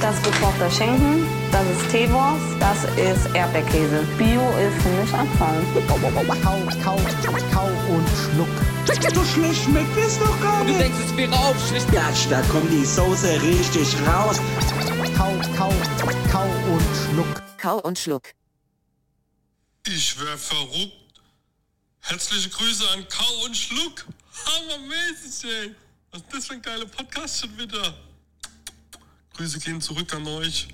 Das ist gekochter Schinken, das ist Teewurst, das ist Erdbeerkäse. Bio ist für mich Abfall. Kau, kau, kau und schluck. So schlecht schmeckt es doch gar Du nicht. denkst, es wäre aufschlicht. Gatsch, da kommt die Soße richtig raus. Kau, kau, kau und schluck. Kau und Schluck. Ich wär verrückt. Herzliche Grüße an Kau und Schluck. Hammermäßig, ey. Was ist das für ein geiler Podcast schon wieder? Grüße gehen zurück an euch.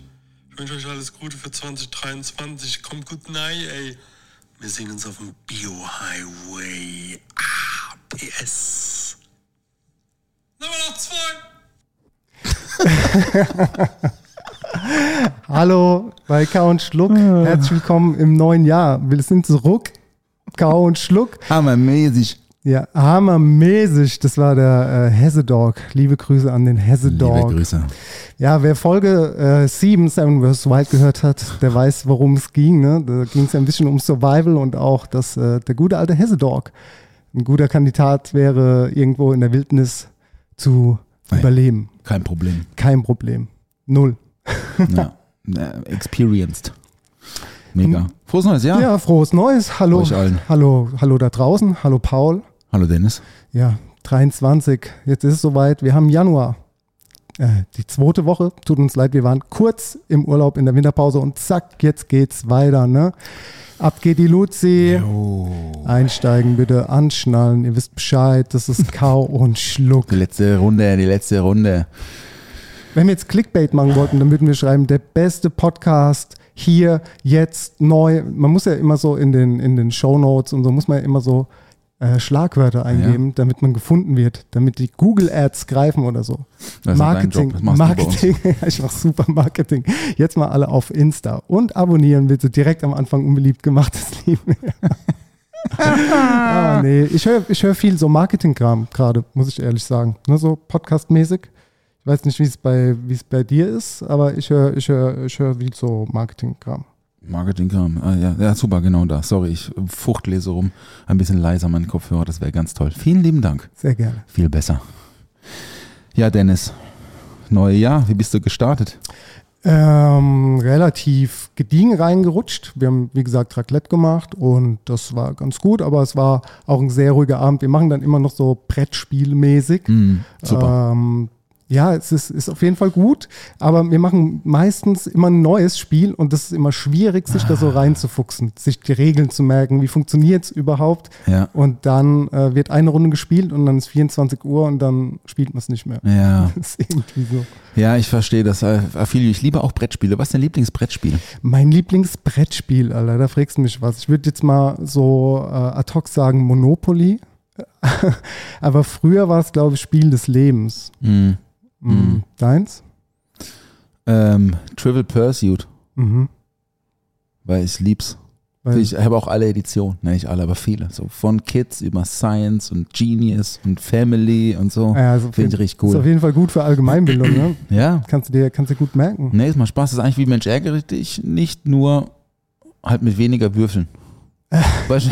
Ich wünsche euch alles Gute für 2023. Kommt gut nein, ey. Wir sehen uns auf dem Bio-Highway. Ah, PS. Nummer noch zwei. Hallo bei Kau und Schluck. Herzlich willkommen im neuen Jahr. Wir sind zurück. Kau und Schluck. Hammermäßig. Ja, hammermäßig. Das war der äh, Hesse-Dog. Liebe Grüße an den Hesse-Dog. Liebe Grüße. Ja, wer Folge äh, 7, Seven vs. Wild gehört hat, der weiß, worum es ging. Ne? Da ging es ja ein bisschen um Survival und auch, dass äh, der gute alte Hesse-Dog ein guter Kandidat wäre, irgendwo in der Wildnis zu Nein. überleben. Kein Problem. Kein Problem. Null. Ja. Experienced. Mega. Frohes neues Jahr. Ja, frohes Neues. Hallo. Hallo, hallo da draußen. Hallo Paul. Hallo Dennis. Ja, 23. Jetzt ist es soweit. Wir haben Januar. Äh, die zweite Woche. Tut uns leid, wir waren kurz im Urlaub in der Winterpause und zack, jetzt geht's weiter. Ne? Ab geht die Luzi. Einsteigen bitte, anschnallen. Ihr wisst Bescheid. Das ist Kau und Schluck. Die letzte Runde, die letzte Runde. Wenn wir jetzt Clickbait machen wollten, dann würden wir schreiben, der beste Podcast hier, jetzt, neu. Man muss ja immer so in den, in den Shownotes und so muss man ja immer so äh, Schlagwörter eingeben, damit man gefunden wird, damit die Google Ads greifen oder so. Das Marketing. Marketing, Ja, ich mache super Marketing. Jetzt mal alle auf Insta und abonnieren bitte direkt am Anfang unbeliebt gemachtes Lieben. ah, nee, ich höre ich hör viel so Marketing-Kram gerade, muss ich ehrlich sagen. Ne, so Podcast-mäßig. Ich weiß nicht, wie es bei, bei dir ist, aber ich höre ich hör, ich hör viel so Marketing-Kram. Marketingkram. Ah, ja. ja, super, genau da. Sorry, ich fuchtle so rum. Ein bisschen leiser mein Kopfhörer, das wäre ganz toll. Vielen lieben Dank. Sehr gerne. Viel besser. Ja, Dennis. Neue Jahr, wie bist du gestartet? Ähm, relativ gediegen reingerutscht. Wir haben, wie gesagt, Raclette gemacht und das war ganz gut, aber es war auch ein sehr ruhiger Abend. Wir machen dann immer noch so Brettspielmäßig. Hm, super. Ähm, ja, es ist, ist auf jeden Fall gut, aber wir machen meistens immer ein neues Spiel und das ist immer schwierig, sich da so Ah. reinzufuchsen, sich die Regeln zu merken, wie funktioniert es überhaupt. Ja. Und dann äh, wird eine Runde gespielt und dann ist 24 Uhr und dann spielt man es nicht mehr. Ja, Das ist irgendwie so. ja, ich verstehe das. äh, Affilio, ich liebe auch Brettspiele. Was ist dein Lieblingsbrettspiel? Mein Lieblingsbrettspiel, Alter, da fragst du mich was. Ich würde jetzt mal so äh, ad hoc sagen Monopoly. Aber früher war es, glaube ich, Spiel des Lebens. Hm. Mhm. Deins? Ähm, Trivial Pursuit, Mhm. weil ich lieb's. Weil, Ich habe auch alle Editionen, ne, nicht alle, aber viele. So von Kids über Science und Genius und Family und so. ja, also Finde ich richtig Ist auf cool. jeden Fall gut für Allgemeinbildung, ne? Ja, Kannst du dir, kannst du gut merken. nee, es macht Spaß. Das ist eigentlich wie Mensch ärgere dich, nicht nur halt mit weniger Würfeln. Weißt du,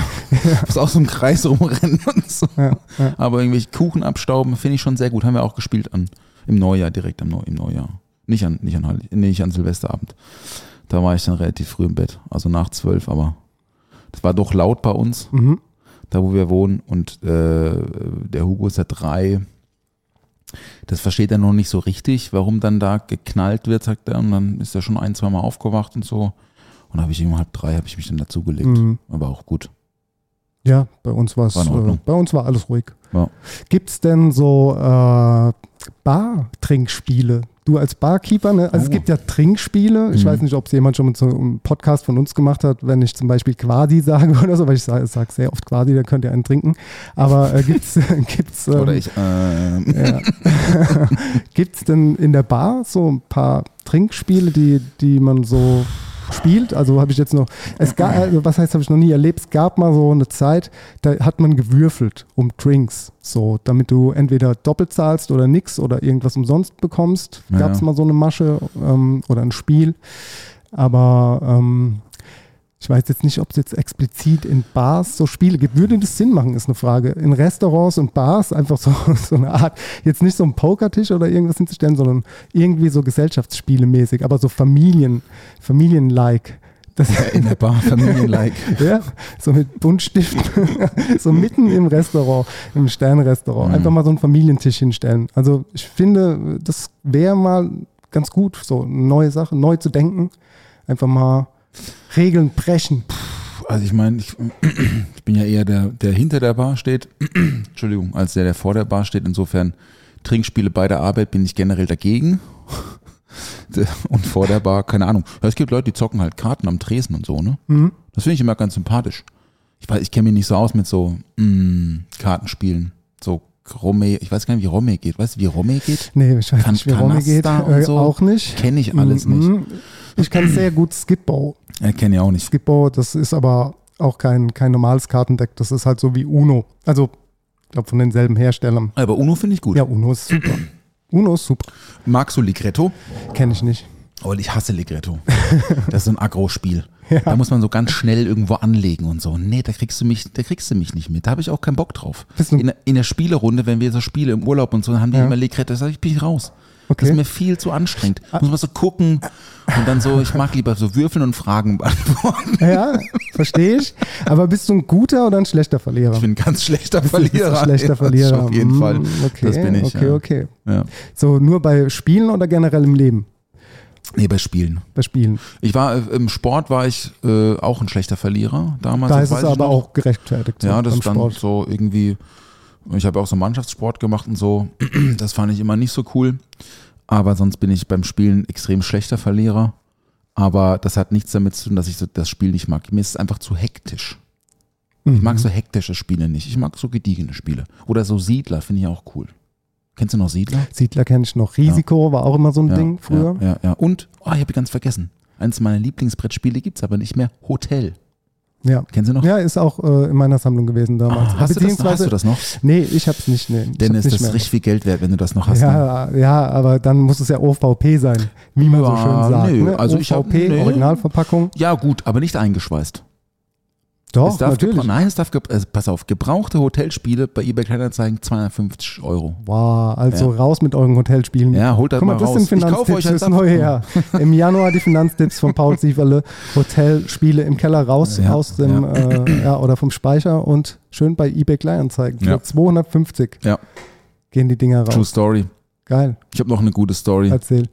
muss auch so im Kreis rumrennen und so. Ja, ja. Aber irgendwelche Kuchen abstauben finde ich schon sehr gut. Haben wir auch gespielt an, im Neujahr, direkt am im Neujahr. Nicht an, nicht an, Heilig- nicht an Silvesterabend. Da war ich dann relativ früh im Bett, also nach zwölf, aber das war doch laut bei uns, Mhm. da wo wir wohnen. Und äh, der Hugo ist ja drei. Das versteht er noch nicht so richtig, warum dann da geknallt wird, sagt er. Und dann ist er schon ein, zwei Mal aufgewacht und so. Und da habe ich ihm um halb drei, habe ich mich dann dazugelegt. Mhm. Aber auch gut. Ja, bei uns war es, War äh, bei uns war alles ruhig. Ja. Gibt es denn so äh, Bar-Trinkspiele? du als Barkeeper, ne? also es Oh. gibt ja Trinkspiele. Ich Mhm. weiß nicht, ob es jemand schon mit so einem Podcast von uns gemacht hat, wenn ich zum Beispiel Quasi sage oder so, weil ich sage sag sehr oft Quasi, dann könnt ihr einen trinken. Aber äh, gibt's gibt's, ähm, Oder ich, äh, ja. Gibt's denn in der Bar so ein paar Trinkspiele, die, die man so spielt? Also habe ich jetzt noch, es gab, also was heißt, habe ich noch nie erlebt. Es gab mal so eine Zeit, da hat man gewürfelt um Drinks, so, damit du entweder doppelt zahlst oder nix oder irgendwas umsonst bekommst. Ja. Gab es mal so eine Masche ähm, oder ein Spiel. Aber ähm, ich weiß jetzt nicht, ob es jetzt explizit in Bars so Spiele gibt. Würde das Sinn machen, ist eine Frage. In Restaurants und Bars einfach so, so eine Art, jetzt nicht so ein Pokertisch oder irgendwas hinzustellen, sondern irgendwie so Gesellschaftsspiele mäßig, aber so Familien, Familien-like. Das, in der Bar, Familienlike. ja, so mit Buntstiften, so mitten im Restaurant, im Sternrestaurant. Mhm. Einfach mal so einen Familientisch hinstellen. Also ich finde, das wäre mal ganz gut, so eine neue Sache, neu zu denken. Einfach mal Regeln brechen. Also ich meine, ich, ich bin ja eher der, der hinter der Bar steht, Entschuldigung, als der, der vor der Bar steht. Insofern Trinkspiele bei der Arbeit bin ich generell dagegen. Und vor der Bar, keine Ahnung. Es gibt Leute, die zocken halt Karten am Tresen und so, ne? Mhm. Das finde ich immer ganz sympathisch. Ich weiß, ich kenne mich nicht so aus mit so mm, Kartenspielen. So Romme, ich weiß gar nicht, wie Romme geht. Weißt du, wie Romme geht? Nee, ich weiß nicht, wie Romy geht. Äh, so. Auch nicht. Kenne ich alles nicht. Ich kann sehr gut Skipbo. Ja, kenne ich auch nicht. Skipbo, das ist aber auch kein, kein normales Kartendeck. Das ist halt so wie Uno. Also, ich glaube, von denselben Herstellern. Aber Uno finde ich gut. Ja, Uno ist super. Uno ist super. Magst du Ligretto? Kenne ich nicht. Oh, ich hasse Ligretto. Das ist so ein Agro-Spiel. Da muss man so ganz schnell irgendwo anlegen und so. Nee, da kriegst du mich, da kriegst du mich nicht mit. Da habe ich auch keinen Bock drauf. In, der- in der Spielerunde, wenn wir so Spiele im Urlaub und so, dann haben die Ja. immer Ligretto. Da sage ich, bin ich raus. Okay. Das ist mir viel zu anstrengend. Muss man so gucken und dann so, ich mag lieber so würfeln und Fragen beantworten. Ja, verstehe ich. Aber bist du ein guter oder ein schlechter Verlierer? Ich bin ein ganz schlechter Verlierer. ein schlechter Ja, Verlierer. Auf jeden Fall. Okay, Das bin ich. Okay, ja. okay. Ja. So, nur bei Spielen oder generell im Leben? Nee, bei Spielen. Bei Spielen. Ich war äh, im Sport war ich äh, auch ein schlechter Verlierer damals. da ist es aber noch. auch gerechtfertigt. Ja, das ist dann Sport. so irgendwie, ich habe auch so Mannschaftssport gemacht und so, das fand ich immer nicht so cool. Aber sonst bin ich beim Spielen extrem schlechter Verlierer. Aber das hat nichts damit zu tun, dass ich so das Spiel nicht mag. Mir ist es einfach zu hektisch. Ich Mhm. mag so hektische Spiele nicht. Ich mag so gediegene Spiele. Oder so Siedler finde ich auch cool. Kennst du noch Siedler? Siedler kenne ich noch. Risiko war auch immer so ein Ja, Ding früher. Ja, ja, ja. Und, oh, ich habe ganz vergessen. Eines meiner Lieblingsbrettspiele gibt es aber nicht mehr. Hotel. Ja. Kennst du noch? Ja, ist auch äh, in meiner Sammlung gewesen damals. Ah, hast, du das, hast du das noch? Nee, ich hab's nicht. Nee, Denn hab's ist richtig viel Geld wert, wenn du das noch hast. ne? Ja, ja, aber dann muss es ja OVP sein, wie man so Ja, schön sagt. nö, ne? also ich hab- OVP, nee. Originalverpackung. Ja, gut, aber nicht eingeschweißt. Doch, es darf natürlich. Nein, es darf, also pass auf, gebrauchte Hotelspiele bei eBay Kleinanzeigen 250 Euro. Wow, also raus mit euren Hotelspielen. Ja, holt das Guck mal, mal das raus. sind Ich kaufe Finanztipps euch als fürs neue Jahr. Im Januar die Finanztipps von Paul Sieferle. Hotelspiele im Keller raus Ja, aus dem, ja. Äh, ja, oder vom Speicher und schön bei eBay Kleinanzeigen. Für Ja. 250 Ja, gehen die Dinger True raus. Story. Geil, Ich habe noch eine gute Story. erzähl.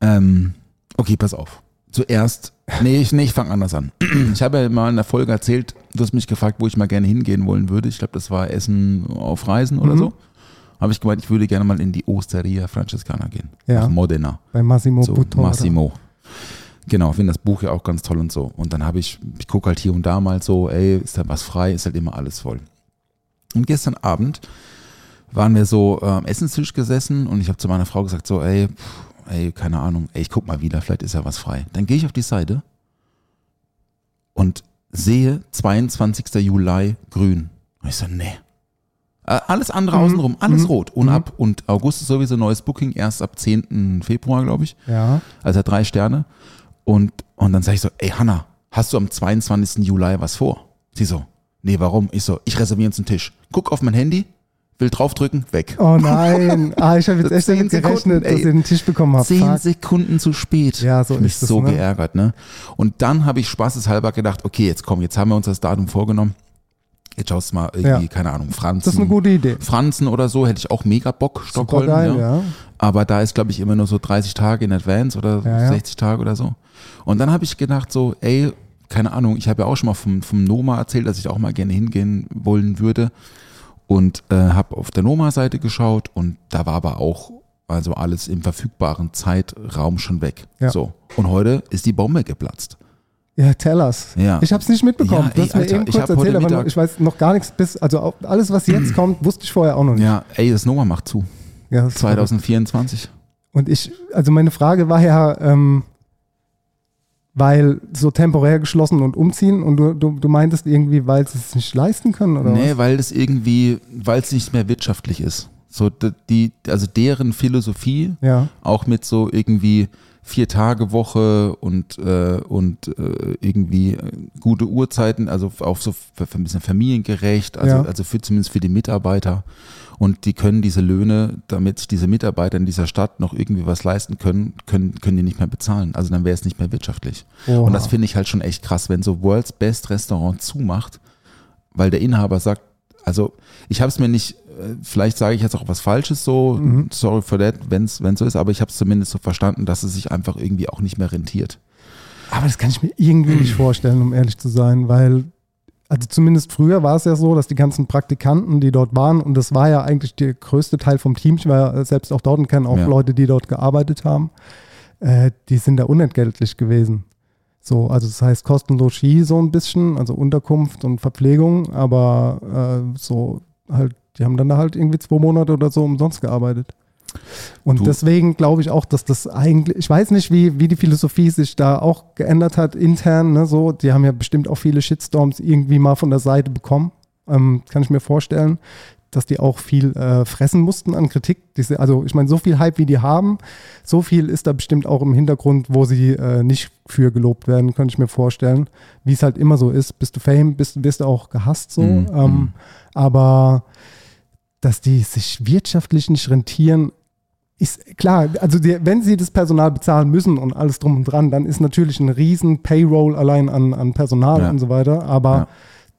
Ähm, okay, pass auf. Zuerst, nee, ich, nee, ich fange anders an. Ich habe ja mal in der Folge erzählt, du hast mich gefragt, wo ich mal gerne hingehen wollen würde. Ich glaube, das war Essen auf Reisen oder Mhm. so. Habe ich gemeint, ich würde gerne mal in die Osteria Francescana gehen. Ja. Nach Modena. Bei Massimo so, Buttora. Massimo. Genau, finde das Buch ja auch ganz toll und so. Und dann habe ich, ich gucke halt hier und da mal so, ey, ist da was frei, ist halt immer alles voll. Und gestern Abend waren wir so äh, am Essenstisch gesessen und ich habe zu meiner Frau gesagt, so, ey, pff, ey, keine Ahnung, ey, ich guck mal wieder, vielleicht ist ja was frei. Dann gehe ich auf die Seite und sehe 22. Juli grün. Und ich so, nee. Äh, alles andere außenrum, alles Mhm. rot. Und Mhm. ab und August ist sowieso neues Booking, erst ab 10. Februar, glaube ich. Ja, Also drei Sterne. Und, und dann sage ich so, ey Hanna, hast du am 22. Juli was vor? Sie so, nee, warum? Ich so, ich reserviere uns einen Tisch. Guck auf mein Handy, will draufdrücken, weg. Oh nein. Ah, ich habe jetzt echt Zehn damit gerechnet, Sekunden, dass ihr den Tisch bekommen habt. Zehn Fuck. Sekunden zu spät. Ja, so ich mich es, so ne? geärgert, ne? Und dann habe ich spaßeshalber gedacht, okay, jetzt komm, jetzt haben wir uns das Datum vorgenommen. Jetzt schaust du mal irgendwie, Ja. keine Ahnung, Franzen. Das ist eine gute Idee. Franzen oder so, hätte ich auch mega Bock, Stockholm. Geil, ja. ja. Aber da ist, glaube ich, immer nur so 30 Tage in Advance oder Ja, ja. 60 Tage oder so. Und dann habe ich gedacht, so, ey, keine Ahnung, ich habe ja auch schon mal vom, vom Noma erzählt, dass ich auch mal gerne hingehen wollen würde. Und äh, habe auf der Noma-Seite geschaut und da war aber auch also alles im verfügbaren Zeitraum schon weg. Ja. So. Und heute ist die Bombe geplatzt. Ja, tell us. Ja. Ich habe es nicht mitbekommen. Ja, du ey, hast mir Alter, eben ich kurz erzählt, aber Mittag- ich weiß noch gar nichts bis, also alles, was jetzt kommt, wusste ich vorher auch noch nicht. Ja, ey, das Noma macht zu. Ja, das ist verrückt. 2024. Und ich, also meine Frage war ja, ähm, weil so temporär geschlossen und umziehen und du, du, du meintest irgendwie, weil sie es nicht leisten können oder Nee, was? weil das irgendwie, weil es nicht mehr wirtschaftlich ist. So, die, also deren Philosophie, Ja, auch mit so irgendwie vier Tage Woche und, äh, und äh, irgendwie äh, gute Uhrzeiten, also auch so für, für ein bisschen familiengerecht, also, Ja. also für zumindest für die Mitarbeiter. Und die können diese Löhne, damit sich diese Mitarbeiter in dieser Stadt noch irgendwie was leisten können, können, können die nicht mehr bezahlen. Also dann wäre es nicht mehr wirtschaftlich. Oha. Und das finde ich halt schon echt krass, wenn so World's Best Restaurant zumacht, weil der Inhaber sagt, also ich habe es mir nicht, äh, vielleicht sage ich jetzt auch was Falsches so, Mhm. sorry for that, wenn es so ist, aber ich habe es zumindest so verstanden, dass es sich einfach irgendwie auch nicht mehr rentiert. Aber das kann ich mir irgendwie nicht vorstellen, um ehrlich zu sein, weil, also zumindest früher war es ja so, dass die ganzen Praktikanten, die dort waren, und das war ja eigentlich der größte Teil vom Team, ich war ja selbst auch dort und kenne auch Ja. Leute, die dort gearbeitet haben, äh, die sind da unentgeltlich gewesen. So, also das heißt kostenlos Ski so ein bisschen, also Unterkunft und Verpflegung, aber äh, so halt, die haben dann da halt irgendwie zwei Monate oder so umsonst gearbeitet. Und Du- deswegen glaube ich auch, dass das eigentlich, ich weiß nicht, wie, wie die Philosophie sich da auch geändert hat intern, ne, so, die haben ja bestimmt auch viele Shitstorms irgendwie mal von der Seite bekommen, ähm, kann ich mir vorstellen, dass die auch viel äh, fressen mussten an Kritik. Diese, also ich meine, so viel Hype, wie die haben, so viel ist da bestimmt auch im Hintergrund, wo sie äh, nicht für gelobt werden, könnte ich mir vorstellen. Wie es halt immer so ist, bist du Fame, bist, bist du auch gehasst so. Mhm, Ähm, mhm. aber dass die sich wirtschaftlich nicht rentieren, ist klar, also die, wenn sie das Personal bezahlen müssen und alles drum und dran, dann ist natürlich ein riesen Payroll allein an, an Personal Ja. und so weiter. Aber Ja.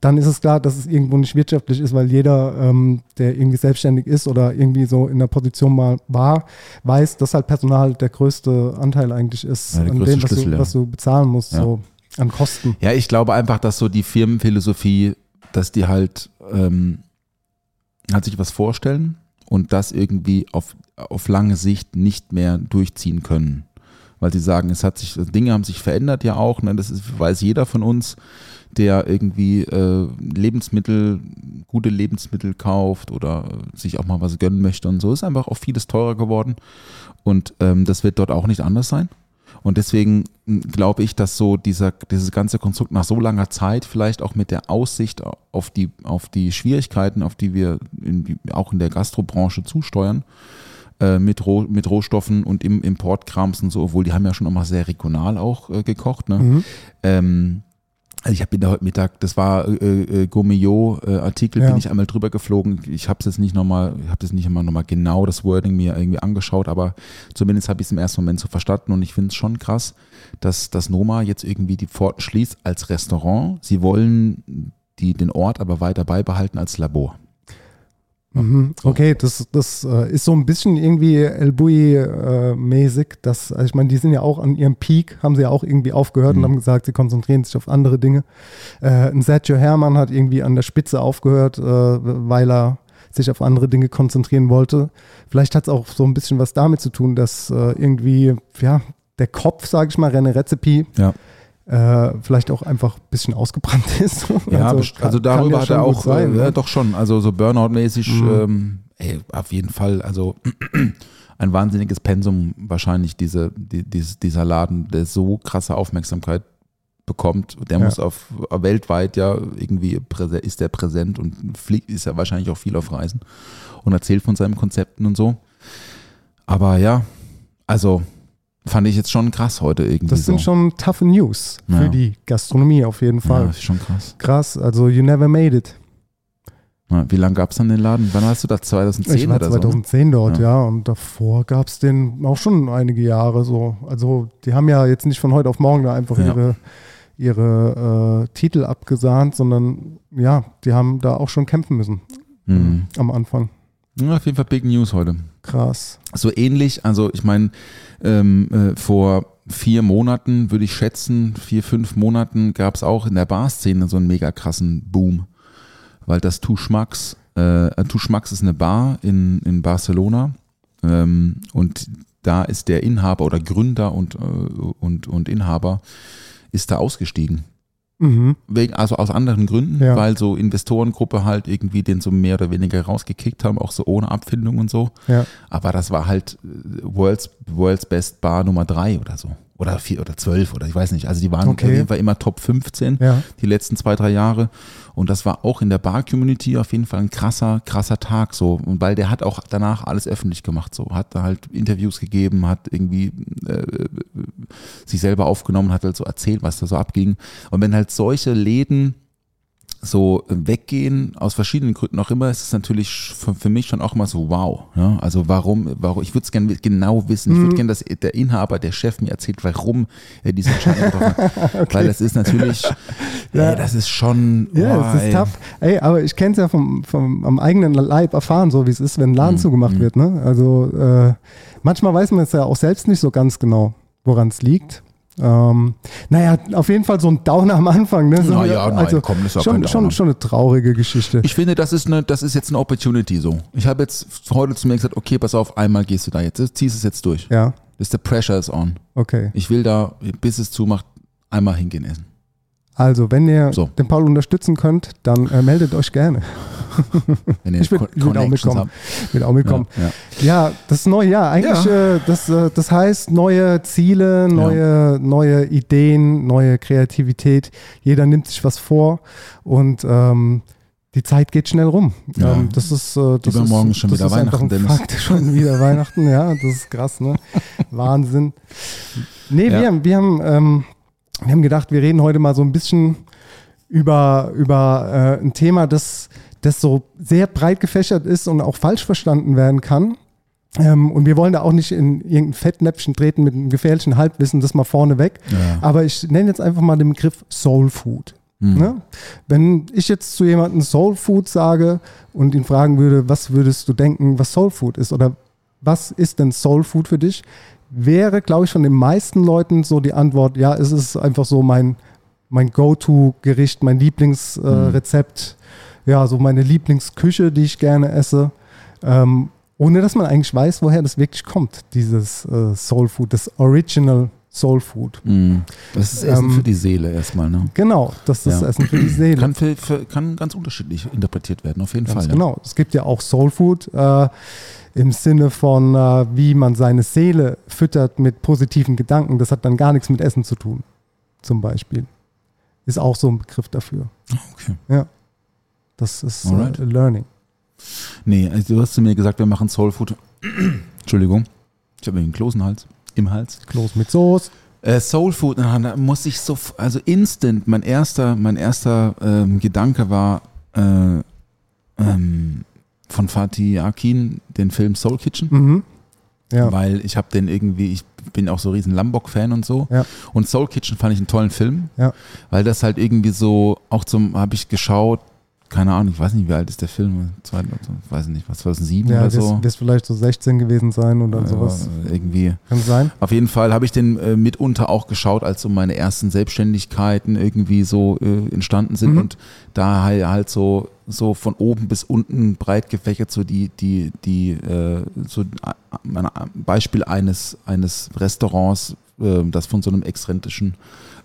dann ist es klar, dass es irgendwo nicht wirtschaftlich ist, weil jeder, ähm, der irgendwie selbstständig ist oder irgendwie so in der Position mal war, weiß, dass halt Personal der größte Anteil eigentlich ist Ja, an dem, was Schlüssel, du, was du bezahlen musst, so an Kosten. Ja, ich glaube einfach, dass so die Firmenphilosophie, dass die halt, ähm, halt sich was vorstellen und das irgendwie auf, auf lange Sicht nicht mehr durchziehen können. Weil sie sagen, es hat sich, Dinge haben sich verändert ja auch, ne? das ist, weiß jeder von uns, der irgendwie äh, Lebensmittel, gute Lebensmittel kauft oder äh, sich auch mal was gönnen möchte und so, ist einfach auch vieles teurer geworden. Und ähm, das wird dort auch nicht anders sein. Und deswegen mh, glaube ich, dass so dieser, dieses ganze Konstrukt nach so langer Zeit vielleicht auch mit der Aussicht auf die, auf die Schwierigkeiten, auf die wir in, auch in der Gastrobranche zusteuern, äh, mit, Roh, mit Rohstoffen und im Importkrams und so, obwohl die haben ja schon immer sehr regional auch äh, gekocht. Ne? Mhm. Ähm, also ich habe da heute Mittag, das war äh, äh, Gourmillot-Artikel, Ja. bin ich einmal drüber geflogen. Ich habe es jetzt nicht nochmal, ich habe das nicht immer nochmal genau das Wording mir irgendwie angeschaut, aber zumindest habe ich es im ersten Moment so verstanden und ich finde es schon krass, dass das Noma jetzt irgendwie die Pforten schließt als Restaurant. Sie wollen die, den Ort aber weiter beibehalten als Labor. Mhm. Okay, das, das äh, ist so ein bisschen irgendwie El Bui-mäßig. das, also ich meine, die sind ja auch an ihrem Peak, haben sie ja auch irgendwie aufgehört und Mhm. haben gesagt, sie konzentrieren sich auf andere Dinge. Äh, ein Sergio Herrmann hat irgendwie an der Spitze aufgehört, äh, weil er sich auf andere Dinge konzentrieren wollte. Vielleicht hat es auch so ein bisschen was damit zu tun, dass äh, irgendwie, ja, der Kopf, sage ich mal, René Rezepi, Ja. Äh, vielleicht auch einfach ein bisschen ausgebrannt ist. Ja, also, also darüber ja hat er auch, sein, äh, ne? ja, doch schon, also so Burnout-mäßig, Mhm. ähm, ey, auf jeden Fall, also ein wahnsinniges Pensum wahrscheinlich diese, die, dieses- dieser Laden, der so krasse Aufmerksamkeit bekommt, der Ja. muss auf weltweit ja irgendwie ist der präsent und fliegt, ist ja wahrscheinlich auch viel auf Reisen und erzählt von seinen Konzepten und so. Aber ja, also fand ich jetzt schon krass heute irgendwie Das so. sind schon tough News für Ja. die Gastronomie auf jeden ja, Fall. ist schon krass. Krass, also you never made it. Ja, wie lange gab es dann den Laden? Wann hast du das? 2010 Ich war oder so? ne? 2010 dort, Ja. ja. und davor gab es den auch schon einige Jahre so. Also die haben ja jetzt nicht von heute auf morgen da einfach Ja. ihre, ihre äh, Titel abgesahnt, sondern ja, die haben da auch schon kämpfen müssen Mhm. am Anfang. Ja, auf jeden Fall Big News heute. Krass. So ähnlich, also ich meine, ähm, äh, vor vier Monaten würde ich schätzen, vier, fünf Monaten gab es auch in der Barszene so einen mega krassen Boom. Weil das Tuschmax, äh, Tuschmax ist eine Bar in, in Barcelona, Ähm, und da ist der Inhaber oder Gründer und, äh, und, und Inhaber ist da ausgestiegen. Mhm. Wegen, also aus anderen Gründen, Ja. weil so Investorengruppe halt irgendwie den so mehr oder weniger rausgekickt haben, auch so ohne Abfindung und so. Ja. Aber das war halt äh, World's, World's Best Bar Nummer drei oder so. Oder vier oder zwölf oder ich weiß nicht. Also die waren Okay. auf jeden Fall immer Top 15 Ja. die letzten zwei, drei Jahre. Und das war auch in der Bar-Community auf jeden Fall ein krasser, krasser Tag so. Und weil der hat auch danach alles öffentlich gemacht so. Hat da halt Interviews gegeben, hat irgendwie äh, sich selber aufgenommen, hat halt so erzählt, was da so abging. Und wenn halt solche Läden so weggehen, aus verschiedenen Gründen auch immer, ist es natürlich für, mich schon auch mal so, wow. Ja? Also warum, warum, ich würde es gerne genau wissen. Ich Mhm. würde gerne, dass der Inhaber, der Chef mir erzählt, warum er diese Entscheidung getroffen hat. Weil das ist natürlich, Ja. ey, das ist schon, Ja, boah, es ist tough. Ey, aber ich kenne es ja vom, vom, am eigenen Leib erfahren, so wie es ist, wenn ein Mhm. Laden zugemacht wird. Ne? Also äh, manchmal weiß man es ja auch selbst nicht so ganz genau, woran es liegt. Ähm, naja, auf jeden Fall so ein Downer am Anfang. Ne? So, Na ja, nein, komm, das ist schon, schon, schon eine traurige Geschichte. Ich finde, das ist, eine, das ist jetzt eine Opportunity so. Ich habe jetzt heute zu mir gesagt, okay, pass auf, einmal gehst du da jetzt, ziehst es jetzt durch. ja, Das ist der Pressure is on. okay. Ich will da, bis es zumacht, einmal hingehen essen. Also, wenn ihr So. den Paul unterstützen könnt, dann äh, meldet euch gerne. Wenn ihr Ich würd auch mitkommen. Wird auch mitkommen. Ja, ja. Ja, das neue Jahr. Eigentlich, äh, das, äh, das heißt neue Ziele, neue, neue Ideen, neue Kreativität. Jeder nimmt sich was vor und ähm, die Zeit geht schnell rum. Ja. Ähm, das ist, äh, das Übermorgen ist, schon das wieder ist Weihnachten, ein Dennis. Fakt. Schon wieder Weihnachten, ja, das ist krass, ne? Wahnsinn. Nee, Ja. wir, haben- wir, haben, ähm, wir haben gedacht, wir reden heute mal so ein bisschen über, über äh, ein Thema, das, das so sehr breit gefächert ist und auch falsch verstanden werden kann. Ähm, und wir wollen da auch nicht in irgendein Fettnäpfchen treten mit einem gefährlichen Halbwissen, das mal vorne weg. Ja. Aber ich nenne jetzt einfach mal den Begriff Soul Food. Hm. Ne? Wenn ich jetzt zu jemandem Soul Food sage und ihn fragen würde, was würdest du denken, was Soul Food ist oder was ist denn Soul Food für dich, wäre, glaube ich, von den meisten Leuten so die Antwort, ja, es ist einfach so mein, mein Go-To-Gericht, mein Lieblingsrezept, äh, Mhm. Ja, so meine Lieblingsküche, die ich gerne esse. Ähm, ohne dass man eigentlich weiß, woher das wirklich kommt, dieses äh, Soul Food, das Original Soul Food. Mm. Das ist Essen Ähm, für die Seele erstmal. Ne? Genau, das ist Ja. Essen für die Seele. Kann, für, für, kann ganz unterschiedlich interpretiert werden, auf jeden Ganz Fall. genau. Es gibt ja auch Soul Food äh, im Sinne von, äh, wie man seine Seele füttert mit positiven Gedanken. Das hat dann gar nichts mit Essen zu tun, zum Beispiel. Ist auch so ein Begriff dafür. Ja. Okay. Ja. Das ist Alright. äh, Learning. Nee, also du hast zu mir gesagt, wir machen Soul Food. Entschuldigung. Ich habe einen Klosenhals. Im Hals. Kloß mit Soße. Äh, Soul Food, da muss ich so, also instant, mein erster, mein erster ähm, Gedanke war äh, ähm, von Fatih Akin, den Film Soul Kitchen, Mhm. Ja. weil ich habe den irgendwie, ich bin auch so riesen Lambok-Fan und so. Ja. Und Soul Kitchen fand ich einen tollen Film, Ja. weil das halt irgendwie so, auch zum, habe ich geschaut, keine Ahnung, ich weiß nicht, wie alt ist der Film, Zwei- weiß nicht, was, 2007 Ja, oder so. wirst vielleicht so 16 gewesen sein oder sowas. Ja, irgendwie. Kann sein. Auf jeden Fall habe ich den äh, mitunter auch geschaut, als so meine ersten Selbstständigkeiten irgendwie so äh, entstanden sind Mhm. und da halt, halt so so von oben bis unten breit gefächert so die die die äh, so ein Beispiel eines eines Restaurants, äh, das von so einem exzentrischen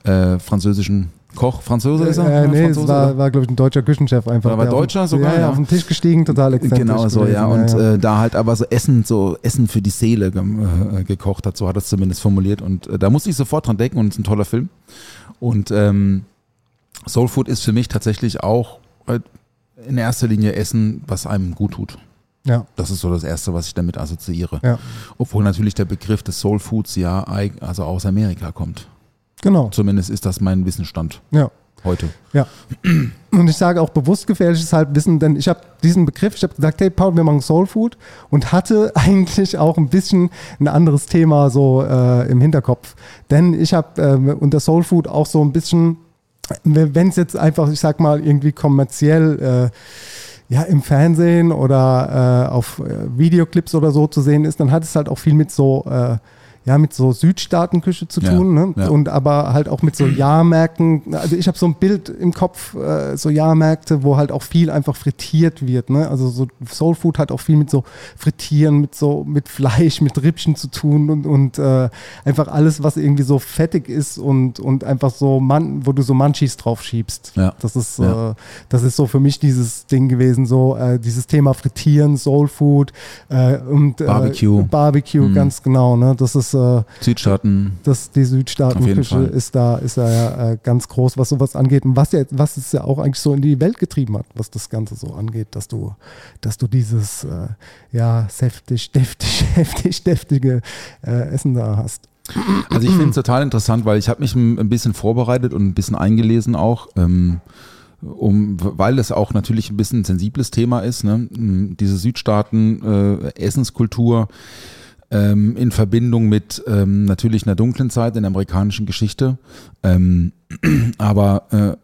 äh, französischen Koch, Franzose ist er? Äh, Ja, nee, Franzose, es war, war glaube ich, ein deutscher Küchenchef einfach. Oder war der auf- Deutscher sogar, Ja, ja, ja. auf den Tisch gestiegen, total exzentrisch. Genau so, gewesen, ja. Und ja. Äh, da halt aber so Essen, so Essen für die Seele gem- äh, gekocht hat, so hat er es zumindest formuliert. Und äh, da musste ich sofort dran denken und es ist ein toller Film. Und ähm, Soul Food ist für mich tatsächlich auch äh, in erster Linie Essen, was einem gut tut. ja, Das ist so das Erste, was ich damit assoziiere. ja, Obwohl natürlich der Begriff des Soul Foods ja also aus Amerika kommt. Genau. Zumindest ist das mein Wissensstand Ja. heute. Ja. Und ich sage auch bewusst gefährliches Halbwissen, denn ich habe diesen Begriff, ich habe gesagt, hey Paul, wir machen Soul Food und hatte eigentlich auch ein bisschen ein anderes Thema so äh, im Hinterkopf. Denn ich habe äh, unter Soul Food auch so ein bisschen, wenn es jetzt einfach, ich sag mal, irgendwie kommerziell äh, ja, im Fernsehen oder äh, auf äh, Videoclips oder so zu sehen ist, dann hat es halt auch viel mit so, äh, ja, mit so Südstaatenküche zu Ja, tun, ne? ja. Und aber halt auch mit so Jahrmärkten. Also ich habe so ein Bild im Kopf, äh, so Jahrmärkte, wo halt auch viel einfach frittiert wird, ne? Also so Soul Food hat auch viel mit so Frittieren, mit so mit Fleisch, mit Rippchen zu tun und, und äh, einfach alles, was irgendwie so fettig ist und, und einfach so man, wo du so Munchies drauf schiebst. Ja. Das ist, Ja. äh, das ist so für mich dieses Ding gewesen, so äh, dieses Thema Frittieren, Soul Food äh, und äh, Barbecue. Barbecue, Mhm. ganz genau. Ne? Das ist äh, Südstaaten. das, die Südstaatenküche Fall. ist da, ist da ja äh, ganz groß, was sowas angeht. Und was, ja, was es ja auch eigentlich so in die Welt getrieben hat, was das Ganze so angeht, dass du, dass du dieses äh, ja, säftig, deftig, heftig, deftige äh, Essen da hast. Also ich finde es total interessant, weil ich habe mich ein bisschen vorbereitet und ein bisschen eingelesen auch, ähm, um, weil es auch natürlich ein bisschen ein sensibles Thema ist, ne? M, diese Südstaaten äh, Essenskultur ähm, in Verbindung mit ähm, natürlich einer dunklen Zeit in der amerikanischen Geschichte. Ähm, aber äh,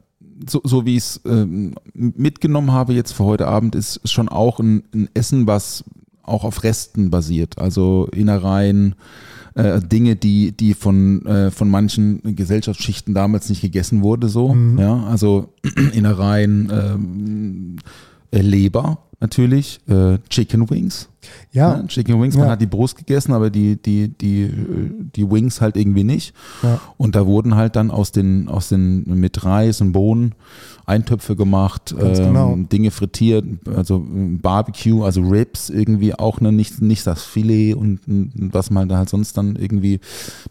so, so wie ich es ähm, mitgenommen habe jetzt für heute Abend, ist schon auch ein, ein Essen, was auch auf Resten basiert, also Innereien, äh, Dinge, die, die von, äh, von manchen Gesellschaftsschichten damals nicht gegessen wurde, so. Ja, also Innereien, ähm, äh, Leber natürlich, äh, Chicken Wings. Ja, Ne? Chicken Wings, man Ja. hat die Brust gegessen, aber die, die, die, äh, die Wings halt irgendwie nicht. Ja. Und da wurden halt dann aus den, aus den mit Reis und Bohnen Eintöpfe gemacht, ähm, genau. Dinge frittiert, also äh, Barbecue, also Ribs irgendwie auch ne, nicht, nicht das Filet und, was man da halt sonst dann irgendwie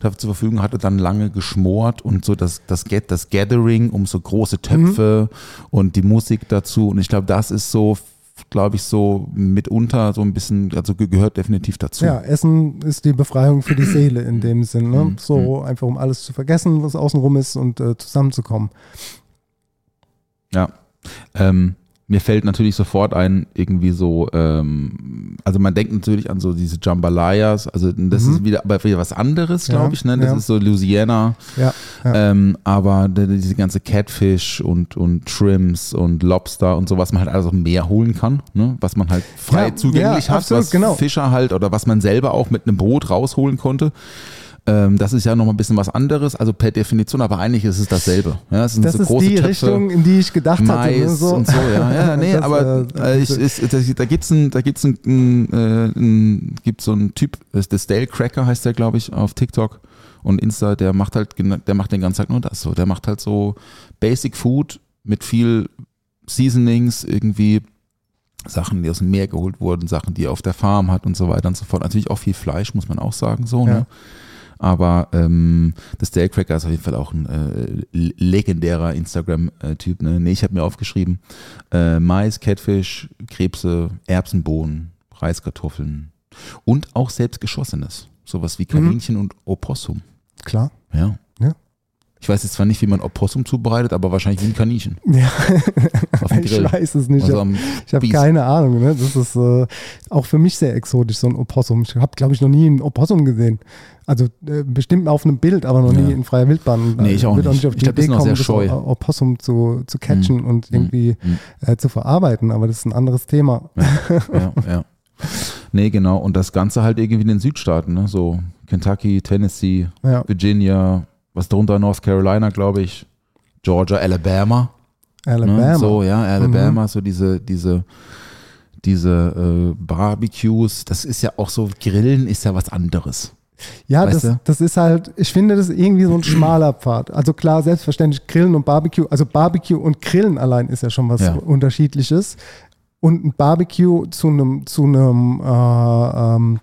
dafür zur Verfügung hatte, dann lange geschmort und so das, das, Get, das Gathering um so große Töpfe und die Musik dazu. Und ich glaube, das ist so, glaube ich, so mitunter so ein bisschen, also ge- gehört definitiv dazu. Ja, Essen ist die Befreiung für die Seele in dem Sinn. Ne? Mhm. So einfach, um alles zu vergessen, was außenrum ist und äh, zusammenzukommen. Ja. Ähm, mir fällt natürlich sofort ein, irgendwie so, ähm, also man denkt natürlich an so diese Jambalayas, also das Mhm. ist wieder, aber wieder was anderes, Ja, glaube ich, ne? Das ja. ist so Louisiana, Ja, ja. ähm, aber die- diese ganze Catfish und, und Shrimps und Lobster und so, was man halt alles auf dem Meer holen kann, ne? Was man halt frei Ja, zugänglich ja, hat, absolut, was genau. Fischer halt oder was man selber auch mit einem Boot rausholen konnte. Ähm, das ist ja noch mal ein bisschen was anderes, also per Definition, aber eigentlich ist es dasselbe. Ja, es sind Das so ist große die Töpfe. Richtung, in die ich gedacht hatte. Mais Ne? So. und so, ja, ja, nee, Das, aber äh, äh, ich, ist, das, da gibt's ein, da gibt's ein, ein, äh, ein gibt so einen Typ, das ist der Stale Cracker heißt der, glaube ich, auf TikTok und Insta, der macht halt, der macht den ganzen Tag nur das so, der macht halt so Basic Food mit viel Seasonings irgendwie. Sachen, die aus dem Meer geholt wurden, Sachen, die er auf der Farm hat und so weiter und so fort. Natürlich auch viel Fleisch, muss man auch sagen, so, Ja. ne? Aber ähm, das Dale Cracker ist auf jeden Fall auch ein äh, legendärer Instagram-Typ. Ne? Nee, ich habe mir aufgeschrieben, äh, Mais, Catfish, Krebse, Erbsenbohnen, Reiskartoffeln und auch selbstgeschossenes. Sowas wie Kaninchen und Opossum. Klar. Ja. Ja. Ich weiß jetzt zwar nicht, wie man Opossum zubereitet, aber wahrscheinlich wie ein Kaninchen. Ja, ich weiß es nicht. Also ich habe Spieß. keine Ahnung. Ne? Das ist äh, auch für mich sehr exotisch, so ein Opossum. Ich habe, glaube ich, noch nie ein Opossum gesehen. Also äh, bestimmt auf einem Bild, aber noch nie Ja. in freier Wildbahn. Nee, ich auch Würde nicht. auf Ich die glaub, die Idee auch kommen, sehr das Opossum zu, zu catchen Mhm. und irgendwie Mhm. äh, zu verarbeiten, aber das ist ein anderes Thema. ja, ja. Nee, genau. Und das Ganze halt irgendwie in den Südstaaten, ne? So Kentucky, Tennessee, Ja. Virginia, was drunter North Carolina, glaube ich, Georgia, Alabama. Alabama. Ne? So, ja, Alabama, Mhm. so diese, diese, diese äh, Barbecues, das ist ja auch so, Grillen ist ja was anderes. Ja, das, das ist halt, ich finde, das irgendwie so ein schmaler Pfad. Also klar, selbstverständlich Grillen und Barbecue, also Barbecue und Grillen allein ist ja schon was Ja. Unterschiedliches. Und ein Barbecue zu einem, zu einem äh, ähm,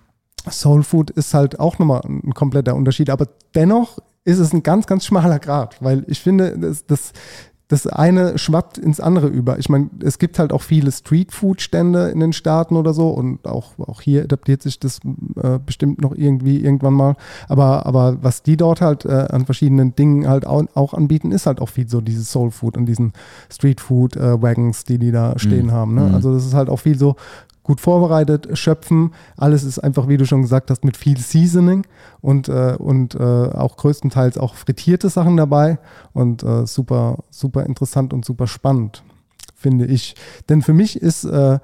Soul Food ist halt auch nochmal ein kompletter Unterschied. Aber dennoch ist es ein ganz, ganz schmaler Grad, weil ich finde, das, das, das eine schwappt ins andere über. Ich meine, es gibt halt auch viele Streetfood-Stände in den Staaten oder so und auch, auch hier etabliert sich das äh, bestimmt noch irgendwie irgendwann mal. Aber, aber was die dort halt äh, an verschiedenen Dingen halt auch, auch anbieten, ist halt auch viel so dieses Soul Food und diesen Streetfood-Wagons, die die da stehen haben. Ne? Mhm. Also das ist halt auch viel so gut vorbereitet, schöpfen. Alles ist einfach, wie du schon gesagt hast, mit viel Seasoning und, äh, und äh, auch größtenteils auch frittierte Sachen dabei und äh, super, super interessant und super spannend, finde ich. Denn für mich ist äh,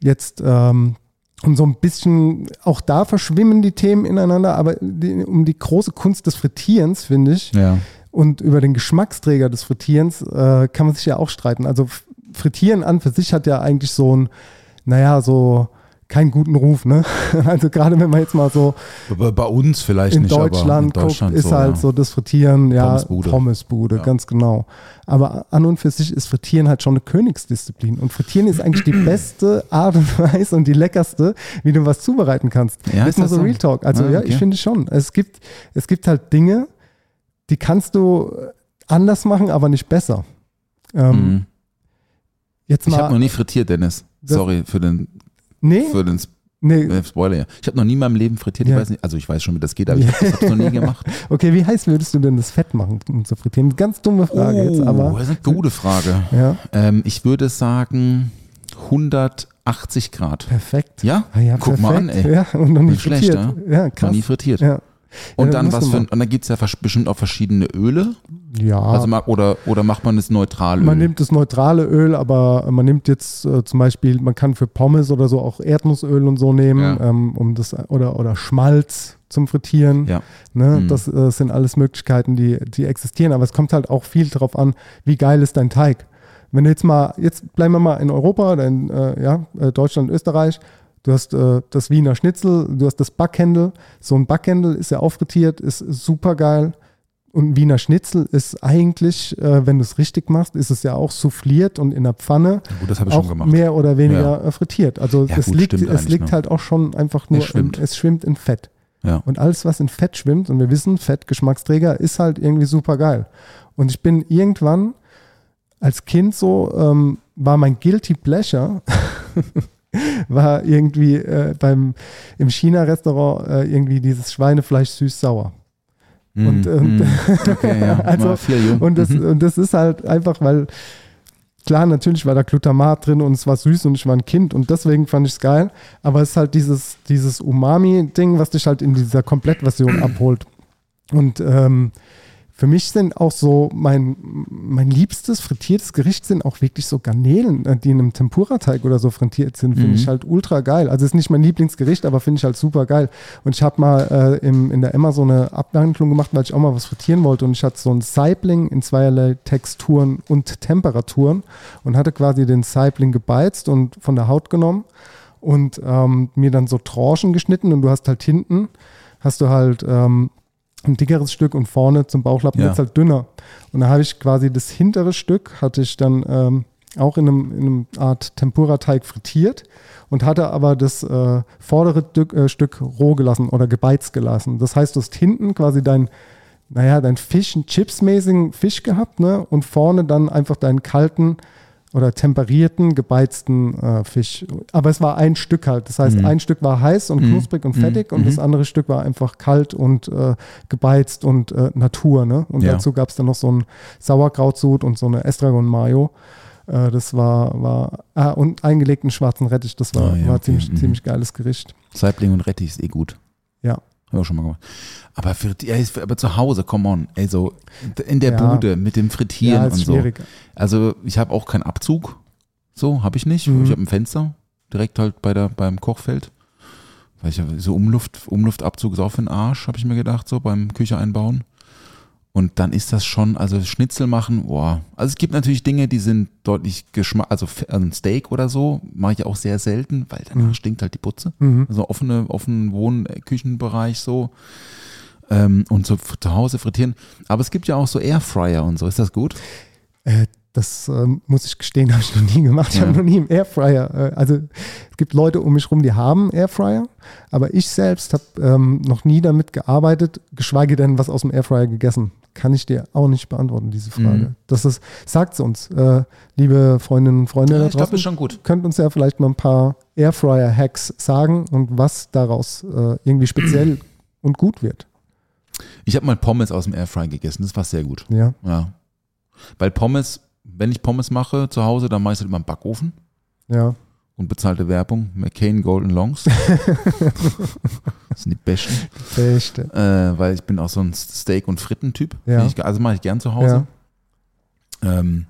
jetzt ähm, Und so ein bisschen, auch da verschwimmen die Themen ineinander, aber die, um die große Kunst des Frittierens, finde ich, Ja. und über den Geschmacksträger des Frittierens äh, kann man sich ja auch streiten. Also Frittieren an für sich hat ja eigentlich so ein, naja, so keinen guten Ruf, ne? Also gerade wenn man jetzt mal so Bei, uns vielleicht in nicht, Deutschland, aber in Deutschland guckt, ist so, halt ja. so das Frittieren, ja, Pommesbude. Pommesbude, Ja. ganz genau. Aber an und für sich ist Frittieren halt schon eine Königsdisziplin. Und Frittieren ist eigentlich die beste Art und Weise und die leckerste, wie du was zubereiten kannst. Ja, Jetzt ist mal das so? Real Talk. Also Ah, ja, okay. ich finde schon. Es gibt, es gibt halt Dinge, die kannst du anders machen, aber nicht besser. Ähm, Mhm. Jetzt Ich habe noch mal. nie frittiert, Dennis. Das- Sorry für den, Nee, für den nee. Spoiler. ja. Ich habe noch nie in meinem Leben frittiert. Ja. Ich weiß nicht, also ich weiß schon, wie das geht, aber ich habe es noch nie gemacht. Okay, wie heiß würdest du denn das Fett machen, um zu frittieren? Ganz dumme Frage jetzt, aber. Oh, das ist eine gute Frage. Ja, Ähm, ich würde sagen 180 Grad. perfekt. Ja? Ah ja, Guck mal an, perfekt. ey. Ja, und noch nie Nicht schlecht, frittiert. Ja, krass. Noch nie frittiert. Ja. Und dann was für, und dann gibt es ja bestimmt auch verschiedene Öle. Ja, Also oder, oder macht man das Neutralöl? man nimmt das neutrale Öl, aber man nimmt jetzt äh, zum Beispiel, man kann für Pommes oder so auch Erdnussöl und so nehmen, Ja. ähm, um das oder oder Schmalz zum Frittieren. Ja. Ne? Mhm. Das äh, sind alles Möglichkeiten, die, die existieren. Aber es kommt halt auch viel darauf an, wie geil ist dein Teig. Wenn du jetzt mal, jetzt bleiben wir mal in Europa, oder in äh, ja, äh, Deutschland, Österreich. Du hast äh, das Wiener Schnitzel, du hast das Backhändel. So ein Backhändel ist ja aufgetiert, ist super geil. Und ein Wiener Schnitzel ist eigentlich, äh, wenn du es richtig machst, ist es ja auch souffliert und in der Pfanne Gut, auch gemacht. mehr oder weniger Ja. äh, frittiert. Also Ja, es gut, liegt, es liegt ne? halt auch schon einfach nur, Es schwimmt. In, es schwimmt in Fett. Ja. Und alles, was in Fett schwimmt, und wir wissen, Fett, Geschmacksträger, ist halt irgendwie super geil. Und ich bin irgendwann als Kind so, ähm, war mein Guilty Pleasure, war irgendwie äh, beim, im China-Restaurant äh, irgendwie dieses Schweinefleisch süß-sauer. Und, Mm, und- mm. okay, ja. Also, viel. Und das, Mhm. und das ist halt einfach, weil klar, natürlich war da Glutamat drin und es war süß und ich war ein Kind und deswegen fand ich es geil. Aber es ist halt dieses, dieses Umami-Ding, was dich halt in dieser Komplettversion abholt. Und ähm, für mich sind auch so mein, mein liebstes frittiertes Gericht sind auch wirklich so Garnelen, äh, die in einem Tempura-Teig oder so frittiert sind. Finde Mhm. ich halt ultra geil. Also ist nicht mein Lieblingsgericht, aber finde ich halt super geil. Und ich habe mal äh, im, in der Emma so eine Abwandlung gemacht, weil ich auch mal was frittieren wollte. Und ich hatte so ein Saibling in zweierlei Texturen und Temperaturen und hatte quasi den Saibling gebeizt und von der Haut genommen und ähm, mir dann so Tranchen geschnitten. Und du hast halt hinten, hast du halt ähm, ein dickeres Stück und vorne zum Bauchlappen Ja. wird's halt dünner. Und da habe ich quasi das hintere Stück, hatte ich dann ähm, auch in einem, in einem Art Tempura-Teig frittiert und hatte aber das äh, vordere Stück, äh, Stück roh gelassen oder gebeizt gelassen. Das heißt, du hast hinten quasi dein, naja, dein Fisch, einen chipsmäßigen Fisch gehabt, ne? Und vorne dann einfach deinen kalten oder temperierten, gebeizten äh, Fisch. Aber es war ein Stück halt. Das heißt, Mhm. ein Stück war heiß und Mhm. knusprig und Mhm. fettig und Mhm. das andere Stück war einfach kalt und äh, gebeizt und äh, Natur. Ne? Und Ja. dazu gab es dann noch so ein Sauerkrautsud und so eine Estragon-Mayo. Äh, das war, war ah, und eingelegten schwarzen Rettich. Das war, Ah, ja, war okay. ziemlich, Mhm. ziemlich geiles Gericht. Saibling und Rettich ist eh gut. Ja. Habe ich auch schon mal gemacht. Aber, für, ja, aber zu Hause, come on. Ey, so in der Ja. Bude mit dem Frittieren Ja, und so. schwierig. Also ich habe auch keinen Abzug. So, habe ich nicht. Mhm. Ich habe ein Fenster direkt halt bei der, beim Kochfeld. Weil ich so Umluft, Umluftabzug ist auch für den Arsch, habe ich mir gedacht, so beim Küche einbauen. Und dann ist das schon, also Schnitzel machen, boah. Also es gibt natürlich Dinge, die sind deutlich Geschmack, also also ein Steak oder so, mache ich auch sehr selten, weil danach Mhm. stinkt halt die Putze. Mhm. Also offene, offenen Wohnküchenbereich so. Ähm, und so zu Hause frittieren. Aber es gibt ja auch so Airfryer und so. Ist das gut? Äh, das ähm, muss ich gestehen, habe ich noch nie gemacht. Ich Ja. habe noch nie im Airfryer. Äh, also es gibt Leute um mich rum, die haben Airfryer, aber ich selbst habe ähm, noch nie damit gearbeitet, geschweige denn was aus dem Airfryer gegessen. Kann ich dir auch nicht beantworten, diese Frage. Mhm. Das ist, sagt uns, äh, liebe Freundinnen und Freunde da ich glaube, draußen. ist schon gut. Könnt uns ja vielleicht mal ein paar Airfryer-Hacks sagen und was daraus äh, irgendwie speziell und gut wird. Ich habe mal Pommes aus dem Airfryer gegessen. Das war sehr gut. Ja. Ja. Weil Pommes, wenn ich Pommes mache zu Hause, dann mache ich es halt immer im Backofen. Ja. Und bezahlte Werbung. McCain Golden Longs. das sind die besten. Echt. Äh, weil ich bin auch so ein Steak- und Fritten-Typ. Ja. Ich, also mache ich gern zu Hause. Ähm,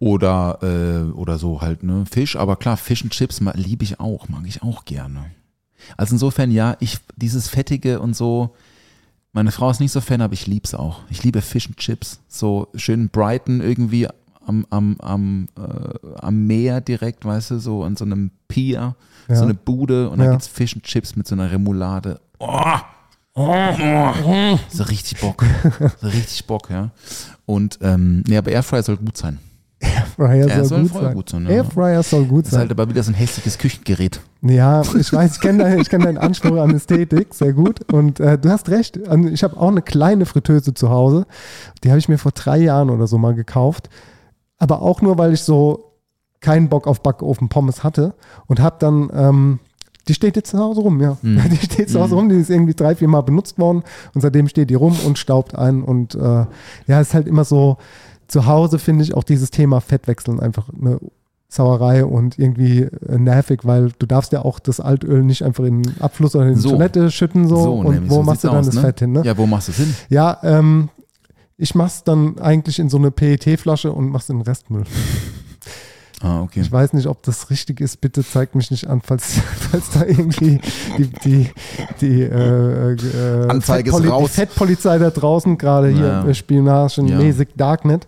Oder, äh, oder so halt, ne? Fisch, aber klar, Fish and Chips liebe ich auch, mag ich auch gerne. Also insofern, ja, ich, dieses Fettige und so, meine Frau ist nicht so Fan, aber ich lieb's auch. Ich liebe Fish and Chips. So schön Brighton irgendwie am, am, am, äh, am Meer direkt, weißt du, so an so einem Pier, Ja. so eine Bude und da Ja. gibt's Fish and Chips mit so einer Remoulade. Oh, oh, so richtig Bock. So richtig Bock, ja. Und, ähm, nee, aber Airfryer soll gut sein. Airfryer Er soll, soll gut sein. gut sein, ja. Airfryer soll gut Das ist sein. halt aber wieder so ein hässliches Küchengerät. Ja, ich weiß, ich kenne deinen, kenn deinen Anspruch an Ästhetik sehr gut. Und äh, du hast recht. Ich habe auch eine kleine Fritteuse zu Hause. Die habe ich mir vor drei Jahren oder so mal gekauft. Aber auch nur, weil ich so keinen Bock auf Backofen Pommes hatte. Und habe dann, ähm, die steht jetzt zu Hause rum, ja. Die steht zu Hause rum, die ist irgendwie drei, vier Mal benutzt worden. Und seitdem steht die rum und staubt ein. Und äh, ja, ist halt immer so, zu Hause finde ich auch dieses Thema Fettwechseln einfach eine Sauerei und irgendwie äh, nervig, weil du darfst ja auch das Altöl nicht einfach in den Abfluss oder in die So. Toilette schütten so, und nämlich, wo so machst du dann aus, das ne? Fett hin, ne? Ja, wo machst du es hin? Ja, ähm, ich mach's dann eigentlich in so eine PET-Flasche und mach's in den Restmüll. Ah, okay. Ich weiß nicht, ob das richtig ist. Bitte zeigt mich nicht an, falls, falls da irgendwie die, die, die, äh, äh, Anzeige ist Fettpoli- raus. die Fettpolizei da draußen, gerade hier Ja. äh, spionagenmäßig Darknet.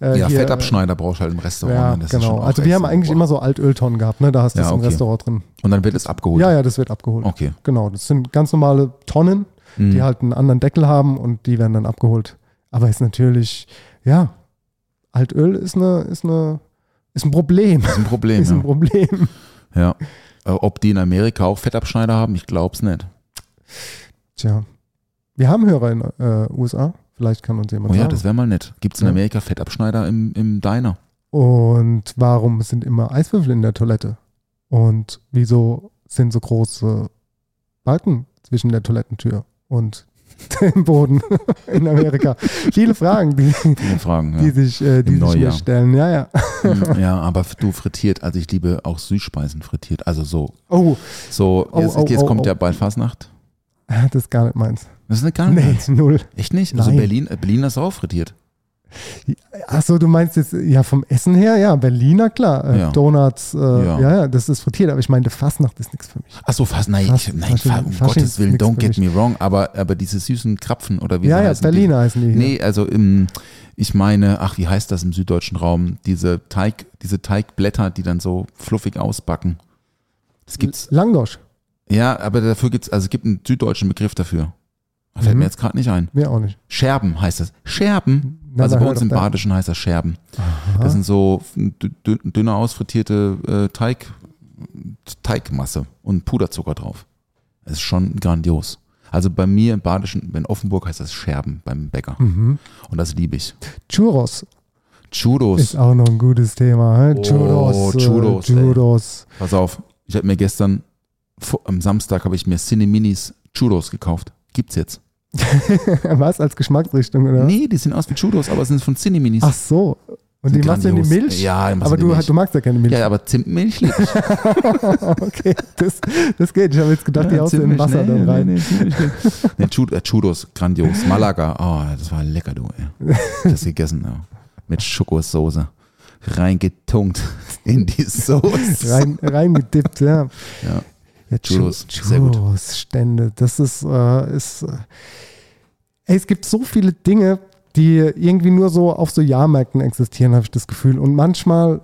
Äh, Ja, hier, Fettabschneider brauchst du halt im Restaurant. Ja, ne? Das ist genau. Also wir haben eigentlich boah. immer so Altöltonnen gehabt, ne? Da hast du Ja, es im okay. Restaurant drin. Und dann wird es abgeholt. Ja, ja, das wird abgeholt. Okay. Genau, das sind ganz normale Tonnen, Mhm. die halt einen anderen Deckel haben und die werden dann abgeholt. Aber ist natürlich, ja, Altöl ist eine, ist eine, ist ein Problem. Ist ein Problem. ist ein ja. Problem. ja. Äh, Ob die in Amerika auch Fettabschneider haben, ich glaub's nicht. Tja. Wir haben Hörer in äh, USA. Vielleicht kann uns jemand Oh ja, sagen. das wäre mal nett. Gibt's in Ja. Amerika Fettabschneider im, im Diner? Und warum sind immer Eiswürfel in der Toilette? Und wieso sind so große Balken zwischen der Toilettentür und dem Boden in Amerika? Viele Fragen, die, Viele Fragen. die Ja. sich, äh, die Im sich mir stellen. Ja, ja. Hm, ja, aber du frittiert, also ich liebe auch Süßspeisen frittiert. Also so, Oh, so Oh, jetzt, oh, jetzt oh, kommt oh. ja bald Fasnacht. das ist gar nicht meins. Das ist eine gar Nee, nicht. null. Echt nicht? Also Nein. Berlin, Berlin ist auch frittiert. Achso, du meinst jetzt, ja, vom Essen her, ja, Berliner, klar. Äh, Ja. Donuts, äh, ja. Ja. ja, das ist frittiert, aber ich meinte, Fastnacht ist nichts für mich. Achso, fast, nein, Fast- ich, nein, Fasching- Fa- um Fasching Gottes Willen, don't get me wrong, aber, aber diese süßen Krapfen oder wie ja, sie ja, heißen, Berliner heißen die. Die, hier. nee, also im, ich meine, ach, wie heißt das im süddeutschen Raum? Diese Teig, diese Teigblätter, die dann so fluffig ausbacken. Das gibt's, Langosch, ja, aber dafür gibt's, also es gibt einen süddeutschen Begriff dafür. Fällt Mhm. mir jetzt gerade nicht ein. mir auch nicht. Scherben heißt das. Scherben. Never also bei uns im. Badischen heißt das Scherben. Das sind so dü- dü- dünner ausfrittierte äh, Teig, Teigmasse und Puderzucker drauf. Das ist schon grandios. Also bei mir im Badischen, in Offenburg heißt das Scherben beim Bäcker. Mhm. Und das liebe ich. Churros Churros. ist auch noch ein gutes Thema. Oh, Churros, äh, Churros, ey. Churros. Pass auf, ich habe mir gestern, vor- am Samstag habe ich mir Cine Minis Churros gekauft. Gibt's jetzt. Was, als Geschmacksrichtung, oder? Nee, die sind aus wie Churros, aber sind von Cine Minis. Ach so. Und die machst du in die. Milch? Ja, die aber du Milch. du magst ja keine Milch. Ja, aber Zimtmilch liebe ich. okay, das, das geht. Ich habe jetzt gedacht, die haust du in Wasser nee, dann rein. Nee, nee, nee, äh, Churros, grandios. Malaga, oh, das war lecker, du. Ey. Das gegessen, ja. Mit Schokosoße. Reingetunkt in die Soße. Rein, reingedippt, ja. Ja. Ja, Churros, Chu- sehr gut. Churros-Stände, das ist, äh, ist äh, ey, es gibt so viele Dinge, die irgendwie nur so auf so Jahrmärkten existieren, habe ich das Gefühl. Und manchmal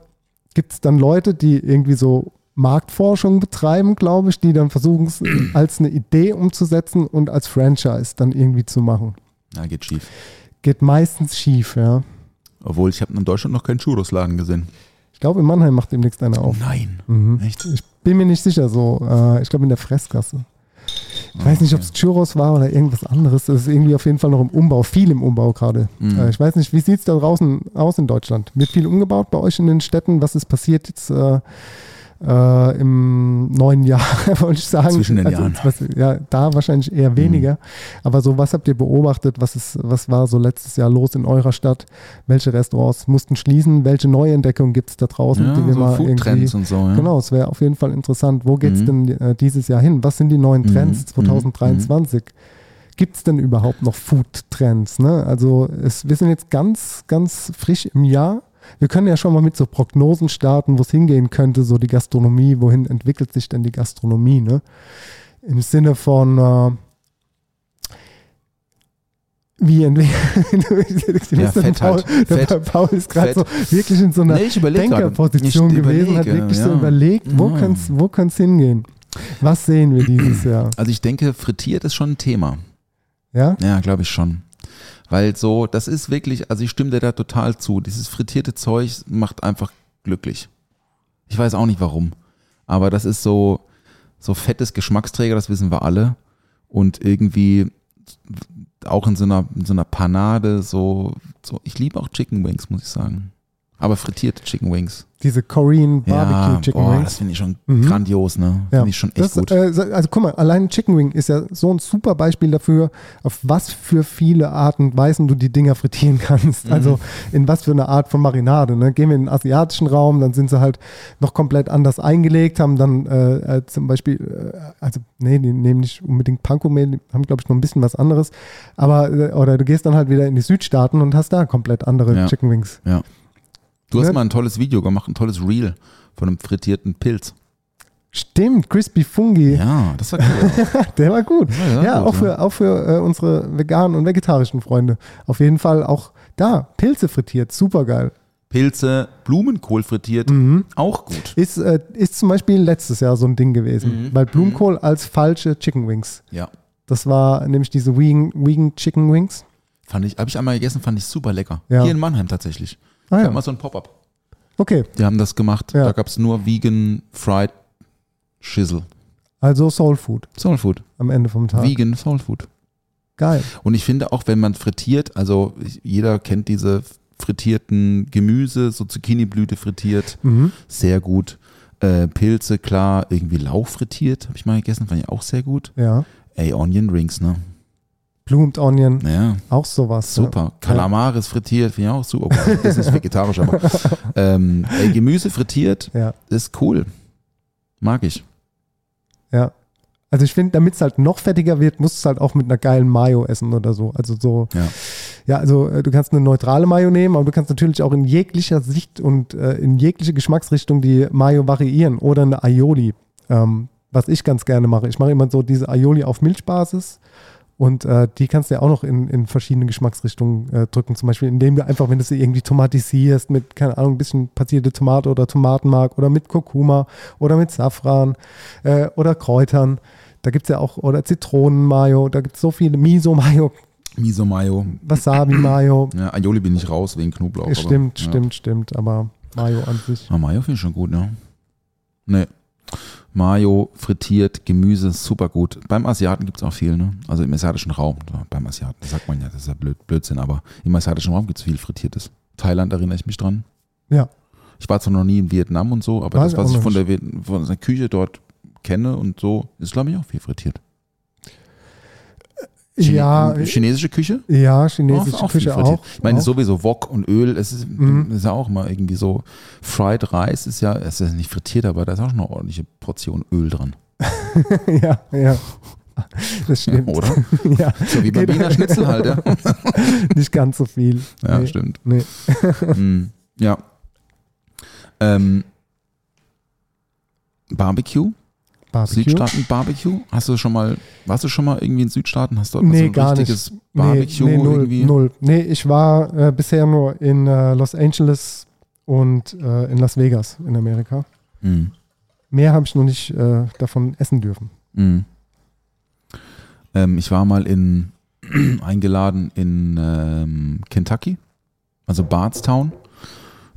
gibt es dann Leute, die irgendwie so Marktforschung betreiben, glaube ich, die dann versuchen es als eine Idee umzusetzen und als Franchise dann irgendwie zu machen. Ja, geht schief. Geht meistens schief, ja. Obwohl, ich habe in Deutschland noch keinen Churros-Laden gesehen. Ich glaube, in Mannheim macht demnächst einer auf. Nein. Mhm. Echt? Ich bin mir nicht sicher so. Äh, ich glaube in der Fressgasse. Ich weiß nicht, ob es Churros war oder irgendwas anderes. Das ist irgendwie auf jeden Fall noch im Umbau, viel im Umbau gerade. Mhm. Äh, ich weiß nicht, wie sieht es da draußen aus in Deutschland? Wird viel umgebaut bei euch in den Städten? Was ist passiert jetzt äh, äh, im neuen Jahr, wollte ich sagen? Zwischen den Jahren. Was, ja, da wahrscheinlich eher weniger. Aber so, was habt ihr beobachtet? Was, ist, was war so letztes Jahr los in eurer Stadt? Welche Restaurants mussten schließen? Welche Neuentdeckungen gibt es da draußen, Ja, die wir so mal irgendwie Foodtrends und so. Ja. Genau, es wäre auf jeden Fall interessant. Wo geht es Mhm. denn äh, dieses Jahr hin? Was sind die neuen Mhm. Trends Mhm. 2023? Gibt es denn überhaupt noch Food-Trends? Ne? Also es, wir sind jetzt ganz, ganz frisch im Jahr Wir können ja schon mal mit so Prognosen starten, wo es hingehen könnte, so die Gastronomie, wohin entwickelt sich denn die Gastronomie, ne? Im Sinne von, äh, wie entwickelt Ja, fett Paul, halt. der Fett. Paul ist gerade so wirklich in so einer Nee. Denkerposition gewesen, hat wirklich so ja. überlegt, wo Ja. könnte es wo könnte's hingehen? Was sehen wir dieses Jahr? Also ich denke, frittiert ist schon ein Thema. Ja? Ja, glaube ich schon. Weil so, das ist wirklich, also ich stimme dir da total zu. Dieses frittierte Zeug macht einfach glücklich. Ich weiß auch nicht warum. Aber das ist so, so fettes Geschmacksträger, das wissen wir alle. Und irgendwie auch in so einer, in so einer Panade, so, so, ich liebe auch Chicken Wings, muss ich sagen. Aber frittierte Chicken Wings. Diese Korean Barbecue ja, Chicken boah, Wings. das finde ich schon Mhm. grandios, ne? Ja. Finde ich schon echt das, gut. Äh, also guck mal, allein Chicken Wing ist ja so ein super Beispiel dafür, auf was für viele Arten und Weisen du die Dinger frittieren kannst. Mhm. Also in was für eine Art von Marinade. Ne? Gehen wir in den asiatischen Raum, dann sind sie halt noch komplett anders eingelegt, haben dann äh, äh, zum Beispiel, äh, also nee, die nehmen nicht unbedingt Panko-Mehl, die haben glaube ich noch ein bisschen was anderes. Aber, äh, oder du gehst dann halt wieder in die Südstaaten und hast da komplett andere Ja. Chicken Wings. Du hast ne? mal ein tolles Video gemacht, ein tolles Reel von einem frittierten Pilz. Stimmt, Crispy Fungi. Ja, das war cool. Der war gut. Ja, Ja, ja, gut, auch für, auch für äh, unsere veganen und vegetarischen Freunde. Auf jeden Fall auch da, Pilze frittiert, super geil. Pilze, Blumenkohl frittiert, Mhm. auch gut. Ist, äh, ist zum Beispiel letztes Jahr so ein Ding gewesen, Mhm. weil Blumenkohl als falsche Chicken Wings. Ja. Das war nämlich diese Vegan, Vegan Chicken Wings. Fand ich, habe ich einmal gegessen, fand ich super lecker. Ja. Hier in Mannheim tatsächlich. Ah ja, so ein Pop-up. okay. Die haben das gemacht. Ja. Da gab es nur Vegan Fried Shizzle. Also Soul Food Soul Food. am Ende vom Tag. Vegan Soul Food. Geil. Und ich finde auch, wenn man frittiert, also jeder kennt diese frittierten Gemüse, so Zucchini-Blüte frittiert, Mhm. sehr gut. Äh, Pilze, klar, irgendwie Lauch frittiert, habe ich mal gegessen, fand ich auch sehr gut. Ja. Ey, Onion Rings, ne? Bloomed Onion, Ja, auch sowas. super. Kalamaris frittiert, finde ich auch super. Das ist vegetarisch, aber ähm, ey, Gemüse frittiert Ja. ja. ist cool. Mag ich. Ja. Also ich finde, damit es halt noch fettiger wird, musst du es halt auch mit einer geilen Mayo essen oder so. Also so, Ja. ja, also äh, du kannst eine neutrale Mayo nehmen, aber du kannst natürlich auch in jeglicher Sicht und äh, in jegliche Geschmacksrichtung die Mayo variieren oder eine Aioli. Ähm, was ich ganz gerne mache. Ich mache immer so diese Aioli auf Milchbasis und äh, die kannst du ja auch noch in, in verschiedene Geschmacksrichtungen äh, drücken. Zum Beispiel, indem du einfach, wenn du sie irgendwie tomatisierst mit, keine Ahnung, ein bisschen passierte Tomate oder Tomatenmark oder mit Kurkuma oder mit Safran äh, oder Kräutern. Da gibt es ja auch, oder Zitronenmayo, da gibt es so viele Miso-Mayo, Miso Mayo. Wasabi-Mayo. Ja, Aioli bin ich raus wegen Knoblauch. aber, stimmt, ja. stimmt, stimmt, aber Mayo an sich. Ah, Mayo finde ich schon gut, ne? Nee. Mayo, frittiert, Gemüse, super gut. Beim Asiaten gibt es auch viel, ne? Also im asiatischen Raum. Beim Asiaten, das sagt man ja, das ist ja blöd, Blödsinn, aber im asiatischen Raum gibt es viel Frittiertes. Thailand erinnere ich mich dran. Ja. Ich war zwar noch nie in Vietnam und so, aber War das, was ich von der, von der Küche dort kenne und so, ist glaube ich auch viel frittiert. Chine- Ja, Chinesische Küche? ja, chinesische Auch Küche auch. Ich meine, auch. sowieso Wok und Öl, es ist, Mhm. ist ja auch mal irgendwie so. Fried Rice ist ja, es ist nicht frittiert, aber da ist auch schon eine ordentliche Portion Öl dran. ja, ja. Das stimmt. Oder? ja, So wie beim Geht- Wiener Schnitzel halt, ja. nicht ganz so viel. Ja, nee, stimmt. Nee. Hm, ja. Ähm, Barbecue? Barbecue? Südstaaten Barbecue? Hast du schon mal, warst du schon mal irgendwie in Südstaaten? Hast du Nee, so ein gar richtiges nicht. Barbecue nee, nee, null, irgendwie? null. Nee, ich war äh, bisher nur in äh, Los Angeles und äh, in Las Vegas in Amerika. Hm, Mehr habe ich noch nicht äh, davon essen dürfen. hm. Ähm, ich war mal in eingeladen in ähm, Kentucky, also Bardstown.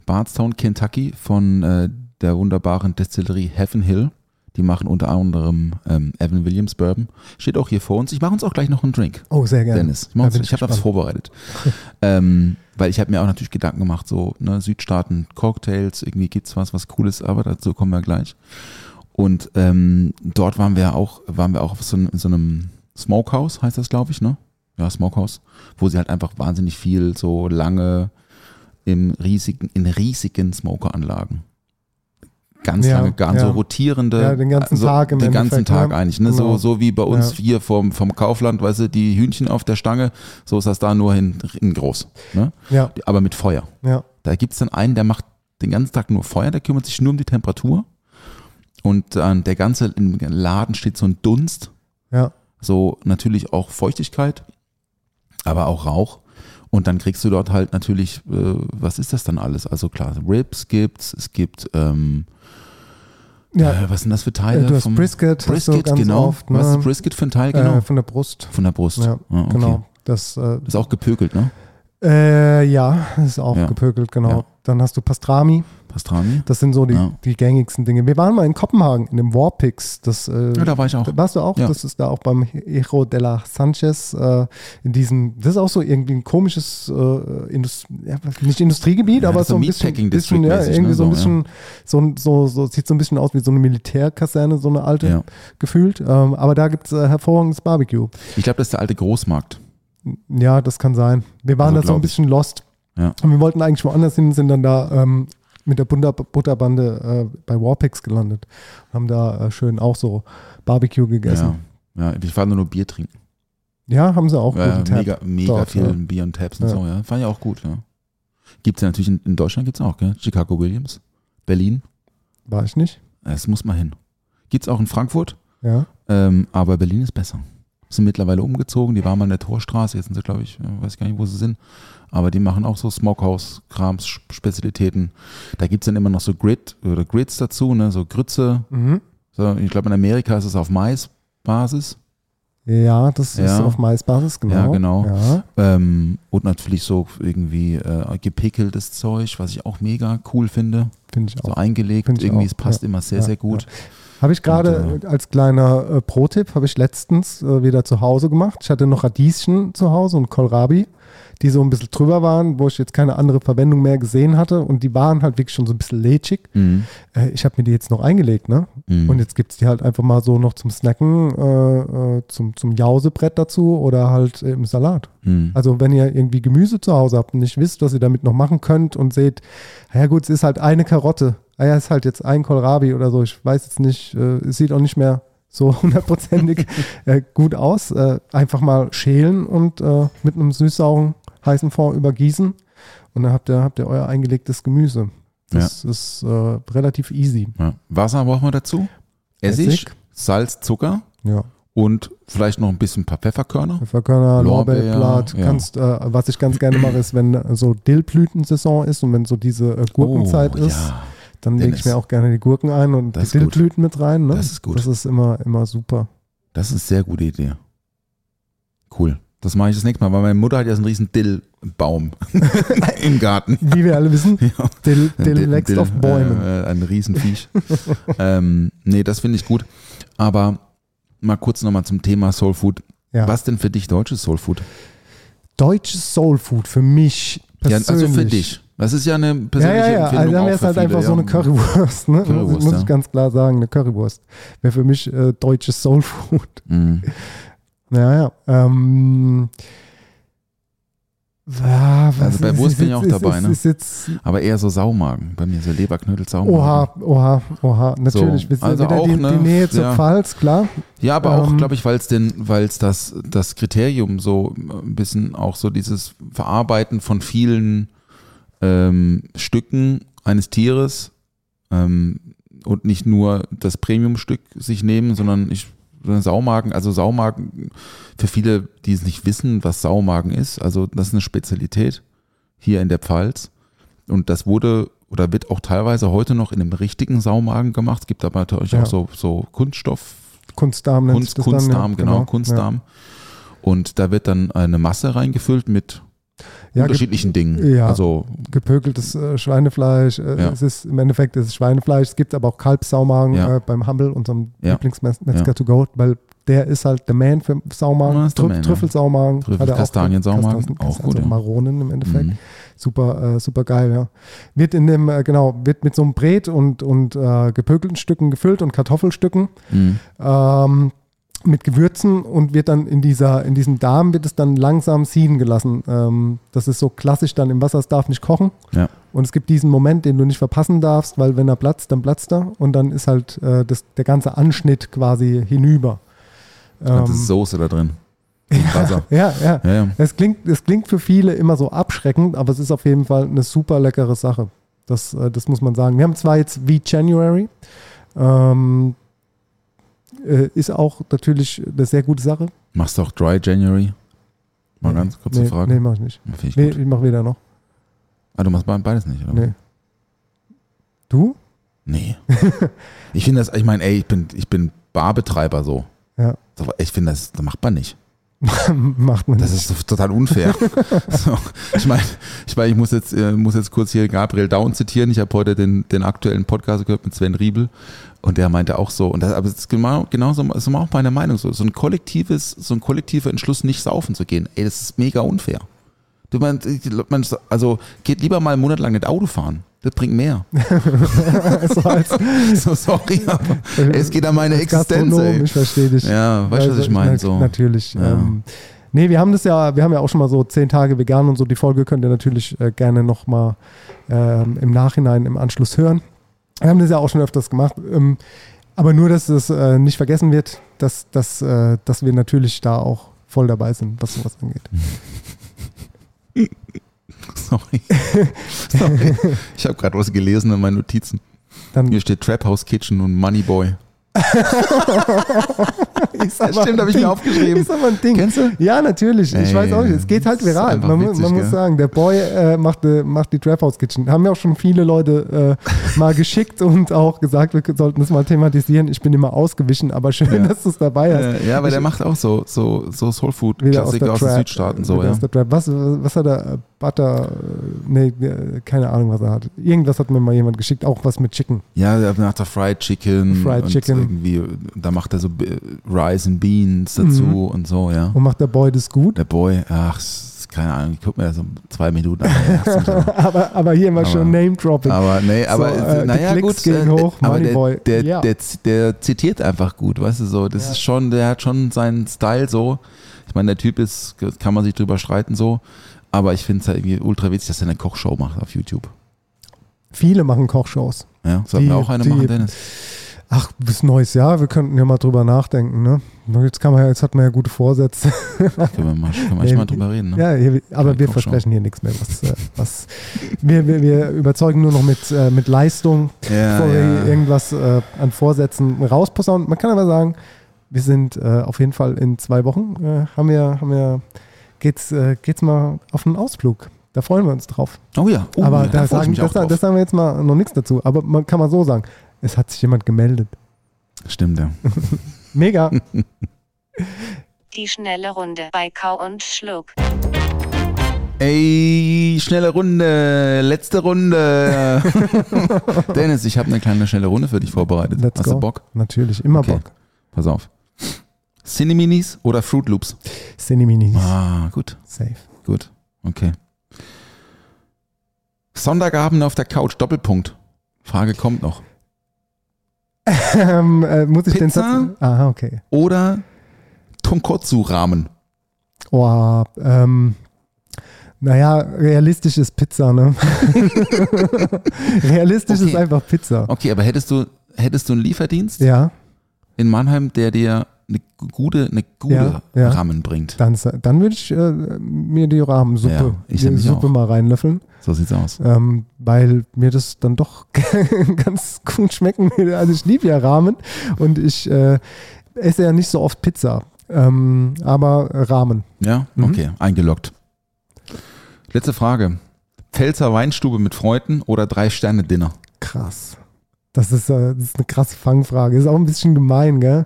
Bardstown, Kentucky von äh, der wunderbaren Destillerie Heaven Hill. Die machen unter anderem ähm, Evan Williams Bourbon. Steht auch hier vor uns. Ich mache uns auch gleich noch einen Drink. Oh, sehr gerne. Dennis. Ich, Da ich habe gespannt. vorbereitet. ähm, weil ich habe mir auch natürlich Gedanken gemacht, so ne, Südstaaten, Cocktails, irgendwie gibt's was, was cool ist, aber dazu kommen wir gleich. Und ähm, dort waren wir auch, waren wir auch auf so, in so einem Smokehouse, heißt das, glaube ich, ne? Ja, Smokehouse, wo sie halt einfach wahnsinnig viel so lange im riesigen, in riesigen Smokeranlagen. Ganz Ja, lange, ganz ja. so rotierende. Ja, den ganzen Tag im Den ganzen Tag ne? eigentlich, ne? Genau. So, so wie bei uns hier vom, vom Kaufland, weißt du, die Hühnchen auf der Stange, so ist das da nur hin, in groß. Ne? Ja, Aber mit Feuer. ja. Da gibt es dann einen, der macht den ganzen Tag nur Feuer, der kümmert sich nur um die Temperatur. Und äh, der ganze im Laden steht so ein Dunst, Ja. so natürlich auch Feuchtigkeit, aber auch Rauch. Und dann kriegst du dort halt natürlich, äh, was ist das dann alles? Also klar, Ribs gibt's, es gibt, ähm, Ja, äh, was sind das für Teile? du hast vom- Brisket, Brisket, ganz genau. oft, ne? Was ist Brisket für ein Teil, genau? äh, von der Brust. Von der Brust. Ja, Ah, okay. genau. Das, äh, Das ist auch gepökelt, ne? äh, ja, das ist auch Ja. gepökelt, genau. Dann hast du Pastrami. Pastrami. Das sind so die, Ja. die gängigsten Dinge. Wir waren mal in Kopenhagen, in dem Warpix. Das, äh, Ja, da war ich auch. Warst du auch? Ja. Das ist da auch beim Ejo de la Sanchez. Äh, in diesem, das ist auch so irgendwie ein komisches, äh, Indust ja, nicht Industriegebiet, aber so ein bisschen, bisschen ja, irgendwie ne, so ein bisschen, so, so, so, sieht so ein bisschen aus wie so eine Militärkaserne, so eine alte, gefühlt. Ähm, aber da gibt es äh, hervorragendes Barbecue. Ich glaube, das ist der alte Großmarkt. Ja, das kann sein. Wir waren Also da so ein bisschen lost. Ja. Und wir wollten eigentlich woanders hin, sind dann da ähm, mit der Butter Butterbande äh, bei Warpix gelandet. Haben da äh, schön auch so Barbecue gegessen. Ja. ja, ich war nur, nur Bier trinken. Ja, haben sie auch Ja, mega mega dort, viel ja. Bier und Tabs und Ja. so, ja. Fand ich auch gut, ja. Gibt es ja natürlich in, in Deutschland gibt's auch, gell? Chicago Williams, Berlin. War ich nicht. Es muss mal hin. Gibt es auch in Frankfurt, Ja. ähm, aber Berlin ist besser. Sind mittlerweile umgezogen, die waren mal in der Torstraße, jetzt sind sie, glaube ich, äh, weiß gar nicht, wo sie sind. Aber die machen auch so Smokehouse-Krams, Spezialitäten. Da gibt es dann immer noch so Grid oder Grids dazu, ne? so Grütze. Mhm. So, ich glaube, in Amerika ist es auf Maisbasis. Ja, das ist Ja. auf Maisbasis, genau. Ja, genau. Ja. Ähm, und natürlich so irgendwie äh, gepickeltes Zeug, was ich auch mega cool finde. Finde ich So auch. eingelegt, Find ich irgendwie, auch, es passt ja. immer sehr, sehr gut. Habe ich gerade äh, als kleiner äh, Pro-Tipp, habe ich letztens äh, wieder zu Hause gemacht. Ich hatte noch Radieschen zu Hause und Kohlrabi, die so ein bisschen drüber waren, wo ich jetzt keine andere Verwendung mehr gesehen hatte. Und die waren halt wirklich schon so ein bisschen lätschig. Mhm. Äh, ich habe mir die jetzt noch eingelegt, ne? Mhm. Und jetzt gibt es die halt einfach mal so noch zum Snacken, äh, äh, zum, zum Jausebrett dazu oder halt im Salat. Mhm. Also wenn ihr irgendwie Gemüse zu Hause habt und nicht wisst, was ihr damit noch machen könnt und seht, ja gut, es ist halt eine Karotte, ah ja, es ist halt jetzt ein Kohlrabi oder so, ich weiß jetzt nicht, äh, es sieht auch nicht mehr so hundertprozentig äh, gut aus. Äh, einfach mal schälen und äh, mit einem süß-sauren heißen Fond übergießen und dann habt ihr, habt ihr euer eingelegtes Gemüse. Das ist äh, relativ easy. Ja. Wasser brauchen wir dazu. Essig, Essig. Salz, Zucker Ja. und vielleicht noch ein bisschen ein paar Pfefferkörner. Pfefferkörner, Lorbeer, Lorbeerblatt, ja. kannst, äh, was ich ganz gerne mache, ist, wenn so Dillblütensaison ist und wenn so diese äh, Gurkenzeit Oh, ist, Ja, dann lege ich mir auch gerne die Gurken ein und Das die ist gut. Dillblüten mit rein. Ne? Das ist gut. Das ist immer, immer super. das ist eine sehr gute Idee. Cool. Das mache ich das nächste Mal, weil meine Mutter hat ja so einen riesen Dillbaum im Garten. Wie wir alle wissen, Ja. Dill, Dill Dill- wächst Dill, auf Bäumen. Äh, ein Riesenviech. ähm, nee, das finde ich gut. Aber mal kurz nochmal zum Thema Soul Food. ja. Was denn für dich deutsches Soul Food? Deutsches Soul Food für mich Ja, persönlich. also für dich. Das ist ja eine Ja, persönliche ja, ja. Empfindung Also dann wäre es halt viele, einfach so ja. eine Currywurst. Ne? Currywurst, muss, muss ja. ich ganz klar sagen, eine Currywurst. Wäre für mich äh, deutsches Soul Food. Mhm. Ja, ja. Ähm, ja, was Also bei Wurst bin ich auch ist- dabei, ist, ne? Ist Aber eher so Saumagen. Bei mir so Leberknödel, Saumagen. oha, oha, oha. Natürlich. So, also wieder auch, die, ne? die Nähe zur Ja. Pfalz, klar. Ja, aber auch, Ähm, glaube ich, weil es denn, weil es das, das Kriterium so ein bisschen auch so dieses Verarbeiten von vielen ähm, Stücken eines Tieres ähm, und nicht nur das Premiumstück sich nehmen, sondern ich Saumagen, also Saumagen, für viele, die es nicht wissen, was Saumagen ist, also das ist eine Spezialität hier in der Pfalz. Und das wurde oder wird auch teilweise heute noch in einem richtigen Saumagen gemacht. Es gibt aber natürlich Ja. auch so, so Kunststoff, Kunstdarm Kunst, das dann, Kunstdarm, ja, genau, Kunstdarm. Und da wird dann eine Masse reingefüllt mit Ja, unterschiedlichen Dingen. ja. Also gepökeltes äh, Schweinefleisch. Äh, Ja. Es ist im Endeffekt ist es Schweinefleisch. Es gibt aber auch Kalbsaumagen Ja. äh, beim Humble, unserem Ja. Lieblingsmetzger to go, weil der ist halt der Man für Saumagen. Ist der Trü Man. Trüffelsaumagen. Trüffel- Kastaniensaumagen, Kastanien- auch gut, Also ja. Maronen im Endeffekt. Mhm. Super, äh, super geil, ja. Wird in dem, äh, genau, wird mit so einem Brät und, und äh, gepökelten Stücken gefüllt und Kartoffelstücken. Mhm. ähm, mit Gewürzen und wird dann in dieser, in diesem Darm wird es dann langsam ziehen gelassen. Ähm, das ist so klassisch dann im Wasser, es darf nicht kochen. Ja. Und es gibt diesen Moment, den du nicht verpassen darfst, weil wenn er platzt, dann platzt er und dann ist halt äh, das, der ganze Anschnitt quasi hinüber. Ähm, Soße da drin. Wasser. Ja, ja. Ja, ja. Es, klingt, es klingt für viele immer so abschreckend, aber es ist auf jeden Fall eine super leckere Sache. Das, äh, das muss man sagen. Wir haben zwar jetzt wie January, ähm, äh, ist auch natürlich eine sehr gute Sache. Machst du auch Dry January? Mal ganz kurze nee, Frage. Nee, mach ich nicht. Ich Nee, gut. ich mach weder noch. Ah, du machst be- beides nicht, oder? Nee. Du? Nee. ich finde das, ich meine, ey, ich bin, ich bin Barbetreiber so. Ja. Ich finde, das, das macht man nicht. Macht man Das nicht. ist so total unfair. so, ich meine, ich, mein, ich muss, jetzt, äh, muss jetzt kurz hier Gabriel Daun zitieren. Ich habe heute den, den aktuellen Podcast gehört mit Sven Riebel und der meinte auch so, und das, aber es ist genau, genauso ist auch meine Meinung so, so ein kollektives, so ein kollektiver Entschluss, nicht saufen zu gehen. Ey, das ist mega unfair. Du meinst, man, also geht lieber mal einen Monat lang nicht Auto fahren. Das bringt mehr. so als, So, sorry, aber es geht an meine Existenz, ey. ich verstehe dich. Ja, weißt du, was ich meine? So. Natürlich. Ja. Ähm, nee, wir haben das ja, wir haben ja auch schon mal so zehn Tage vegan und so. Die Folge könnt ihr natürlich äh, gerne nochmal ähm, im Nachhinein im Anschluss hören. Wir haben das ja auch schon öfters gemacht. Ähm, aber nur, dass es äh, nicht vergessen wird, dass, dass, äh, dass wir natürlich da auch voll dabei sind, was sowas angeht. Sorry. sorry. Ich habe gerade was gelesen in meinen Notizen. Dann Hier steht Trap House Kitchen und Money Boy. ist aber Stimmt, habe ich mir aufgeschrieben. Ist aber ein Ding. Kennst du? Ja, natürlich. Ich Ey, weiß auch nicht. Es geht halt das viral. Man, witzig, man muss sagen, der Boy äh, macht, äh, macht die Trap House Kitchen. Haben mir auch schon viele Leute äh, mal geschickt und auch gesagt, wir sollten das mal thematisieren. Ich bin immer ausgewichen, aber schön, Ja. dass du es dabei hast. Ja, aber der macht auch so, so, so Soul Food aus Klassiker aus, Trap. den Südstaaten. So, ja. aus. Was, was hat er? Butter? äh, Nee, äh, keine Ahnung, was er hat. Irgendwas hat mir mal jemand geschickt. Auch was mit Chicken. ja, der macht da Fried Chicken. Fried Chicken. Irgendwie, da macht er so äh, Rice and Beans dazu Mhm. und so, ja. Und macht der Boy das gut? Der Boy, ach, keine Ahnung, ich guck mir das so zwei Minuten an. Aber- aber, hier mal Aber- schon Name-Dropping. Aber nee, aber So, äh, die naja, gut. gehen äh, hoch, aber der, der, Ja. der, der zitiert einfach gut, weißt du so. Das Ja. ist schon, der hat schon seinen Style so. Ich meine, der Typ ist, kann man sich drüber streiten so. Aber ich finde es halt irgendwie ultra witzig, dass er eine Kochshow macht auf YouTube. Viele machen Kochshows. Ja, sollten wir auch eine die- machen, Dennis. Ach, bis neues Jahr, wir könnten ja mal drüber nachdenken, ne? Jetzt kann man ja, jetzt hat man ja gute Vorsätze. Können wir mal, können wir echt mal drüber reden. Ne? Ja, hier, aber Keine wir versprechen hier nichts mehr. Was, äh, was, wir, wir, wir überzeugen nur noch mit, äh, mit Leistung, Ja, bevor wir ja. hier irgendwas äh, an Vorsätzen rausposaunen. Man kann aber sagen, wir sind äh, auf jeden Fall in zwei Wochen, äh, haben wir, haben wir, geht's, äh, geht's mal auf einen Ausflug. Da freuen wir uns drauf. Oh ja, oh, aber ja, da sagen, das, das sagen wir jetzt mal noch nichts dazu. Aber man kann mal so sagen, es hat sich jemand gemeldet. Stimmt, ja. Mega. Die schnelle Runde bei Kau und Schluck. Ey, schnelle Runde, letzte Runde. Dennis, ich habe eine kleine schnelle Runde für dich vorbereitet. Let's Hast go. du Bock? Natürlich, immer Okay. Bock. Pass auf. Cineminis oder Fruit Loops? Cineminis. Ah, gut, Safe. gut. Okay. Sonntagabend auf der Couch, Doppelpunkt. Frage kommt noch. Ähm, äh, muss ich den Pizza? Satz. Aha, okay. Oder Tonkotsu-Rahmen. Oh, ähm, naja, realistisch ist Pizza, ne? realistisch Okay. ist einfach Pizza. Okay, aber hättest du, hättest du einen Lieferdienst Ja, in Mannheim, der dir eine gute, eine gute Ja, ja. Rahmen bringt? dann, dann würde ich äh, mir die Rahmensuppe, Ja, die Suppe auch. mal reinlöffeln, So sieht's aus. ähm, weil mir das dann doch ganz gut schmecken würde. Also ich liebe ja Ramen und ich äh, esse ja nicht so oft Pizza, ähm, aber Ramen. Ja? Mhm. Okay, eingeloggt. Letzte Frage. Pfälzer Weinstube mit Freunden oder Drei-Sterne-Dinner? Krass. Das ist, äh, das ist eine krasse Fangfrage. Ist auch ein bisschen gemein, gell?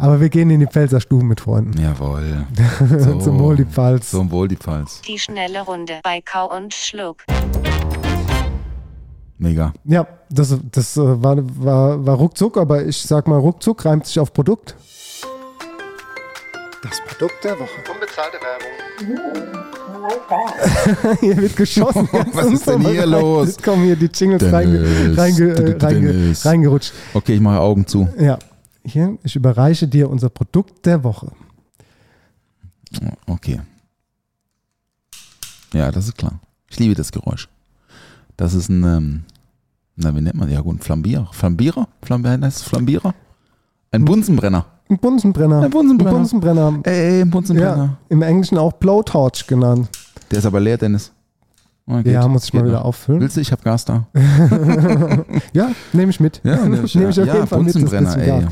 Aber wir gehen in die Pfälzer Stuben mit Freunden. Jawohl. Zum Wohl die Pfalz. Zum Wohl die Pfalz. Die schnelle Runde bei Kau und Schluck. Mega. Ja, das, das äh, war, war, war ruckzuck, aber ich sag mal, ruckzuck reimt sich auf Produkt. Das Produkt der Woche. Unbezahlte Werbung. hier wird geschossen. Was ist denn hier los? Jetzt kommen hier die Jingles reinge, Dennis, reinge, reinge, Dennis. reingerutscht. Okay, ich mache Augen zu. Ja, hier, ich überreiche dir unser Produkt der Woche. Okay. Ja, das ist klar. Ich liebe das Geräusch. Das ist ein, ähm, na, wie nennt man? Ja, gut, ein Flambierer. Flambierer? Flambier, heißt es Flambierer? Ein Bunsenbrenner. Ein Bunsenbrenner. Ein Bunsenbrenner. Ein Bunsenbrenner. Ey, ein Bunsenbrenner. Ja, im Englischen auch Blowtorch genannt. Der ist aber leer, Dennis. Oh, ja, muss ich mal wieder auffüllen. Willst du? Ich habe Gas da. Ja, nehme ich mit. Ja, nehme ich auf ja, jeden Fall mit. das Bunsenbrenner, bisschen ey.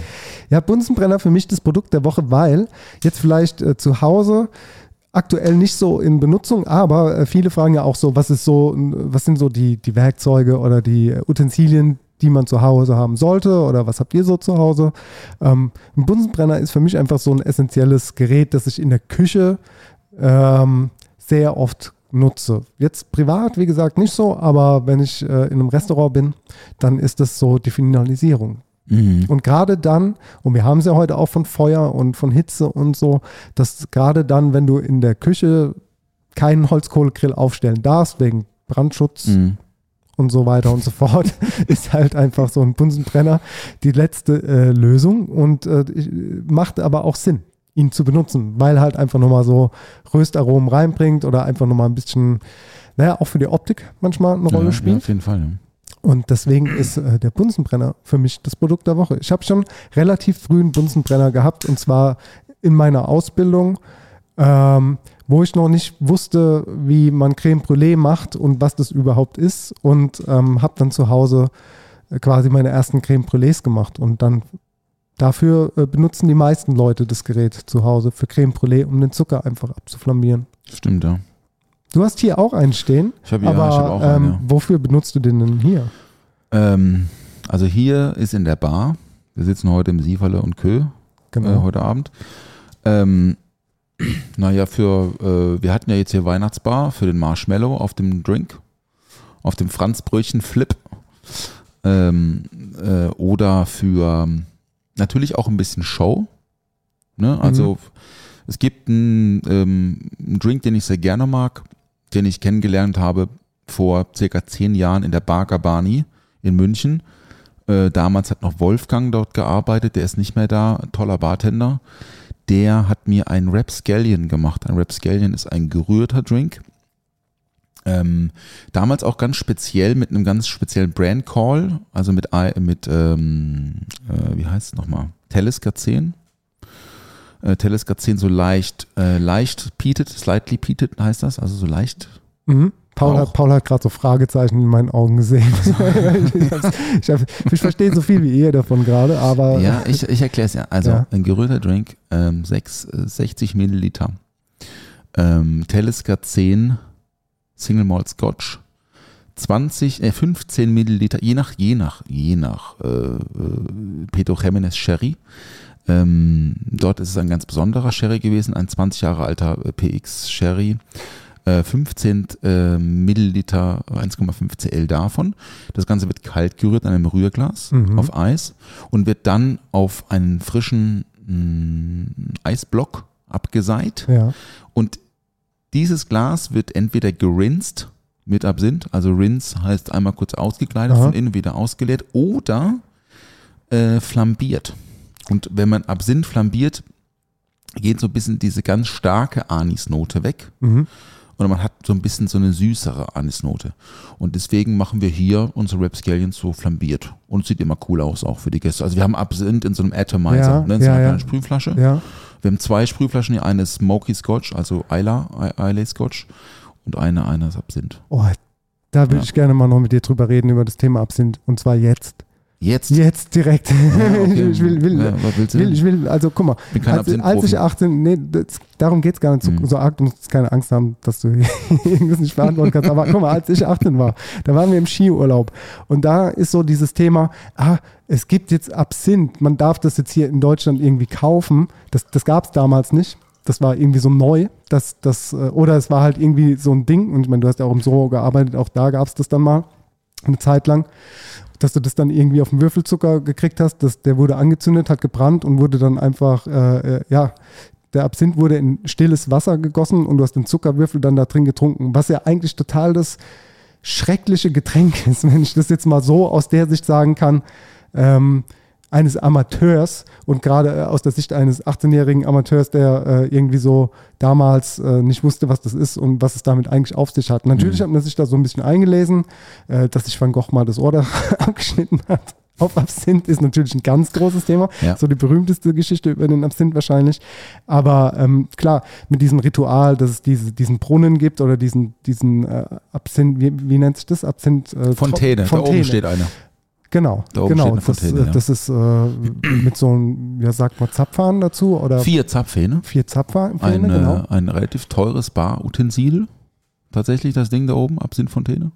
Ja, Bunsenbrenner für mich das Produkt der Woche, weil jetzt vielleicht äh, zu Hause aktuell nicht so in Benutzung, aber äh, viele fragen ja auch so, was ist so, was sind so die, die Werkzeuge oder die äh, Utensilien, die man zu Hause haben sollte oder was habt ihr so zu Hause? Ähm, ein Bunsenbrenner ist für mich einfach so ein essentielles Gerät, das ich in der Küche ähm, sehr oft nutze. Jetzt privat, wie gesagt, nicht so, aber wenn ich äh, in einem Restaurant bin, dann ist das so die Finalisierung. Mhm. Und gerade dann, und wir haben es ja heute auch von Feuer und von Hitze und so, dass gerade dann, wenn du in der Küche keinen Holzkohlegrill aufstellen darfst, wegen Brandschutz Mhm. und so weiter und so fort, ist halt einfach so ein Bunsenbrenner die letzte äh, Lösung und äh, macht aber auch Sinn, ihn zu benutzen, weil halt einfach nochmal so Röstaromen reinbringt oder einfach nochmal ein bisschen, naja, auch für die Optik manchmal eine Rolle Ja, spielt. Ja, auf jeden Fall. Ja. Und deswegen ist äh, der Bunsenbrenner für mich das Produkt der Woche. Ich habe schon relativ früh einen Bunsenbrenner gehabt und zwar in meiner Ausbildung, ähm, wo ich noch nicht wusste, wie man Creme Brûlée macht und was das überhaupt ist und ähm, habe dann zu Hause äh, quasi meine ersten Creme Brûlées gemacht und dann dafür äh, benutzen die meisten Leute das Gerät zu Hause für Creme Brûlée, um den Zucker einfach abzuflambieren. Stimmt, ja. Du hast hier auch einen stehen, Ich habe ja, aber ich hab auch ähm, einen, ja. wofür benutzt du den denn hier? Ähm, also hier ist in der Bar, wir sitzen heute im Sieferle und Kö, Genau. äh, heute Abend. Ähm, naja, für, äh, wir hatten ja jetzt hier Weihnachtsbar für den Marshmallow auf dem Drink, auf dem Franzbrötchen Flip. Ähm, äh, oder für ähm, natürlich auch ein bisschen Show. Ne? Also es gibt einen, ähm, einen Drink, den ich sehr gerne mag, den ich kennengelernt habe vor circa zehn Jahren in der Bar Gabani in München. Äh, damals hat noch Wolfgang dort gearbeitet, der ist nicht mehr da, toller Bartender. Der hat mir ein Rapscallion gemacht. Ein Rapscallion ist ein gerührter Drink. Ähm, damals auch ganz speziell mit einem ganz speziellen Brand Call, also mit, mit ähm, äh, wie heißt es nochmal? Talisker 10. Äh, Talisker 10 so leicht, äh, leicht peated, slightly peated heißt das, also so leicht Mhm. Paul, hat, Paul hat gerade so Fragezeichen in meinen Augen gesehen. ich, ich, ich verstehe so viel wie ihr davon gerade, aber Ja, ich, ich erkläre es ja. Also Ja. ein gerührter Drink, ähm, sechs, äh, 60 Milliliter. Ähm, Talisker 10 Single Malt Scotch. 20, äh, 15 Milliliter, je nach, je nach, je nach äh, äh, Pedro Jimenez Sherry. Ähm, dort ist es ein ganz besonderer Sherry gewesen, ein 20 Jahre alter äh, PX Sherry. Äh, 15 äh, Milliliter, 1,5 Cl davon. Das Ganze wird kalt gerührt an einem Rührglas Mhm. auf Eis und wird dann auf einen frischen mh, Eisblock abgeseit. ja. Und dieses Glas wird entweder gerinst mit Absinth, also rinse heißt einmal kurz ausgekleidet, Aha. von innen wieder ausgeleert, oder äh, flambiert. Und wenn man Absinth flambiert, geht so ein bisschen diese ganz starke Anisnote weg. Mhm. Und man hat so ein bisschen so eine süßere Anisnote. Und deswegen machen wir hier unsere Rapscallions so flambiert. Und es sieht immer cool aus, auch für die Gäste. Also wir haben Absinth in so einem Atomizer, Ja, ne, in so ja, einer ja. kleinen Sprühflasche. ja. Wir haben zwei Sprühflaschen hier, eine Smoky Scotch, also Isla, Islay Scotch und eine, eine ist Absinth. Oh, da würde Ja. ich gerne mal noch mit dir drüber reden, über das Thema Absinth. Und zwar jetzt. Jetzt. Jetzt direkt. Ja, okay. ich will, will, Ja, will, ich will, also guck mal, als, als ich 18, nee, das, darum geht es gar nicht so, Mhm. so arg, du musst keine Angst haben, dass du irgendwas nicht beantworten kannst. Aber guck mal, als ich 18 war, da waren wir im Skiurlaub und da ist so dieses Thema, ah, es gibt jetzt Absinth, man darf das jetzt hier in Deutschland irgendwie kaufen. Das, das gab es damals nicht. Das war irgendwie so neu, dass das, äh, oder es war halt irgendwie so ein Ding, und ich meine, du hast ja auch im Soho gearbeitet, auch da gab es das dann mal eine Zeit lang, dass du das dann irgendwie auf den Würfelzucker gekriegt hast, dass der wurde angezündet, hat gebrannt und wurde dann einfach, äh, äh, ja, der Absinth wurde in stilles Wasser gegossen und du hast den Zuckerwürfel dann da drin getrunken, was ja eigentlich total das schreckliche Getränk ist, wenn ich das jetzt mal so aus der Sicht sagen kann, ähm, eines Amateurs und gerade äh, aus der Sicht eines 18-jährigen Amateurs, der äh, irgendwie so damals äh, nicht wusste, was das ist und was es damit eigentlich auf sich hat. Natürlich hat man sich da so ein bisschen eingelesen, äh, dass sich Van Gogh mal das Ohr da abgeschnitten hat. auf Absinth ist natürlich ein ganz großes Thema. Ja. So die berühmteste Geschichte über den Absinth wahrscheinlich. Aber ähm, klar, mit diesem Ritual, dass es diese, diesen Brunnen gibt oder diesen, diesen äh, Absinth, wie, wie nennt sich das? Absinth äh, Fontäne, Tro- da oben steht eine. Genau, Da oben genau. steht eine das, Fontäne, äh, ja. das ist äh, mit so einem, ja sagt man, Zapfhahn dazu oder Vier Zapfhähne. vier Zapfhähne, Ein, genau. äh, ein relativ teures Barutensil. Tatsächlich das Ding da oben, Absinthfontäne.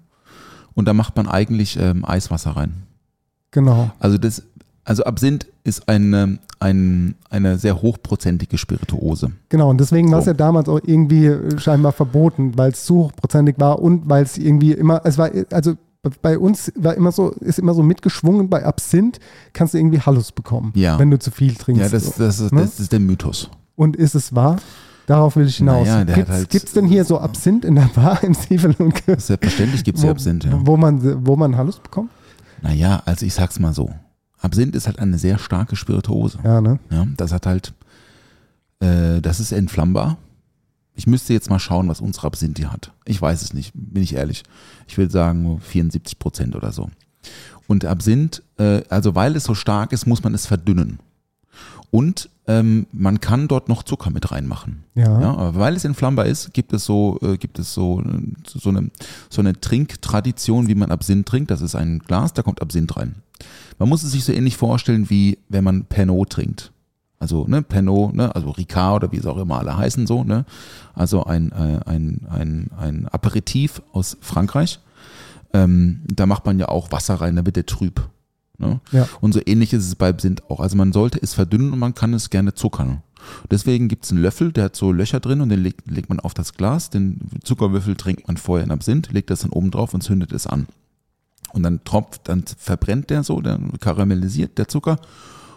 Und da macht man eigentlich ähm, Eiswasser rein. Genau. Also das, also Absinth ist eine, ein, eine sehr hochprozentige Spirituose. Genau, und deswegen war es So. ja damals auch irgendwie äh, scheinbar verboten, weil es zu hochprozentig war und weil es irgendwie immer, es war, also bei uns war immer so, ist immer so mitgeschwungen, bei Absinth kannst du irgendwie Hallus bekommen, Ja. wenn du zu viel trinkst. Ja, das, das, ist, Ne? das ist der Mythos. und ist es wahr? Darauf will ich hinaus. Naja, Gibt es halt- denn hier so Absinth in der Bar im Siebel und Selbstverständlich gibt es ja Absinth, ja. wo man wo man Hallus bekommt? Naja, also ich sag's mal so. Absinth ist halt eine sehr starke Spirituose. Ja, ne? Ja, das hat halt, äh, das ist entflammbar. Ich müsste jetzt mal schauen, was unsere Absinth hier hat. Ich weiß es nicht, bin ich ehrlich. Ich würde sagen 74 Prozent oder so. Und Absinth, äh, also weil es so stark ist, muss man es verdünnen. Und ähm, man kann dort noch Zucker mit reinmachen. Ja. Ja, aber weil es entflammbar ist, gibt es so, äh, gibt es so, äh, so, eine, so eine Trinktradition, wie man Absinth trinkt. Das ist ein Glas, da kommt Absinth rein. Man muss es sich so ähnlich vorstellen, wie wenn man Pernod trinkt. Also ne, Pernod, ne, also Ricard oder wie es auch immer alle heißen so, ne? Also ein, äh, ein, ein, ein Aperitif aus Frankreich. Ähm, da macht man ja auch Wasser rein, da wird der trüb. Ne? Ja. Und so ähnlich ist es bei Absinth auch. Also man sollte es verdünnen und man kann es gerne zuckern. Deswegen gibt es einen Löffel, der hat so Löcher drin und den legt, legt man auf das Glas. Den Zuckerwürfel trinkt man vorher in Absinth, legt das dann oben drauf und zündet es an. Und dann tropft, dann verbrennt der so, dann karamellisiert der Zucker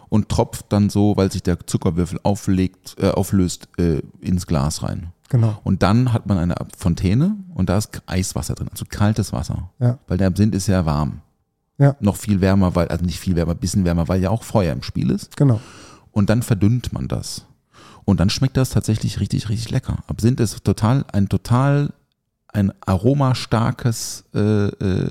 und tropft dann so, weil sich der Zuckerwürfel auflegt, äh, auflöst, äh, ins Glas rein. Genau. Und dann hat man eine Fontäne und da ist Eiswasser drin, also kaltes Wasser. Ja. Weil der Absinth ist ja warm. Ja. Noch viel wärmer, weil, also nicht viel wärmer, ein bisschen wärmer, weil ja auch Feuer im Spiel ist. Genau. Und dann verdünnt man das. Und dann schmeckt das tatsächlich richtig, richtig lecker. Absinth ist total, ein total, ein aromastarkes, äh, äh,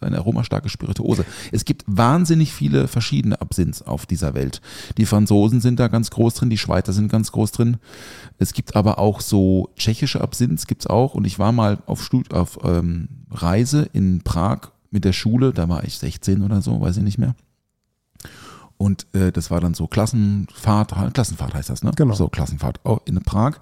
eine aromastarke Spirituose. Es gibt wahnsinnig viele verschiedene Absinths auf dieser Welt. Die Franzosen sind da ganz groß drin, die Schweizer sind ganz groß drin. Es gibt aber auch so tschechische Absinths gibt's auch. Und ich war mal auf, Stud auf ähm, Reise in Prag mit der Schule, da war ich 16 oder so, weiß ich nicht mehr. Und äh, das war dann so Klassenfahrt, Klassenfahrt heißt das, ne? Genau. So Klassenfahrt auch in Prag.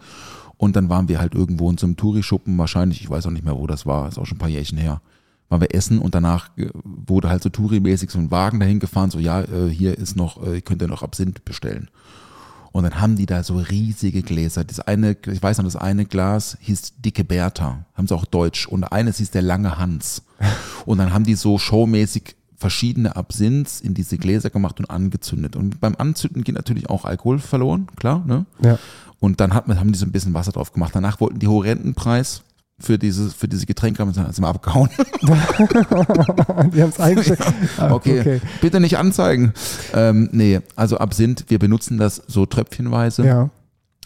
Und dann waren wir halt irgendwo in so einem Tourischuppen, wahrscheinlich, ich weiß auch nicht mehr, wo das war, ist auch schon ein paar Jährchen her. Waren wir essen und danach äh, wurde halt so Touri-mäßig so ein Wagen dahin gefahren, so ja, äh, hier ist noch, äh, könnt ihr noch Absinth bestellen. Und dann haben die da so riesige Gläser. Das eine, ich weiß noch, das eine Glas hieß Dicke Bertha, haben sie auch Deutsch. Und eines hieß der lange Hans. Und dann haben die so showmäßig verschiedene Absinths in diese Gläser gemacht und angezündet. Und beim Anzünden geht natürlich auch Alkohol verloren, klar, ne? Ja. Und dann hat haben die so ein bisschen Wasser drauf gemacht. Danach wollten die horrenden Preis für diese, für diese Getränke haben, sind wir abgehauen. Die haben es eingeschickt. Ah, Okay. bitte nicht anzeigen. Ähm, nee, also Absinth, wir benutzen das so tröpfchenweise Ja.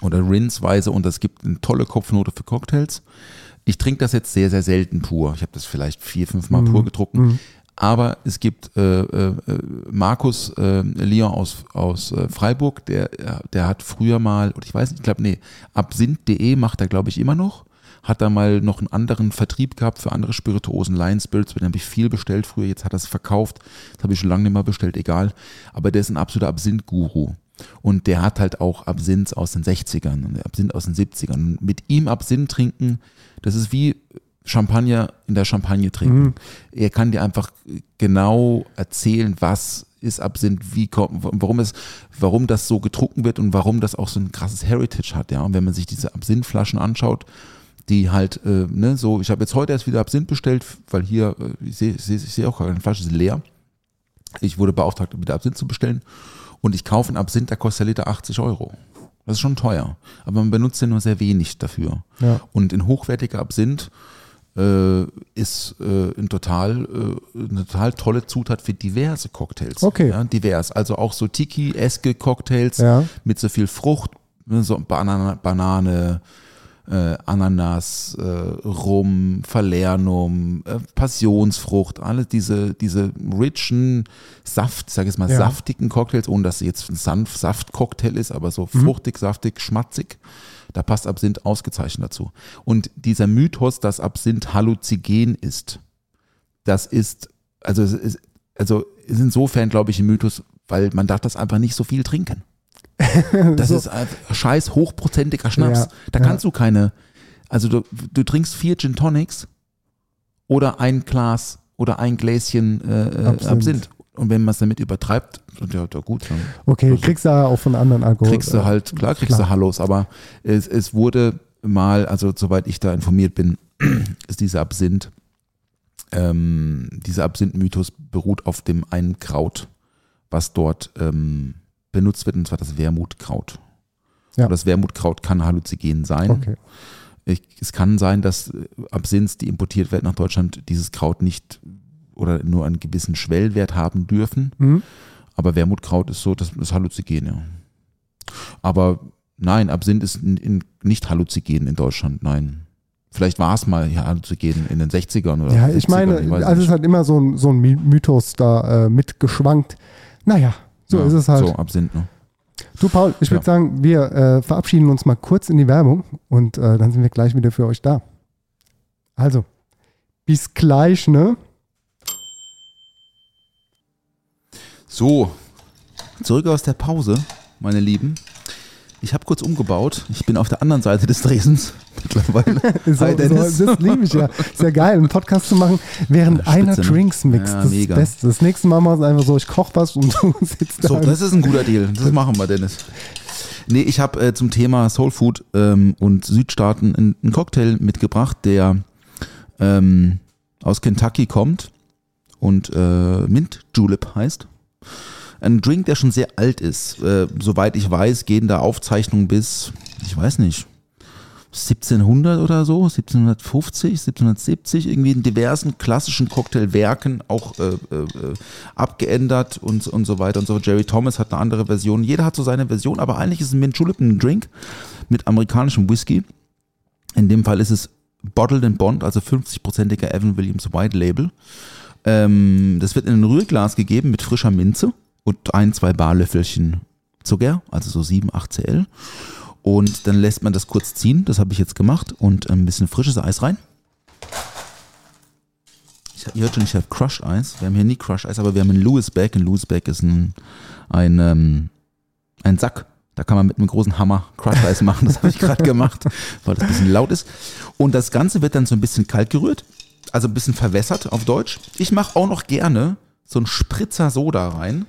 oder rinsweise und es gibt eine tolle Kopfnote für Cocktails. Ich trinke das jetzt sehr, sehr selten pur. Ich habe das vielleicht vier, fünf Mal pur getrunken. Aber es gibt äh, äh, äh, Markus äh, Leon aus, aus äh, Freiburg, der, der hat früher mal, ich weiß nicht, ich glaube, nee, absinth.de macht er, glaube ich, immer noch. Hat da mal noch einen anderen Vertrieb gehabt für andere Spirituosen, Lion Spirits, mit dem habe ich viel bestellt früher, jetzt hat er es verkauft. Das habe ich schon lange nicht mehr bestellt, egal. Aber der ist ein absoluter Absinth-Guru. Und der hat halt auch Absinth aus den 60ern und Absinth aus den 70ern. Und mit ihm Absinth trinken, das ist wie Champagner in der Champagne trinken. Er kann dir einfach genau erzählen, was ist Absinth, wie kommt, warum es, warum das so getrunken wird und warum das auch so ein krasses Heritage hat, ja. Und wenn man sich diese Absinthflaschen anschaut, die halt, äh, ne, so, ich habe jetzt heute erst wieder Absinth bestellt, weil hier, äh, ich sehe ich seh, ich seh auch keine Flasche, ist leer. Ich wurde beauftragt, wieder Absinth zu bestellen. Und ich kaufe einen Absinth, der kostet der Liter 80 Euro. Das ist schon teuer. Aber man benutzt ja nur sehr wenig dafür. Ja. Und ein hochwertiger Absinth ist äh, ein total, äh, eine total tolle Zutat für diverse Cocktails. Okay. Ja, divers. Also auch so Tiki-eske Cocktails Ja. mit so viel Frucht, ne, so Banane, Banane äh, Ananas, äh, Rum, Falernum, äh, Passionsfrucht, alle diese, diese richen Saft, ich sage jetzt mal Ja. saftigen Cocktails, ohne dass es jetzt ein sanft Saftcocktail ist, aber so fruchtig, saftig, schmatzig. Da passt Absinth ausgezeichnet dazu. Und dieser Mythos, dass Absinth halluzinogen ist, das ist, also, ist, also ist insofern, glaube ich, ein Mythos, weil man darf das einfach nicht so viel trinken. Das ist einfach scheiß hochprozentiger Schnaps. Ja, da ja. kannst du keine, also du, du trinkst vier Gin Tonics oder ein Glas oder ein Gläschen äh, äh, Absinth. Absinth. Und wenn man es damit übertreibt, ja, ja gut, dann Okay, Also- kriegst du ja auch von anderen Alkohol. kriegst du halt, klar kriegst klar. du Hallos, aber es, es wurde mal, also soweit ich da informiert bin, ist dieser Absinth, ähm, dieser Absinth-Mythos beruht auf dem einen Kraut, was dort ähm, benutzt wird, und zwar das Wermutkraut. Ja. Das Wermutkraut kann halluzinogen sein. Okay. Ich, es kann sein, dass äh, Absinths, die importiert werden nach Deutschland, dieses Kraut nicht oder nur einen gewissen Schwellwert haben dürfen. Mhm. Aber Wermutkraut ist so, das ist halluzinogen, ja. Aber nein, Absinth ist in, in, nicht halluzinogen in Deutschland, nein. Vielleicht war es mal ja, halluzinogen in den 60ern oder Ja, 70ern, ich meine, weiß also es halt immer so ein, so ein My- Mythos da äh, mitgeschwankt. Naja, so Ja, ist es halt. So, Absinth, ne? Du, Paul, ich würde Ja. sagen, wir äh, verabschieden uns mal kurz in die Werbung und äh, dann sind wir gleich wieder für euch da. Also, bis gleich, ne? So, zurück aus der Pause, meine Lieben. Ich habe kurz umgebaut. Ich bin auf der anderen Seite des Dresens mittlerweile. So, Hi, so, Dennis. das liebe ich ja. Ist ja geil, einen Podcast zu machen, während Ja, einer ne? Drinks mixt. Ja, das mega. ist das Beste. Das nächste Mal machen wir es einfach so, ich koche was und du sitzt da. So, das ist ein guter Deal. Das machen wir, Dennis. Nee, ich habe äh, zum Thema Soul Food ähm, und Südstaaten einen, einen Cocktail mitgebracht, der ähm, aus Kentucky kommt und äh, Mint Julep heißt. Ein Drink, der schon sehr alt ist. Äh, soweit ich weiß, gehen da Aufzeichnungen bis, ich weiß nicht, 1700 oder so, 1750, 1770, irgendwie in diversen klassischen Cocktailwerken auch äh, äh, abgeändert und, und so weiter und so. Jerry Thomas hat eine andere Version. Jeder hat so seine Version, aber eigentlich ist ein Mint ein Drink mit amerikanischem Whisky. In dem Fall ist es Bottled and Bond, also 50-prozentiger Evan Williams White Label. Ähm, das wird in ein Rührglas gegeben mit frischer Minze und ein, zwei Barlöffelchen Zucker, also so 7, 8 CL. Und dann lässt man das kurz ziehen, das habe ich jetzt gemacht, und ein bisschen frisches Eis rein. Ich, ihr hört schon, ich habe Crushed Eis. Wir haben hier nie Crushed Eis, aber wir haben ein Lewisback. Ein Lewisback ist ein, ein, ähm, ein Sack. Da kann man mit einem großen Hammer Crushed Eis machen. Das habe ich gerade gemacht, weil das ein bisschen laut ist. Und das Ganze wird dann so ein bisschen kalt gerührt, also ein bisschen verwässert auf Deutsch. Ich mache auch noch gerne so einen Spritzer Soda rein,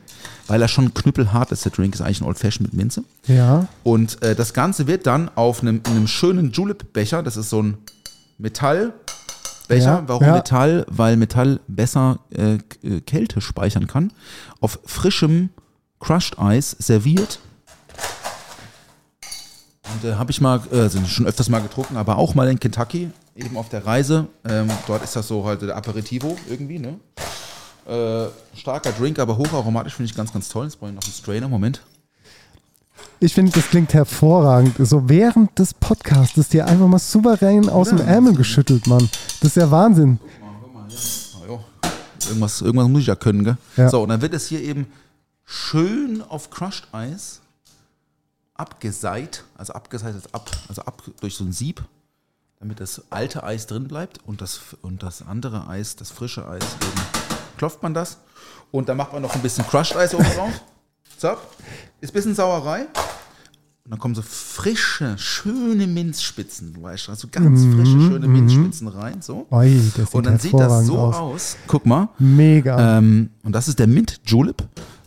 weil er schon knüppelhart ist. Der Drink ist eigentlich ein Old Fashioned mit Minze. Ja, Und äh, das Ganze wird dann auf einem, in einem schönen Julep-Becher, das ist so ein Metallbecher. Ja, Warum ja. Metall? Weil Metall besser äh, äh, Kälte speichern kann. Auf frischem Crushed Eis serviert. Und äh, habe ich mal, äh, also schon öfters mal getrunken, aber auch mal in Kentucky, eben auf der Reise. Ähm, dort ist das so halt der Aperitivo irgendwie, ne? Äh, starker Drink, aber hocharomatisch finde ich ganz, ganz toll. Jetzt brauche ich noch einen Strainer. Moment. ich finde, das klingt hervorragend. So während des Podcasts dir einfach mal souverän aus dem Ärmel geschüttelt, Mann. Das ist ja Wahnsinn. Ah, jo. Irgendwas, irgendwas muss ich ja können, gell? Ja. So, und dann wird es hier eben schön auf Crushed Eis abgeseit, also abgeseit ist ab, also ab durch so ein Sieb, damit das alte Eis drin bleibt und das, und das andere Eis, das frische Eis, eben klopft man das und dann macht man noch ein bisschen Crushed Eis oben drauf. Zapp. Ist ein bisschen Sauerei. Und dann kommen so frische, schöne Minzspitzen, du weißt, also ganz frische, schöne Minzspitzen rein, so. Oi, Und dann sieht das so aus. aus. Guck mal. Mega. Ähm, und das ist der Mint Julep.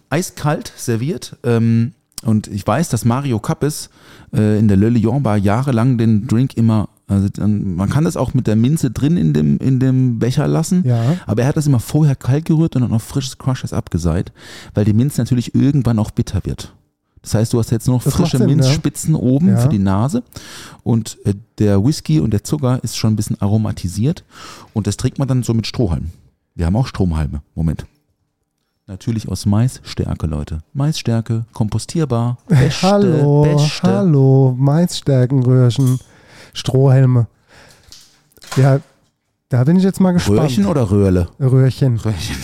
Eiskalt serviert. Ähm, und ich weiß, dass Mario Kappes äh, in der Le Lion Bar jahrelang den Drink immer, also dann, man kann das auch mit der Minze drin in dem, in dem Becher lassen. Ja. Aber er hat das immer vorher kalt gerührt und dann auf frisches Crushes abgeseit, weil die Minze natürlich irgendwann auch bitter wird. Das heißt, du hast jetzt nur noch Das frische Sinn, ja. Minzspitzen oben Ja. für die Nase und äh, der Whisky und der Zucker ist schon ein bisschen aromatisiert und das trinkt man dann so mit Strohhalmen. Wir haben auch Stromhalme. Moment. Natürlich aus Maisstärke, Leute. Maisstärke, kompostierbar, beste, hallo, beste. hallo, Maisstärkenröhrchen. Strohhelme. Ja, da bin ich jetzt mal gespannt. Röhrchen oder Röhrle? Röhrchen. Röhrchen.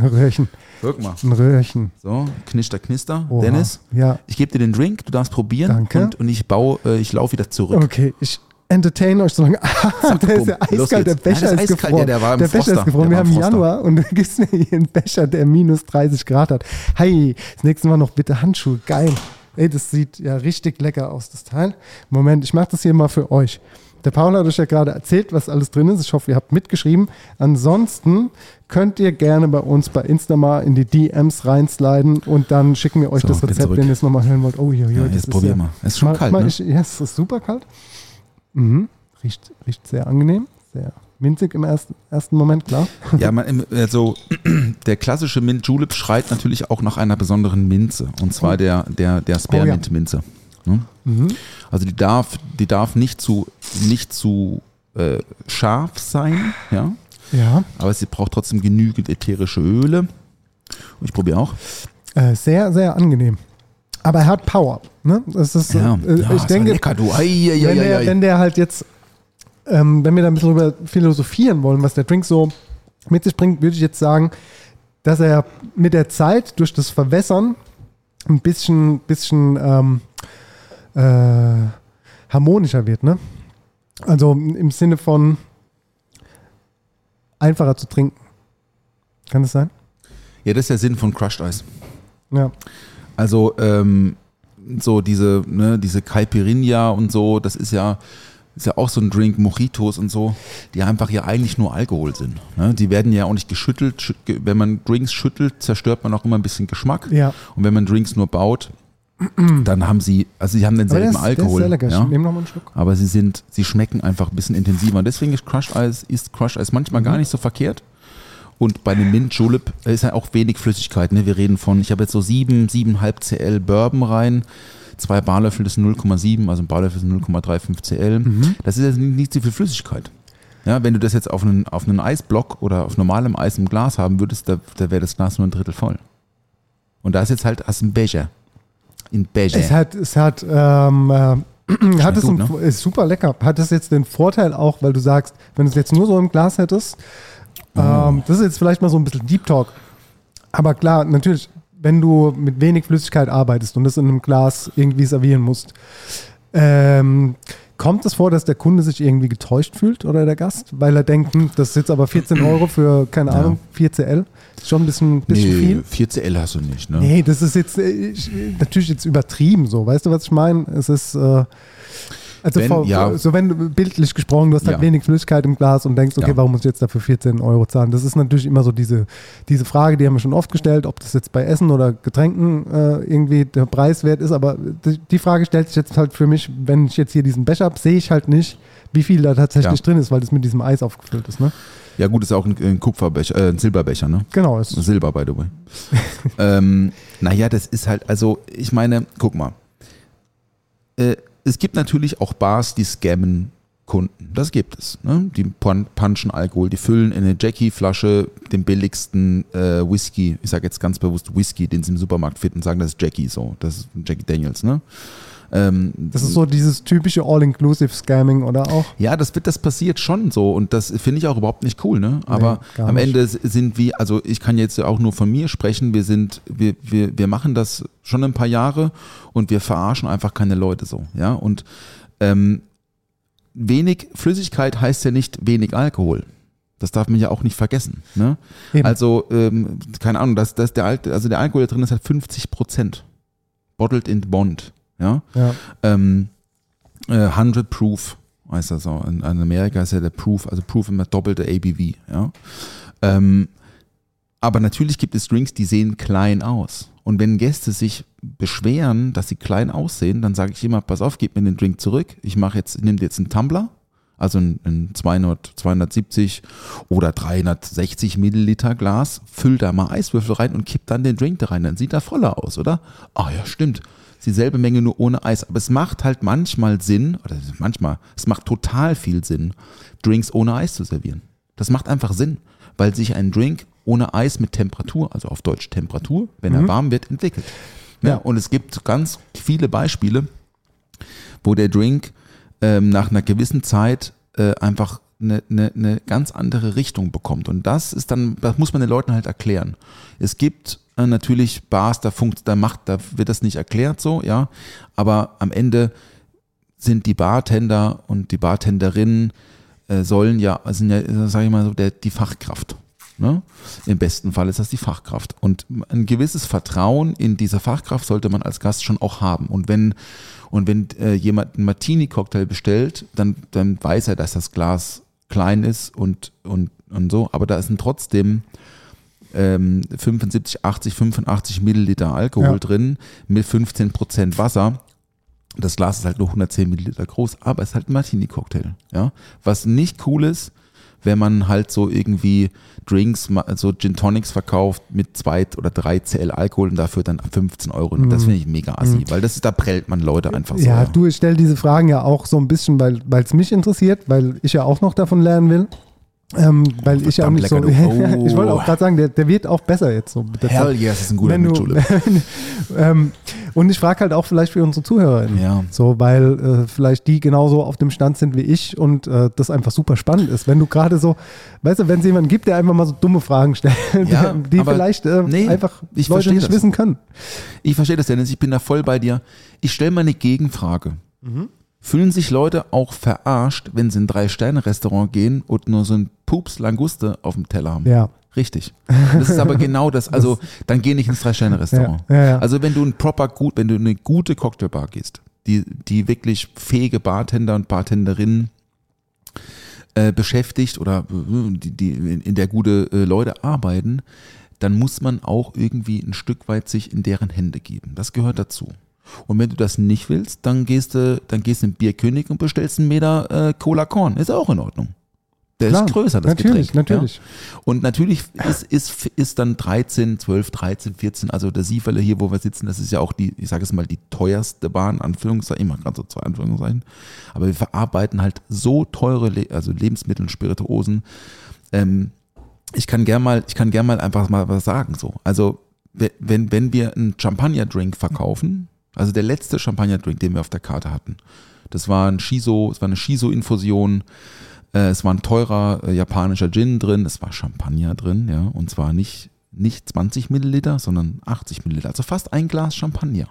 Röhrchen. Guck mal. Ein Röhrchen. So, knister, knister. Oha. Dennis, Ja, ich gebe dir den Drink, du darfst probieren. Danke. Und, und ich baue, äh, ich laufe wieder zurück. okay. Ich entertain euch so lange. Ah, der ist ja eiskalt. Der. Becher ist eiskalt. gefroren. Ja, der der Becher Froster. ist gefroren. Der Wir haben. Januar und du gibst mir hier einen Becher, der minus 30 Grad hat. Hey, das nächste Mal noch bitte Handschuhe. Geil. Ey, das sieht ja richtig lecker aus, das Teil. Moment, ich mache das hier mal für euch. Der Paul hat euch ja gerade erzählt, was alles drin ist. Ich hoffe, ihr habt mitgeschrieben. Ansonsten könnt ihr gerne bei uns bei Insta mal in die DMs reinsliden und dann schicken wir euch So, das Rezept, wenn ihr es nochmal hören wollt. Oh, jo, jo, Ja, jetzt ist probier ja, ist schon Mal- kalt, mal, ne? ich, ja, es ist super kalt. Mhm. Riecht, riecht sehr angenehm, sehr minzig im ersten, ersten Moment, klar. Ja, man, also der klassische Mint Julep schreit natürlich auch nach einer besonderen Minze. Und zwar der, der, der Spearmint Minze. Ne? Also die darf, die darf nicht zu, nicht zu äh, scharf sein, ja. Ja, Aber sie braucht trotzdem genügend ätherische Öle. Und ich probiere auch. äh, sehr, sehr angenehm. Aber er hat Power. Ne? Das ist, Ja, äh, ja, ich denke, lecker, du. Ei, ei, wenn, ei, der, wenn der halt jetzt, ähm, wenn wir da ein bisschen drüber philosophieren wollen, was der Drink so mit sich bringt, würde ich jetzt sagen, dass er mit der Zeit durch das Verwässern ein bisschen, bisschen ähm, äh, harmonischer wird. Ne? Also im Sinne von einfacher zu trinken. Kann das sein? Ja, das ist der Sinn von Crushed Ice. Ja. Also ähm, so diese, ne, diese Caipirinha und so, das ist ja, ist ja auch so ein Drink, Mojitos und so, die einfach ja eigentlich nur Alkohol sind. Ne? Die werden ja auch nicht geschüttelt. Schü- ge- Wenn man Drinks schüttelt, zerstört man auch immer ein bisschen Geschmack. Ja. Und wenn man Drinks nur baut, dann haben sie, also sie haben Aber der denselben ist, der ist Alkohol. sehr lecker. ja? Ich nehme noch mal einen Schluck. aber sie sind, sie schmecken einfach ein bisschen intensiver. Und deswegen ist Crushed Ice, ist Crushed Ice manchmal Mhm. gar nicht so verkehrt. Und bei dem Mint Julep ist ja auch wenig Flüssigkeit. Ne? Wir reden von, ich habe jetzt so 7, 7,5 CL Bourbon rein, zwei Barlöffel, das sind 0,7, also ein Barlöffel sind 0,35 CL. Mhm. Das ist jetzt nicht, nicht so viel Flüssigkeit. Ja, wenn du das jetzt auf einen, auf einen Eisblock oder auf normalem Eis im Glas haben würdest, da, da wäre das Glas nur ein Drittel voll. Und da ist jetzt halt, hast du einen Becher. In Becher. Es hat, es hat, ähm, äh, hat es gut, einen- ne? ist super lecker. Hat es jetzt den Vorteil auch, weil du sagst, wenn du es jetzt nur so im Glas hättest, Oh. ähm, das ist jetzt vielleicht mal so ein bisschen Deep Talk. Aber klar, natürlich, wenn du mit wenig Flüssigkeit arbeitest und das in einem Glas irgendwie servieren musst, ähm, kommt es vor, dass der Kunde sich irgendwie getäuscht fühlt oder der Gast, weil er denkt, hm, das ist jetzt aber 14 Euro für, keine Ja. Ahnung, 4 CL. Ist schon ein bisschen, bisschen nee, viel. 4 CL hast du nicht, ne? Nee, das ist jetzt äh, ich, natürlich jetzt übertrieben so. Weißt du, was ich meine? Es ist äh, also Wenn- vor, ja. so wenn du bildlich gesprochen, du hast halt Ja. wenig Flüssigkeit im Glas und denkst, okay, Ja. warum muss ich jetzt dafür 14 Euro zahlen? Das ist natürlich immer so diese, diese Frage, die haben wir schon oft gestellt, ob das jetzt bei Essen oder Getränken äh, irgendwie der Preiswert ist. Aber die, die Frage stellt sich jetzt halt für mich, wenn ich jetzt hier diesen Becher habe, sehe ich halt nicht, wie viel da tatsächlich drin ist, weil das mit diesem Eis aufgefüllt ist. Ne? Ja, gut, ist auch ein, ein Kupferbecher, äh, ein Silberbecher, ne? Genau, ist, Silber, by the way. ähm, naja, das ist halt, also, ich meine, guck mal. Äh, es gibt natürlich auch Bars, die scammen Kunden. Das gibt es. Ne? Die pun- punchen Alkohol, die füllen in eine Jackie-Flasche den billigsten äh, Whisky, ich sage jetzt ganz bewusst Whisky, den sie im Supermarkt finden, sagen, das ist Jackie so. Das ist Jackie Daniels, ne? Ähm, das ist so dieses typische All-Inclusive-Scamming oder auch. ja, das wird, das passiert schon so und das finde ich auch überhaupt nicht cool, ne? Aber gar am nicht. Ende sind wir, also ich kann jetzt auch nur von mir sprechen, wir sind, wir, wir, wir machen das schon ein paar Jahre und wir verarschen einfach keine Leute so, ja? Und ähm, wenig Flüssigkeit heißt ja nicht wenig Alkohol. Das darf man ja auch nicht vergessen. Ne? Also, ähm, keine Ahnung, das, das der, Al- also der Alkohol, der drin ist, hat 50 Prozent. Bottled in Bond. Ja? Ja. ähm, äh, 100 Proof heißt das so. In, in Amerika ist ja der Proof, also Proof immer doppelte ABV. Ja? Ähm, aber natürlich gibt es Drinks, die sehen klein aus. Und wenn Gäste sich beschweren, dass sie klein aussehen, dann sage ich immer, pass auf, gib mir den Drink zurück. Ich mache jetzt, nimm dir jetzt einen Tumbler, also ein, ein 200, 270 oder 360 Milliliter Glas, füll da mal Eiswürfel rein und kipp dann den Drink da rein. Dann sieht er voller aus, oder? Ah ja, stimmt. Ist Dieselbe Menge nur ohne Eis. Aber es macht halt manchmal Sinn, oder manchmal, es macht total viel Sinn, Drinks ohne Eis zu servieren. Das macht einfach Sinn, weil sich ein Drink ohne Eis mit Temperatur, also auf Deutsch Temperatur, wenn er warm wird, entwickelt. Ne? Ja. Und es gibt ganz viele Beispiele, wo der Drink ähm, nach einer gewissen Zeit äh, einfach eine, eine, eine ganz andere Richtung bekommt. Und das ist dann, das muss man den Leuten halt erklären. Es gibt äh, natürlich Bars, da funkt, da macht, da wird das nicht erklärt so, ja. Aber am Ende sind die Bartender und die Bartenderinnen äh, sollen ja, sind ja, sage ich mal so, der, die Fachkraft. Ne? Im besten Fall ist das die Fachkraft. Und ein gewisses Vertrauen in diese Fachkraft sollte man als Gast schon auch haben. Und wenn, und wenn äh, jemand einen Martini-Cocktail bestellt, dann, dann weiß er, dass das Glas klein ist und, und, und so. Aber da sind trotzdem ähm, 75, 80, 85 Milliliter Alkohol Ja. drin mit 15 Prozent Wasser. Das Glas ist halt nur 110 Milliliter groß, aber es ist halt ein Martini-Cocktail. Ja? Was nicht cool ist, wenn man halt so irgendwie Drinks, so Gin Tonics verkauft mit zwei oder drei CL Alkohol und dafür dann 15 Euro. Das finde ich mega assi, weil das ist, da prellt man Leute einfach so. Ja, du, ich stelle diese Fragen ja auch so ein bisschen, weil es mich interessiert, weil ich ja auch noch davon lernen will. Ähm, weil ich ja auch verdammt nicht so. Oh. ich wollte auch gerade sagen, der, der wird auch besser jetzt so. Hell yes, ist ein guter Mitschule. ähm, und ich frage halt auch vielleicht für unsere ZuhörerInnen. Ja. So, weil äh, vielleicht die genauso auf dem Stand sind wie ich und äh, das einfach super spannend ist. Wenn du gerade so, weißt du, wenn es jemanden gibt, der einfach mal so dumme Fragen stellt, Ja, die vielleicht äh, nee, einfach ich Leute nicht das. wissen können. Ich verstehe das, Dennis. Ich bin da voll bei dir. Ich stelle mal eine Gegenfrage. Mhm. Fühlen sich Leute auch verarscht, wenn sie in ein Drei-Sterne-Restaurant gehen und nur so ein Pups Languste auf dem Teller haben? Ja. Richtig. Das ist aber genau das. Also, dann geh nicht ins Drei-Sterne-Restaurant. Ja, ja, ja. Also, wenn du ein proper gut, wenn du in eine gute Cocktailbar gehst, die, die wirklich fähige Bartender und Bartenderinnen äh, beschäftigt oder äh, die, die in, in der gute äh, Leute arbeiten, dann muss man auch irgendwie ein Stück weit sich in deren Hände geben. Das gehört dazu. Und wenn du das nicht willst, dann gehst du, dann gehst du in Bierkönig und bestellst einen Meter äh, Cola Korn. Ist auch in Ordnung. Der Klar, ist größer, das natürlich, Getränk. natürlich. Ja? Und natürlich ist, ist, ist dann 13, 12, 13, 14, also der Sieferle hier, wo wir sitzen, das ist ja auch die, ich sage es mal, die teuerste Bahn, Anführungszeichen, ich mache gerade so zwei Anführungszeichen, aber wir verarbeiten halt so teure Le also Lebensmittel und Spirituosen. Ähm, ich kann gern mal, ich kann gern mal einfach mal was sagen, so. Also, we- wenn, wenn wir einen Champagner-Drink verkaufen, also der letzte Champagner-Drink, den wir auf der Karte hatten, das war ein Shiso, es war eine Shiso-Infusion, äh, es war ein teurer äh, japanischer Gin drin, es war Champagner drin, ja, und zwar nicht, nicht 20 Milliliter, sondern 80 Milliliter, also fast ein Glas Champagner.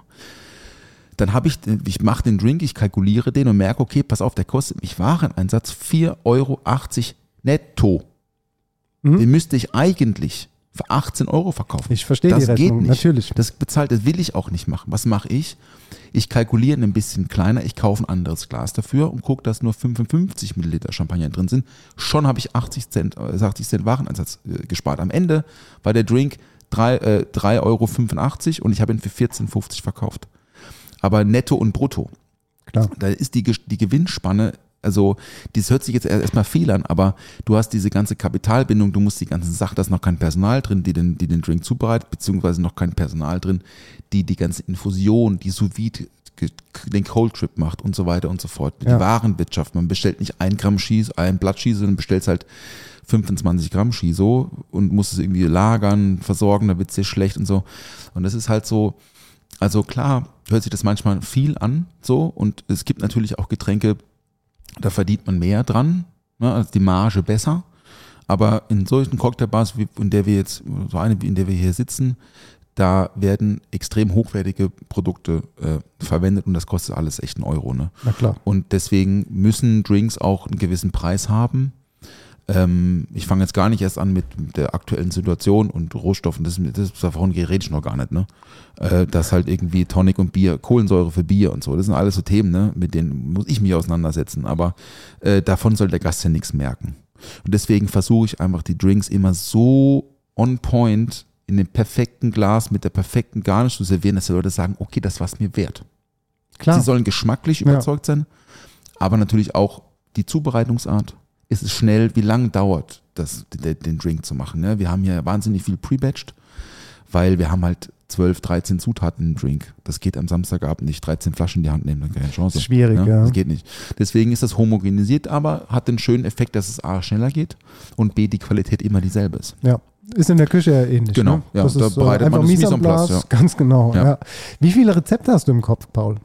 Dann habe ich, ich mache den Drink, ich kalkuliere den und merke, okay, pass auf, der kostet mich Wareneinsatz 4,80 Euro netto. Den müsste ich eigentlich für 18 Euro verkaufen. Ich verstehe das die Rechnung, geht nicht. natürlich. Das bezahlt, das will ich auch nicht machen. Was mache ich? Ich kalkuliere ein bisschen kleiner, ich kaufe ein anderes Glas dafür und gucke, dass nur 55 Milliliter Champagner drin sind. Schon habe ich 80 Cent, äh, 80 Cent Wareneinsatz äh, gespart. Am Ende war der Drink 3,85 äh, 3,85 Euro und ich habe ihn für 14,50 verkauft. Aber netto und brutto. Klar. Da ist die, die Gewinnspanne, also das hört sich jetzt erst- erstmal fehl an, aber du hast diese ganze Kapitalbindung, du musst die ganze Sache, da ist noch kein Personal drin, die den, die den Drink zubereitet, beziehungsweise noch kein Personal drin, die die ganze Infusion, die sous den Cold Trip macht und so weiter und so fort. Die Ja. Warenwirtschaft, man bestellt nicht ein Gramm Schieß, ein Blatt Schieß, sondern bestellt halt 25 Gramm Shiso und muss es irgendwie lagern, versorgen, da wird es dir schlecht und so. Und das ist halt so, also klar, hört sich das manchmal viel an, so, und es gibt natürlich auch Getränke, da verdient man mehr dran, ne, also die Marge besser. Aber in solchen Cocktailbars, wie in der wir jetzt, so eine, wie in der wir hier sitzen, da werden extrem hochwertige Produkte äh, verwendet und das kostet alles echt einen Euro. Ne? Na klar. Und deswegen müssen Drinks auch einen gewissen Preis haben. Ähm, ich fange jetzt gar nicht erst an mit der aktuellen Situation und Rohstoffen, das, das davon rede ich noch gar nicht, ne? Äh, dass halt irgendwie Tonic und Bier, Kohlensäure für Bier und so, das sind alles so Themen, ne? Mit denen muss ich mich auseinandersetzen, aber äh, davon soll der Gast ja nichts merken. Und deswegen versuche ich einfach die Drinks immer so on point in dem perfekten Glas mit der perfekten Garnish zu servieren, dass die Leute sagen, okay, das war's mir wert. Klar. Sie sollen geschmacklich Ja. überzeugt sein, aber natürlich auch die Zubereitungsart. Ist es schnell? Wie lange dauert das, den, Drink zu machen? Ne? Wir haben hier wahnsinnig viel pre-batched, weil wir haben halt 12, 13 Zutaten im Drink. Das geht am Samstagabend nicht. 13 Flaschen in die Hand nehmen, dann keine Chance. Schwierig, ja. Das geht nicht. Deswegen ist das homogenisiert, aber hat den schönen Effekt, dass es A schneller geht und B die Qualität immer dieselbe ist. Ja. Ist in der Küche ja ähnlich. Genau, Ne? ja, das da ist, bereitet man einfach das mise en place, ja. Ganz genau. Ja. Ja. Wie viele Rezepte hast du im Kopf, Paul?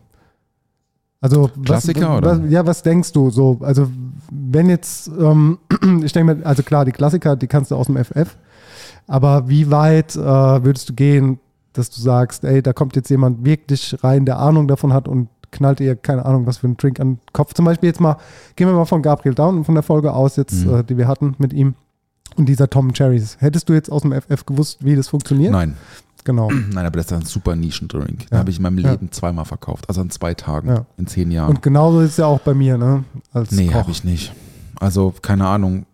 Also Klassiker, was, oder? Was, ja, was denkst du so? Also wenn jetzt, ähm, ich denke mir, also klar, die Klassiker, die kannst du aus dem FF, aber wie weit äh, würdest du gehen, dass du sagst, ey, da kommt jetzt jemand wirklich rein, der Ahnung davon hat und knallt ihr, keine Ahnung, was für einen Drink an den Kopf. Zum Beispiel jetzt mal, gehen wir mal von Gabriel Down, von der Folge aus jetzt, Mhm. äh, die wir hatten mit ihm und dieser Tom Cherries. Hättest du jetzt aus dem FF gewusst, wie das funktioniert? Nein, Genau. nein, aber das ist ein super Nischendrink. Den Ja. habe ich in meinem Ja. Leben zweimal verkauft. Also an zwei Tagen Ja. in zehn Jahren. Und genauso ist es ja auch bei mir, ne? Als Nee, habe ich nicht. Also, keine Ahnung.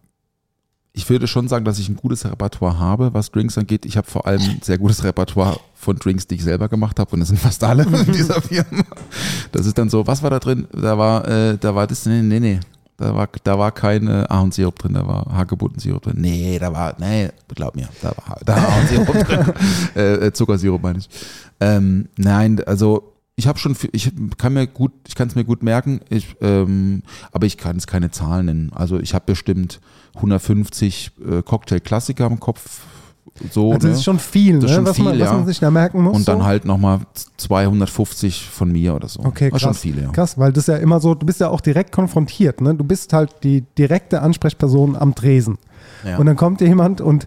Ich würde schon sagen, dass ich ein gutes Repertoire habe, was Drinks angeht. Ich habe vor allem ein sehr gutes Repertoire von Drinks, die ich selber gemacht habe. Und das sind fast alle in dieser Firma. Das ist dann so, was war da drin? Da war, äh, da war das, nee, nee, nee. Da war, da war kein äh, Ahornsirup drin, da war Hagebuttensirup drin. Nee, da war, nee, glaub mir, da war, da war Ahornsirup drin. Äh, äh, Zuckersirup meine ich. Ähm, nein, also ich habe schon, ich kann mir gut, ich kann es mir gut merken, ich, ähm, aber ich kann es keine Zahlen nennen. Also ich habe bestimmt 150 äh, Cocktail-Klassiker im Kopf. So, Also ne? das ist schon viel, Das ist ne? schon was, viel, man, was ja. man sich da merken muss. Und dann so. halt nochmal 250 von mir oder so. Okay, krass. schon viel, ja. Krass, weil das ja immer so, du bist ja auch direkt konfrontiert, ne? Du bist halt die direkte Ansprechperson am Tresen. Ja. Und dann kommt dir jemand und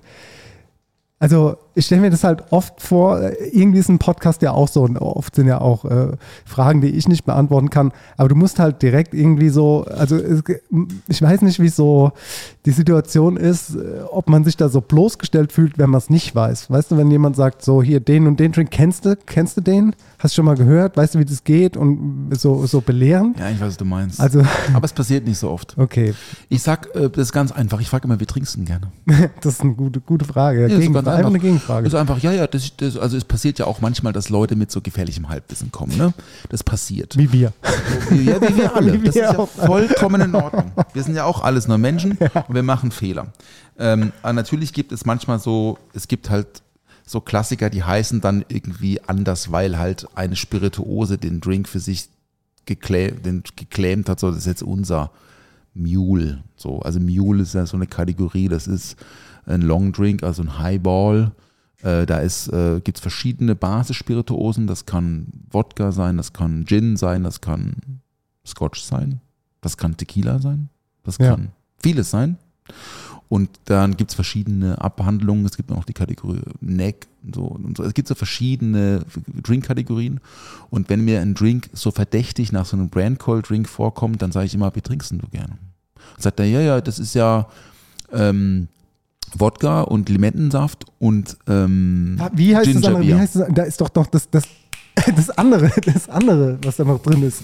also ich stelle mir das halt oft vor, äh, irgendwie ist ein Podcast ja auch so und oft sind ja auch äh, Fragen, die ich nicht beantworten kann, aber du musst halt direkt irgendwie so, also ich weiß nicht, wie so die Situation ist, äh, ob man sich da so bloßgestellt fühlt, wenn man es nicht weiß. Weißt du, wenn jemand sagt, so hier den und den Drink, kennst du, kennst du den? Hast du schon mal gehört? Weißt du, wie das geht? Und so, so belehrend? Ja, ich weiß, was du meinst. Also, aber es passiert nicht so oft. okay, Ich sag, äh, das ist ganz einfach. Ich frage immer, wie trinkst du denn gerne? das ist eine gute, gute Frage. Ja, Gegen, einfach einfach. eine Gegenfrage. Das ist einfach, ja, ja, das, das, also es passiert ja auch manchmal, dass Leute mit so gefährlichem Halbwissen kommen, ne? Das passiert. Wie wir. Ja, wie wir alle. Wie Das wir ist ja vollkommen in Ordnung. Wir sind ja auch alles nur Menschen und wir machen Fehler. Ähm, aber natürlich gibt es manchmal so, es gibt halt so Klassiker, die heißen dann irgendwie anders, weil halt eine Spirituose den Drink für sich geclaim, den geclaimt hat, so das ist jetzt unser Mule. So, also Mule ist ja so eine Kategorie, das ist ein Long Drink, also ein Highball. Äh, da ist, äh, gibt es verschiedene Basisspirituosen. Das kann Wodka sein, das kann Gin sein, das kann Scotch sein, das kann Tequila sein, das Ja. kann vieles sein. Und dann gibt es verschiedene Abhandlungen. Es gibt auch die Kategorie Neck und so, und so. Es gibt so verschiedene Drink-Kategorien. Und wenn mir ein Drink so verdächtig nach so einem Brand Call Drink vorkommt, dann sage ich immer, wie trinkst denn du gerne? Und sagt er, ja, ja, das ist ja ähm, Wodka und Limettensaft und ähm, Wie heißt das Ginger andere? Wie heißt das? Da ist doch noch das, das, das andere, das andere, was da noch drin ist.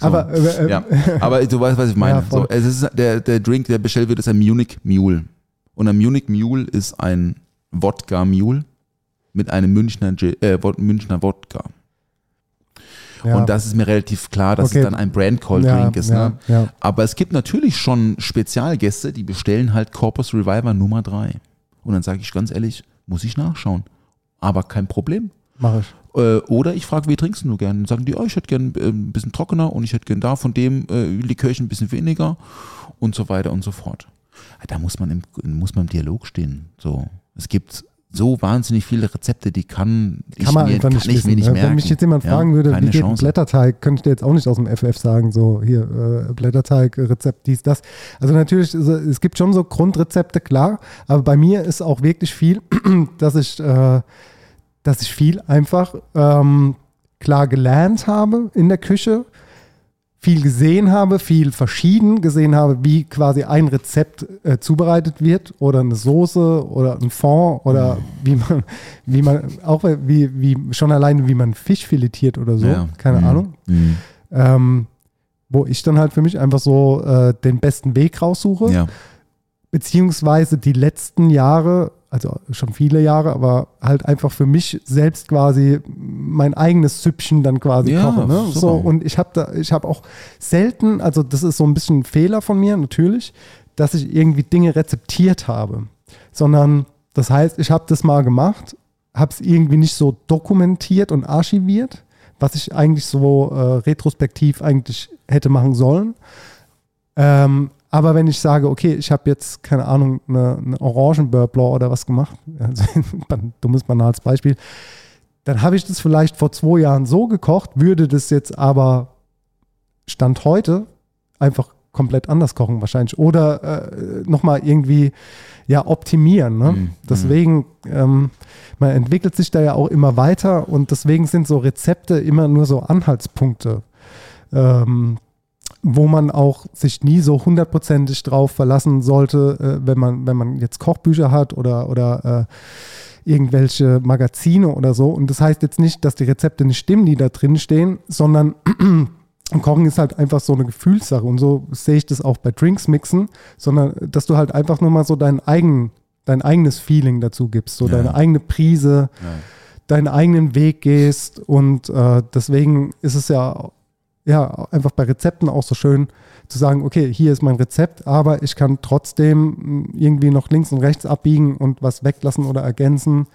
Aber äh, äh, Ja, aber du weißt, was ich meine. Ja, so, es ist der, der Drink, der bestellt wird, ist ein Munich Mule. Und ein Munich Mule ist ein Wodka Mule mit einem Münchner, äh, Münchner Wodka. Ja. Und das ist mir relativ klar, dass Okay. es dann ein Brand Call Ja, Drink ist. ja, ne? ja. Aber es gibt natürlich schon Spezialgäste, die bestellen halt Corpus Reviver Nummer 3. Und dann sage ich ganz ehrlich, muss ich nachschauen. Aber kein Problem. Mach ich. Äh, Oder ich frage, wie trinkst du gern? Dann sagen die, oh, ich hätte gern äh, ein bisschen trockener und ich hätte gern da von dem äh, Likörchen ein bisschen weniger und so weiter und so fort. Da muss man im, muss man im Dialog stehen. So. Es gibt so wahnsinnig viele Rezepte, die kann, Kann man ich mir, einfach nicht ich wissen. mir nicht ne? merken. Wenn mich jetzt jemand Ja, fragen würde, wie geht ein Chance. Blätterteig, könnte ich dir jetzt auch nicht aus dem FF sagen, so hier, äh, Blätterteig, Rezept, dies, das. Also natürlich, es gibt schon so Grundrezepte, klar, aber bei mir ist auch wirklich viel, dass ich, äh, dass ich viel einfach ähm, klar gelernt habe in der Küche, viel gesehen habe, viel verschieden gesehen habe, wie quasi ein Rezept äh, zubereitet wird oder eine Soße oder ein Fond oder wie man, wie man, auch wie, wie schon alleine, wie man Fisch filetiert oder so, Ja. keine Mhm. Ahnung. Mhm. Ähm, wo ich dann halt für mich einfach so äh, den besten Weg raussuche, Ja. beziehungsweise die letzten Jahre, also schon viele Jahre, aber halt einfach für mich selbst quasi mein eigenes Süppchen dann quasi Ja, koche. Ne? So, und ich habe da, ich habe auch selten, also das ist so ein bisschen ein Fehler von mir natürlich, dass ich irgendwie Dinge rezeptiert habe, sondern das heißt, ich habe das mal gemacht, habe es irgendwie nicht so dokumentiert und archiviert, was ich eigentlich so äh, retrospektiv eigentlich hätte machen sollen. Ähm, aber wenn ich sage, okay, ich habe jetzt, keine Ahnung, eine, eine Orangenbeurre oder was gemacht, also ein dummes, banales Beispiel, dann habe ich das vielleicht vor zwei Jahren so gekocht, würde das jetzt aber Stand heute einfach komplett anders kochen wahrscheinlich oder äh, nochmal irgendwie ja optimieren. Ne? Mhm. Deswegen, ähm, man entwickelt sich da ja auch immer weiter und deswegen sind so Rezepte immer nur so Anhaltspunkte, ähm, wo man auch sich nie so hundertprozentig drauf verlassen sollte, äh, wenn man wenn man jetzt Kochbücher hat oder oder äh, irgendwelche Magazine oder so. Und das heißt jetzt nicht, dass die Rezepte nicht stimmen, die da drin stehen, sondern Kochen ist halt einfach so eine Gefühlssache und so sehe ich das auch bei Drinks mixen, sondern dass du halt einfach nur mal so dein, eigen, dein eigenes Feeling dazu gibst, so Ja. deine eigene Prise, deinen eigenen Weg gehst und äh, deswegen ist es ja, ja einfach bei Rezepten auch so schön zu sagen, okay, hier ist mein Rezept, aber ich kann trotzdem mh, irgendwie noch links und rechts abbiegen und was weglassen oder ergänzen